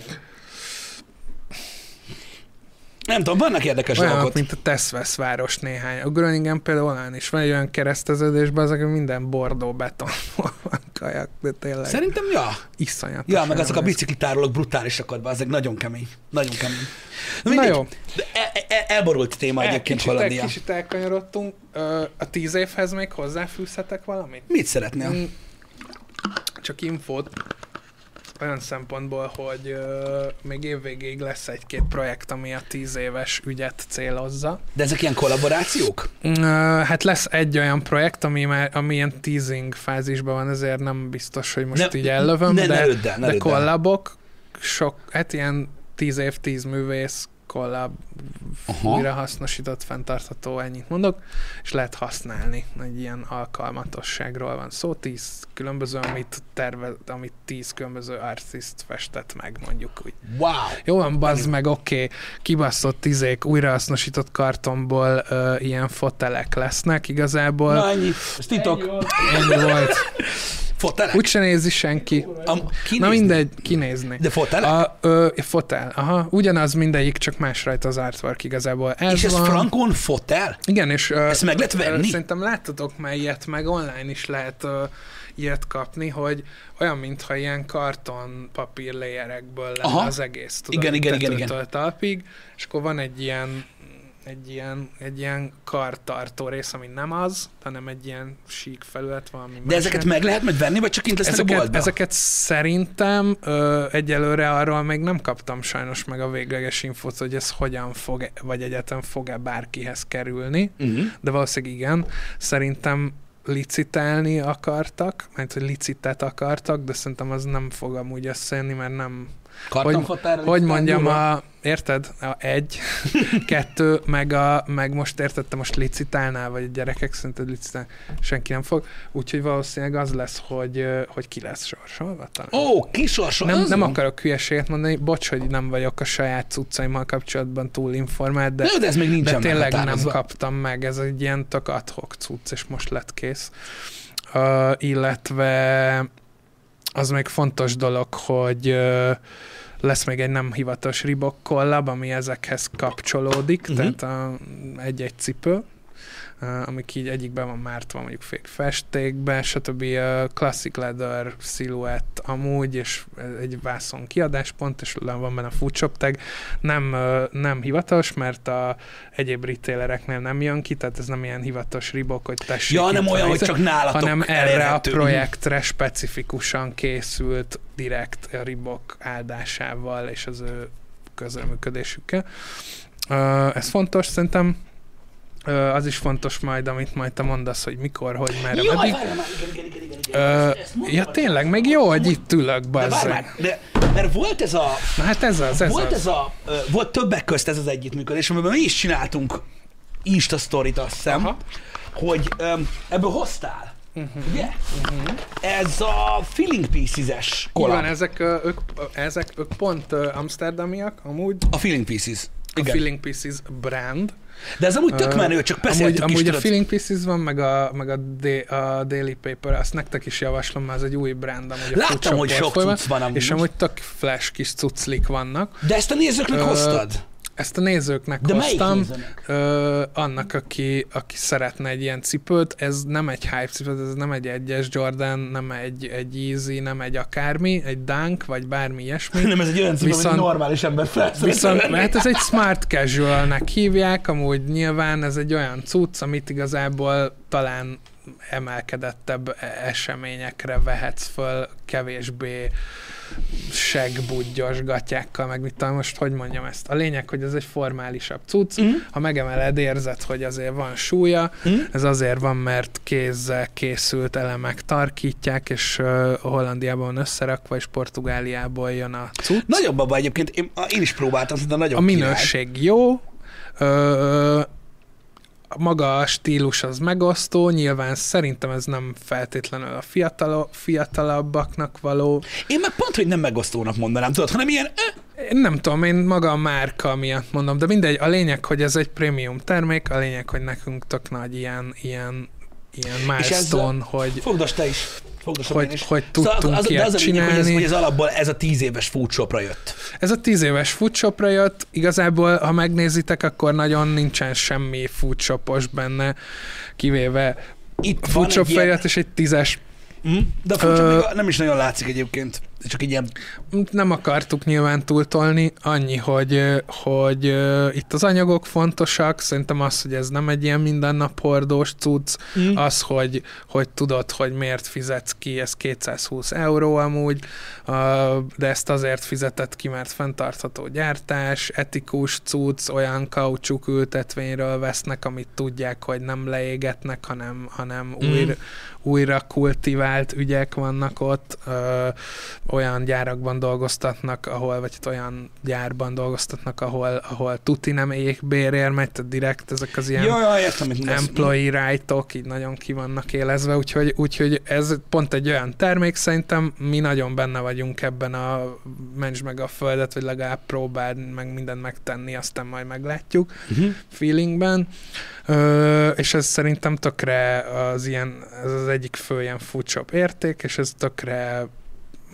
Nem tudom, vannak érdekes Olyanok, dolgok. mint a Teszvesz város néhány. A Groningen például olyan is van egy olyan kereszteződésben, azok minden bordó beton van kajak, de tényleg Szerintem, ja. iszonyatos. Ja, meg azok a biciklitárolók brutálisak ott, ezek nagyon kemény. Nagyon kemény. Na, Na mindegy. jó. De e- e- elborult téma El, egyébként kicsit, Hollandia. kicsit elkanyarodtunk. A tíz évhez még hozzáfűzhetek valamit? Mit szeretnél? Mm, Csak infót olyan szempontból, hogy ö, még évvégéig lesz egy-két projekt, ami a tíz éves ügyet célozza. De ezek ilyen kollaborációk? Ö, hát lesz egy olyan projekt, ami már ami ilyen teasing fázisban van, ezért nem biztos, hogy most Ne- így ellövöm, ne- ne de, lődd el, ne de kollabok, sok, hát ilyen tíz év, tíz művész kollab, Aha. újrahasznosított, fenntartható, ennyit mondok, és lehet használni. Egy ilyen alkalmatosságról van szó, tíz különböző, amit terve, amit tíz különböző artist festett meg, mondjuk úgy. Wow! Jó van, bazd meg, oké, okay. kibaszott tizék, újrahasznosított kartonból ö, ilyen fotelek lesznek igazából. Na ennyi. Ez titok. Ennyi volt. Fotelek? Úgy se nézi senki. Am, kinézni? Na mindegy, kinézni. De fotelek? A, ö, fotel, aha. Ugyanaz mindegyik, csak más rajta az artwork igazából. Ez és ez van. frankon fotel? Igen, és ö, Ezt meg lehet ö, venni? Szerintem láttatok már ilyet, meg online is lehet ö, ilyet kapni, hogy olyan, mintha ilyen karton papír léjerekből lenne Aha. az egész. Tudod, Igen, igen, igen, igen. talpig, és akkor van egy ilyen egy ilyen, egy ilyen kartartó rész, ami nem az, hanem egy ilyen sík felület valami De ezeket meg lehet majd venni, vagy csak kint lesznek a ezeket, boltban? ezeket szerintem ö, egyelőre arról még nem kaptam sajnos meg a végleges infót, hogy ez hogyan fog, vagy egyetem fog-e bárkihez kerülni, Uh-huh. de valószínűleg igen. Szerintem licitálni akartak, mert hogy licitet akartak, de szerintem az nem fog amúgy összejönni, mert nem... Hogy itt mondjam, durva? a, érted? A egy, kettő, meg, a, meg most érted, te most licitálnál, vagy a gyerekek szerinted licitál, senki nem fog, úgyhogy valószínűleg az lesz, hogy, hogy ki lesz sorsolva talán. Ó, kisorsol. Nem, az nem van. akarok hülyeséget mondani, bocs, hogy nem vagyok a saját cuccaimmal kapcsolatban túl informált, de, De, de ez még de nincsen tényleg nem kaptam meg, ez egy ilyen tök adhok cucc, és most lett kész. Uh, illetve az még fontos dolog, hogy lesz még egy nem hivatalos Reebok collab, ami ezekhez kapcsolódik, uh-huh. tehát a, egy-egy cipő, amik így egyikben van mártva mondjuk fék festékbe, stb. Classic leather sziluett amúgy, és egy vászon kiadáspont, és van benne a foodshop tag. Nem, nem hivatalos, mert a egyéb retailereknél nem jön ki, tehát ez nem ilyen hivatalos Reebok, hogy tessék Ja, nem olyan, hogy csak nálatok hanem erre a elérhető. projektre specifikusan készült direkt a Reebok áldásával és az ő közreműködésükkel. Ez fontos, szerintem az is fontos majd, amit majd te mondasz, hogy mikor, hogy merre, Jaj, meddig. várjál már, igen, igen, igen, igen, igen. Ö, Ezt- ezt mondom, ja, tényleg, meg jó, hogy itt ülök, De bazzeg. már, de, mert volt ez a, Na hát ez az, ez volt az. ez a, volt többek közt ez az együttműködés, amiben mi is csináltunk Insta sztorit, azt hiszem, Aha. hogy öm, ebből hoztál. Uh-huh. Ugye? Ez a Feeling Pieces-es collab. van, ezek, ők, ezek ők pont amsterdamiak, amúgy A Feeling Pieces. a Igen. Feeling Pieces brand. De ez amúgy tök menő, csak Amúgy, beszéltük is, amúgy a tudod. Feeling Pieces van, meg a, meg a, D, a Daily Paper, azt nektek is javaslom, mert ez egy új brand, amúgy a Láttam, hogy sok cucc van amúgy. És amúgy tök flash kis cuclik vannak. De ezt a nézőknek Ö, hoztad? Ezt a nézőknek De hoztam. Ö, annak, aki, aki szeretne egy ilyen cipőt, ez nem egy hype cipőt, ez nem egy egyes Jordan, nem egy, egy Yeezy, nem egy akármi, egy Dunk, vagy bármi ilyesmi. Nem, ez egy olyan amit Viszont- normális ember fel Viszont, mert ez egy smart casualnek hívják, amúgy nyilván ez egy olyan cucc, amit igazából talán emelkedettebb e- eseményekre vehetsz föl, kevésbé segbudgyos gatyákkal, meg mit tudom, most hogy mondjam ezt. A lényeg, hogy ez egy formálisabb cucc, Mm. ha megemeled, érzed, hogy azért van súlya, Mm. ez azért van, mert kézzel készült elemek tarkítják, és uh, Hollandiában van összerakva, és Portugáliából jön a cucc. Nagyobb abban egyébként, én, én is próbáltam, szerintem nagyobb A minőség jó, ö, maga a stílus az megosztó, nyilván szerintem ez nem feltétlenül a fiatalo, fiatalabbaknak való. Én meg pont, hogy nem megosztónak mondanám, tudod, hanem ilyen, Én nem tudom, én maga a márka miatt mondom, de mindegy, a lényeg, hogy ez egy prémium termék, a lényeg, hogy nekünk tök nagy ilyen, ilyen, ilyen milestone, hogy, fogdos te is. Fogdos hogy, is. hogy Szóval tudtunk az, de ilyet az a lényeg, hogy ez, csinálni. hogy ez alapból ez a tíz éves foodshopra jött. Ez a tíz éves foodshopra jött, igazából, ha megnézitek, akkor nagyon nincsen semmi foodshopos benne, kivéve Itt foodshop egy ilyen, és egy tízes. Hm? de a foodshop Ö- nem is nagyon látszik egyébként. Csak egy ilyen, Nem akartuk nyilván túltolni, annyi, hogy, hogy itt az anyagok fontosak, szerintem az, hogy ez nem egy ilyen mindennap hordós cucc, hm? az, hogy, hogy tudod, hogy miért fizetsz ki, ez 220 euró amúgy, de ezt azért fizetett ki, mert fenntartható gyártás, etikus cucc, olyan kaucsuk ültetvényről vesznek, amit tudják, hogy nem leégetnek, hanem, hanem Mm. újra, újra kultivált ügyek vannak ott, olyan gyárakban dolgoztatnak, ahol, vagy hát olyan gyárban dolgoztatnak, ahol, ahol tuti nem égbérért megy, tehát direkt ezek az ilyen jó, értem, employee right-ok így nagyon ki vannak élezve, úgyhogy, úgyhogy ez pont egy olyan termék, szerintem mi nagyon benne vagyunk ebben a mencs meg a földet, vagy legalább próbáld meg mindent megtenni, aztán majd meglátjuk Uh-huh. feelingben, Ö, és ez szerintem tökre az ilyen, ez az egyik fő ilyen foodshop érték, és ez tökre,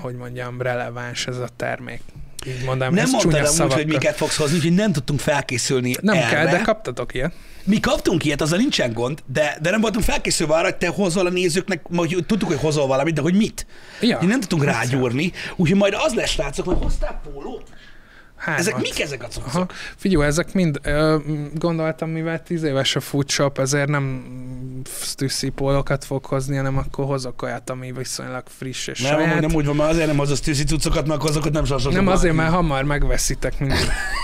hogy mondjam, releváns ez a termék. Így mondanám, Nem mondtad amúgy, hogy miket fogsz hozni, úgyhogy nem tudtunk felkészülni Nem erre. kell, de kaptatok ilyet. Mi kaptunk ilyet, azzal nincsen gond, de, de nem voltunk felkészülve arra, hogy te hozol a nézőknek, hogy tudtuk, hogy hozol valamit, de hogy mit. Ja. Ja. Nem tudtunk rágyúrni, úgyhogy majd az lesz, srácok, hogy hoztál pólót. Hármat. Ezek mik ezek a cuccok? Aha. Figyelj, ezek mind, ö, gondoltam, mivel tíz éves a foodshop, ezért nem stüsszi pólókat fog hozni, hanem akkor hozok olyat, ami viszonylag friss és Nem, saját. nem úgy van, mert azért nem hozod tűzi cuccokat, mert azokat nem sorsolom. nem azért, mert hamar megveszitek mindig.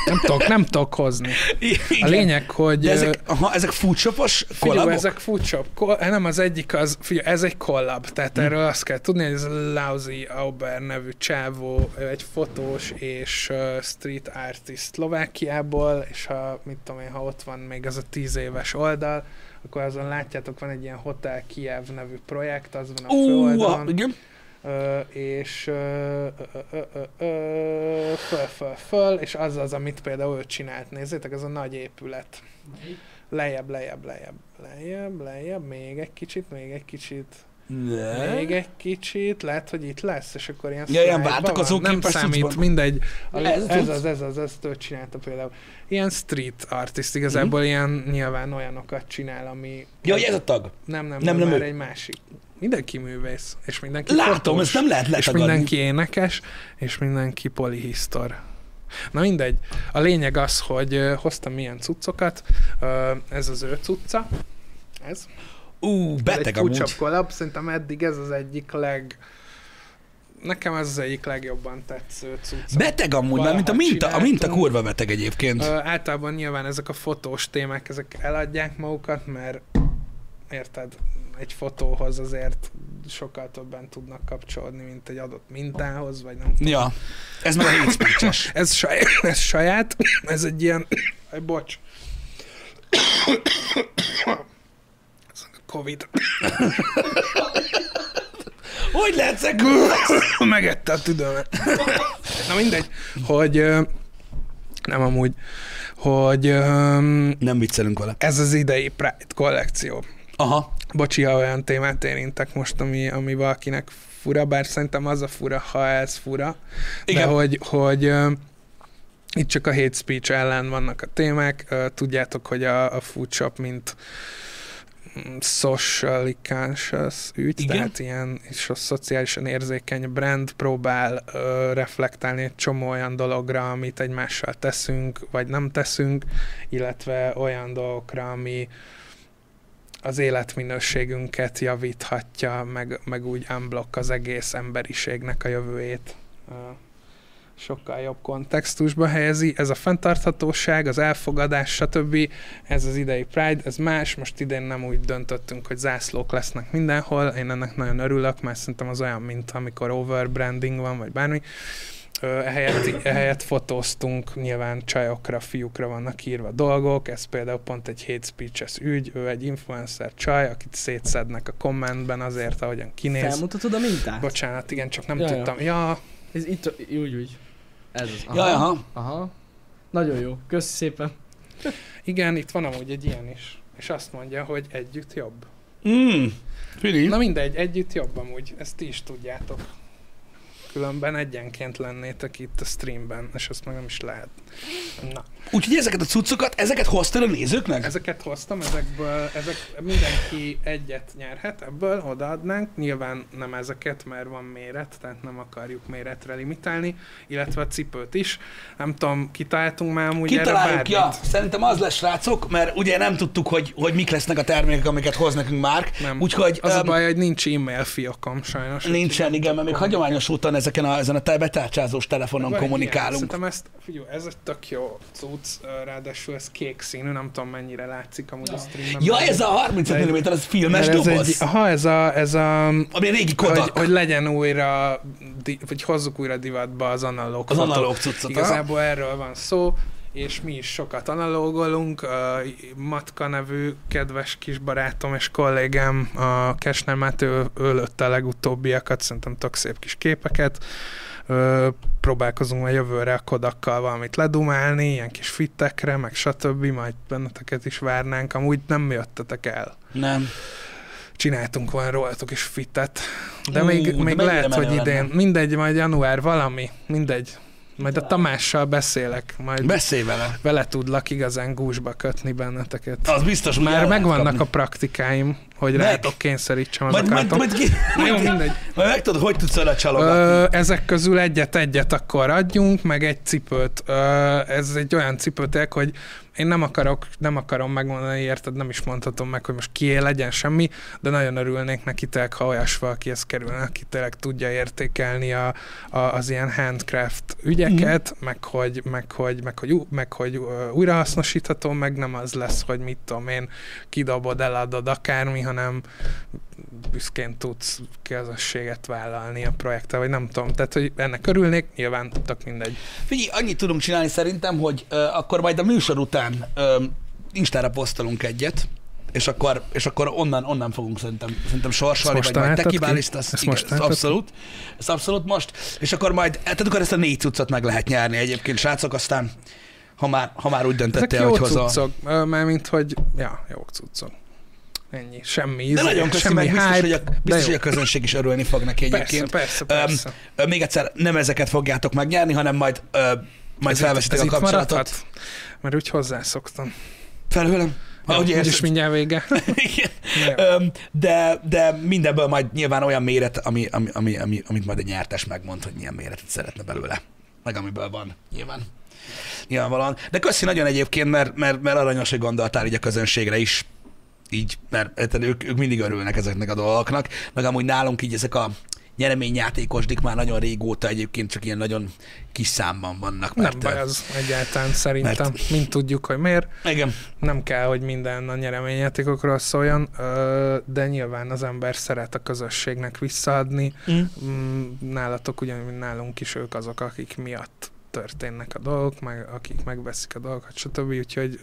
Nem tudok, nem tudok hozni. A lényeg, hogy... De ezek, aha, ezek foodshopos kollabok? ezek foodshop. Ko- nem, az egyik az, figyelj, ez egy kollab, tehát Hm. erről azt kell tudni, hogy ez a Lausi Auber nevű csávó, egy fotós és uh, street artist Szlovákiából, és ha, mit tudom én, ha ott van még az a tíz éves oldal, akkor azon látjátok, van egy ilyen Hotel Kiev nevű projekt, az van a főoldalon. igen. Ö, és ö, ö, ö, ö, föl, föl, föl, és az az, amit például ő csinált. Nézzétek, ez a nagy épület. Lejjebb, lejjebb, lejjebb, lejjebb, lejjebb, még egy kicsit, még egy kicsit, Ne. még egy kicsit, lehet, hogy itt lesz, és akkor ilyen Ja, ilyen van. Nem számít, cuccban. mindegy. A, Ez ez, cucc? az, ez az, ezt ő csinálta például. Ilyen street artist, igazából ilyen nyilván olyanokat csinál, ami... Ja, hogy ez a tag. Nem, nem, Nem, nem, nem ő. egy másik. Mindenki művész, és mindenki Látom, fotós, ezt nem lehet és letagadni. mindenki énekes, és mindenki polihisztor. Na mindegy. A lényeg az, hogy hoztam ilyen cuccokat. Ez az ő cucca. Ez. Ú, ez beteg egy amúgy. collab. Szerintem eddig ez az egyik leg... Nekem ez az egyik legjobban tetsző cucca. Beteg amúgy, mert mint a minta, a minta kurva beteg egyébként. Ö, általában nyilván ezek a fotós témák, ezek eladják magukat, mert érted, egy fotóhoz azért sokkal többen tudnak kapcsolódni, mint egy adott mintához, vagy nem tudom. Ja, ez meg a hate speech-es. Ez, saj, ez saját, ez egy ilyen, bocs. Covid. Hogy lehetsz Megette a tüdőmet. Na mindegy, hogy nem amúgy, hogy Nem viccelünk vele. ez az idei Pride kollekció. Aha. Bocsi, ha olyan témát érintek most, ami, ami valakinek fura, bár szerintem az a fura, ha ez fura. Igen. De hogy, hogy itt csak a hate speech ellen vannak a témák. Tudjátok, hogy a, a food shop, mint socially conscious ügy, Igen. tehát ilyen és a szociálisan érzékeny brand próbál ö, reflektálni egy csomó olyan dologra, amit egymással teszünk, vagy nem teszünk, illetve olyan dolgokra, ami az életminőségünket javíthatja, meg, meg úgy unblock az egész emberiségnek a jövőjét sokkal jobb kontextusba helyezi. Ez a fenntarthatóság, az elfogadás, stb. Ez az idei Pride, ez más. Most idén nem úgy döntöttünk, hogy zászlók lesznek mindenhol. Én ennek nagyon örülök, mert szerintem az olyan, mint amikor overbranding van, vagy bármi. Ehelyett, ehelyett fotóztunk, nyilván csajokra, fiúkra vannak írva dolgok, ez például pont egy hate speeches ügy, ő egy influencer csaj, akit szétszednek a kommentben azért, ahogyan kinéz. Felmutatod a mintát? Bocsánat, igen, csak nem Ja, ja. tudtam. Ja, Ez itt, úgy, úgy. Ez az. Ja, aha. Aha. Nagyon jó. Köszi szépen. igen, itt van amúgy egy ilyen is. És azt mondja, hogy együtt jobb. Mm. Fili. Na mindegy, együtt jobb amúgy, ezt ti is tudjátok. Különben egyenként lennétek itt a streamben, és azt meg nem is lehet. Na, Úgyhogy ezeket a cuccokat, ezeket hoztad a nézőknek? ezeket hoztam, ezekből, ezek mindenki egyet nyerhet, ebből odaadnánk. Nyilván nem ezeket, mert van méret, tehát nem akarjuk méretre limitálni, illetve a cipőt is. Nem tudom, kitaláltunk már amúgy Kitaláljuk, ja. Szerintem az lesz, srácok, mert ugye nem tudtuk, hogy, hogy mik lesznek a termékek, amiket hoz nekünk Márk. Nem. Úgyhogy Az a öm, baj, hogy nincs e-mail fiakom sajnos. nincsen, igen, mert még hagyományos úton ezek ezeken a, ezen a te betárcsázós telefonon Van kommunikálunk. Ilyen, szerintem ezt, figyelj, ez egy tök jó cucc, ráadásul ez kék színű, nem tudom mennyire látszik amúgy a streamen. Ja, ez a 30 De- mm, ez filmes Mert ez doboz? egy, aha, ez a, ez a Ami a régi hogy, Kodak. hogy legyen újra, di, vagy hozzuk újra divatba az analóg Az analóg cuccot. Igazából erről van szó, és mi is sokat analógolunk. A Matka nevű kedves kis barátom és kollégám, a Kesner Máté, ő, lőtte a legutóbbiakat, szerintem tök szép kis képeket. Ö, próbálkozunk a jövőre a Kodakkal valamit ledumálni, ilyen kis fittekre, meg stb. Majd benneteket is várnánk. Amúgy nem jöttetek el Nem. csináltunk volna rólatok is fitet. De Ú, még, de még mennyire lehet, hogy idén, lenne. mindegy, majd január valami, mindegy. Majd a Tamással beszélek, majd Beszélj vele. vele tudlak igazán gúzsba kötni benneteket. Az biztos, Már megvannak kapni. a praktikáim, hogy Meg. rátok kényszerítsem Majd, majd, akartok. majd, ki, Na Jó, majd, mindegy. majd megtudod, hogy tudsz vele csalogatni. Ezek közül egyet-egyet akkor adjunk, meg egy cipőt. Ö, ez egy olyan cipőtek, hogy én nem akarok, nem akarom megmondani, érted, nem is mondhatom meg, hogy most kié legyen semmi, de nagyon örülnék neki tényleg, ha olyas valaki ez kerülne, aki tényleg tudja értékelni a, a, az ilyen handcraft ügyeket, Mhm. meg, hogy, meg, hogy, meg, hogy, meg, hogy újrahasznosítható, meg nem az lesz, hogy mit tudom én, kidobod, eladod akármi, hanem büszkén tudsz közösséget vállalni a projekttel, vagy nem tudom. Tehát, hogy ennek örülnék, nyilván tök mindegy. Figyelj, annyit tudunk csinálni szerintem, hogy ö, akkor majd a műsor után ö, Instára posztolunk egyet, és akkor, és akkor onnan, onnan fogunk szerintem, szerintem sorsolni, vagy majd te találtad ki? kiválasztasz. Ezt Igen, most ezt találtad abszolút. Ezt abszolút most. És akkor majd, tehát akkor ezt a négy cuccot meg lehet nyerni egyébként, srácok, aztán ha már, ha már úgy Ezek döntöttél, jó hogy hozol. cuccok, ö, mármint, hogy ja, jó cuccok. Ennyi, semmi De íze, nagyon köszi semmi biztos, hype, hogy a, de biztos, hogy a közönség is örülni fog neki Persze, egyébként. persze, Öm, persze. Ö, Még egyszer, nem ezeket fogjátok megnyerni, hanem majd, ö, majd felveszitek a kapcsolatot. maradhat? Mert úgy hozzászoktam. Felhőlem? Ahogy Ja, úgyis mindjárt vége. Igen. De, de mindenből majd nyilván olyan méret, ami, ami, ami, ami, amit majd a nyertes megmond, hogy milyen méretet szeretne belőle. Meg amiből van, nyilván. Nyilvánvalóan. De köszi nagyon egyébként, mert, mert, mert aranyos, hogy gondoltál így a közönségre is. Így, mert ők, ők mindig örülnek ezeknek a dolgoknak. Meg amúgy nálunk így ezek a nyereményjátékosdik már nagyon régóta egyébként csak ilyen nagyon kis számban vannak. Nem Mert, baj az egyáltalán szerintem. mert- Mind tudjuk, hogy miért. Igen. Nem kell, hogy minden a nyereményjátékokról szóljon, de nyilván az ember szeret a közösségnek visszaadni. Mm. Mm, Nálatok ugyanúgy, mint nálunk is ők azok, akik miatt történnek a dolgok, meg akik megveszik a dolgokat, stb. Úgyhogy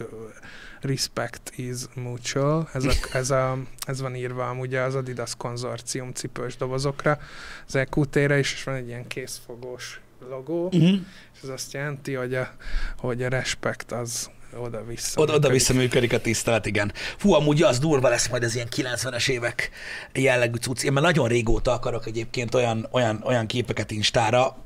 respect is mutual. Ez, a, ez, a, ez van írva amúgy az Adidas konzorcium cipős dobozokra, az EQT-re is, és van egy ilyen készfogós logó, Uh-huh. és ez azt jelenti, hogy a, hogy a respect az oda-vissza. Oda, oda működik. a tisztelet, igen. Fú, amúgy az durva lesz majd az ilyen 90-es évek jellegű cucc. Én már nagyon régóta akarok egyébként olyan, olyan, olyan képeket Instára,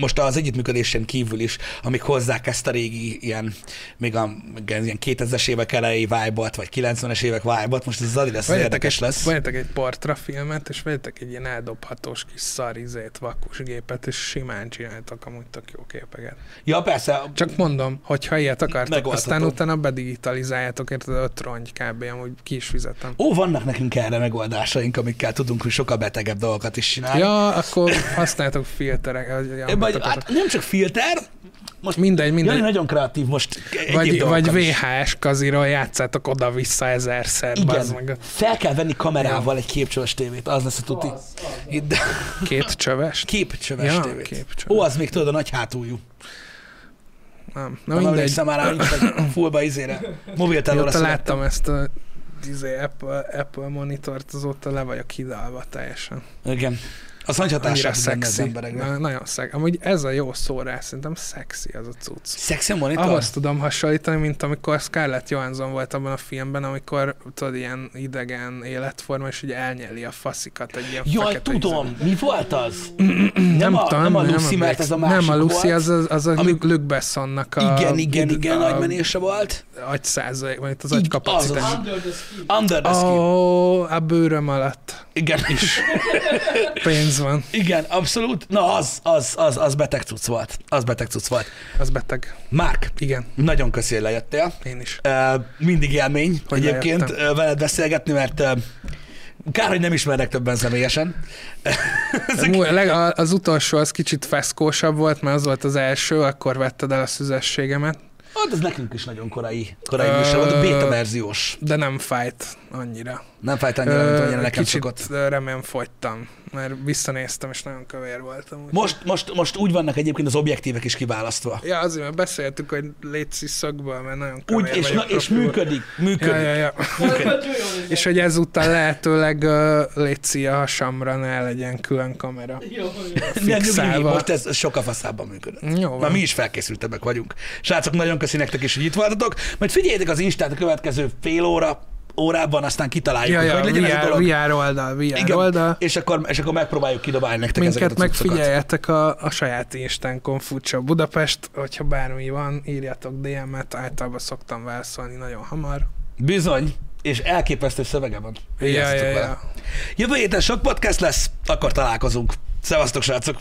most az együttműködésen kívül is, amik hozzák ezt a régi ilyen, még a még ilyen 2000-es évek elejé vibe vagy 90-es évek vibe most ez az Adidas Vegyetek érdekes egy, lesz. Vegyetek egy portrafilmet, és vegyetek egy ilyen eldobhatós kis szarizét, vakusgépet, és simán csináltak amúgy tök jó képeket. Ja, persze, Csak mondom, hogy ha ilyet akartok, aztán utána bedigitalizáljátok, érted, öt rongy kb. amúgy ki is fizetem. ó, vannak nekünk erre megoldásaink, amikkel tudunk hogy sokkal betegebb dolgokat is csinálni. Ja, akkor használjátok filterek. Vagy- hát nem csak filter, most Mindegy, Jani mindegy. nagyon kreatív most Vagy, vagy. VHS kaziról játszátok oda-vissza ezerszer, bazd meg. Igen. Fel kell venni kamerával egy képcsöves tévét, az lesz a tuti. Itt, Két csöves? képcsöves Ja, tévét. képcsöves. Ó, az még tudod, a nagy hátuljú. Nem, na Nem mindegy. emlékszem már rá, vagy fullba izére. Mobiltelóra láttam ezt a izé, Apple, Apple monitort, azóta le vagyok hidalva teljesen. Igen. Az nagy az szexi. Na, nagyon szexi. Amúgy ez a jó szó rá, szerintem szexi az a cucc. Szexi monitor? Ahhoz tudom hasonlítani, mint amikor Scarlett Johansson volt abban a filmben, amikor tudod, ilyen idegen életforma, és ugye elnyeli a faszikat egy ilyen Jaj, tudom, mi volt az? izé. nem, a, nem a Lucy, mert ez a másik Nem a Lucy, volt. az a, az a Ami- Luke, Bessonnak a... Igen, igen, igen, a, nagy menése volt. agy százalék, vagy az Így, agykapacitás. az Under the skin. Under the skin. Ó, a bőröm alatt Igen, is. pénz van, Igen, abszolút. Na, az, az, az, az beteg cucc volt. Az beteg cucc volt. az beteg. Márk, Igen, nagyon köszi, hogy lejöttél. én is. Mindig élmény Hogy egyébként lejöttem. veled beszélgetni, mert Kár, hogy nem ismernek többen személyesen. A- Az utolsó az kicsit feszkósabb volt, mert az volt az első, akkor vetted el a szüzességemet, Hát az nekünk is nagyon korai, korai Ö, műsor volt, a beta verziós. de nem fájt annyira. Nem fájt annyira, mint amennyire Ö, nekem Kicsit szokott. remén fogytam, mert visszanéztem, és nagyon kövér voltam. úgyhogy- Most, most, most úgy vannak egyébként az objektívek is kiválasztva. Ja, azért, mert beszéltük, hogy létszi szögből, mert nagyon kövér Úgy, és, na, és működik, működik. Ja, ja, ja. És hogy ezúttal lehetőleg uh, létszi a hasamra, ne legyen külön kamera. Jó, jó. Nem, most ez sokkal faszábban működött. Jó Már van. mi is felkészültebbek vagyunk. Srácok, nagyon köszi nektek is, hogy itt voltatok. Majd figyeljétek az Instát a következő fél óra, órában, aztán kitaláljuk, Ja, hogy ja, hogy legyen ez a VR, dolog. VR oldal, VR Igen, oldal. és akkor, és akkor megpróbáljuk kidobálni nektek ezeket Minket a cuccokat. megfigyeljetek a, a saját instánkon Futsa Budapest, hogyha bármi van, írjatok DM-et, általában szoktam válaszolni nagyon hamar. Bizony, és elképesztő szövege van. Ja, ja, ja. Jövő héten sok podcast lesz, akkor találkozunk. Szevasztok, srácok!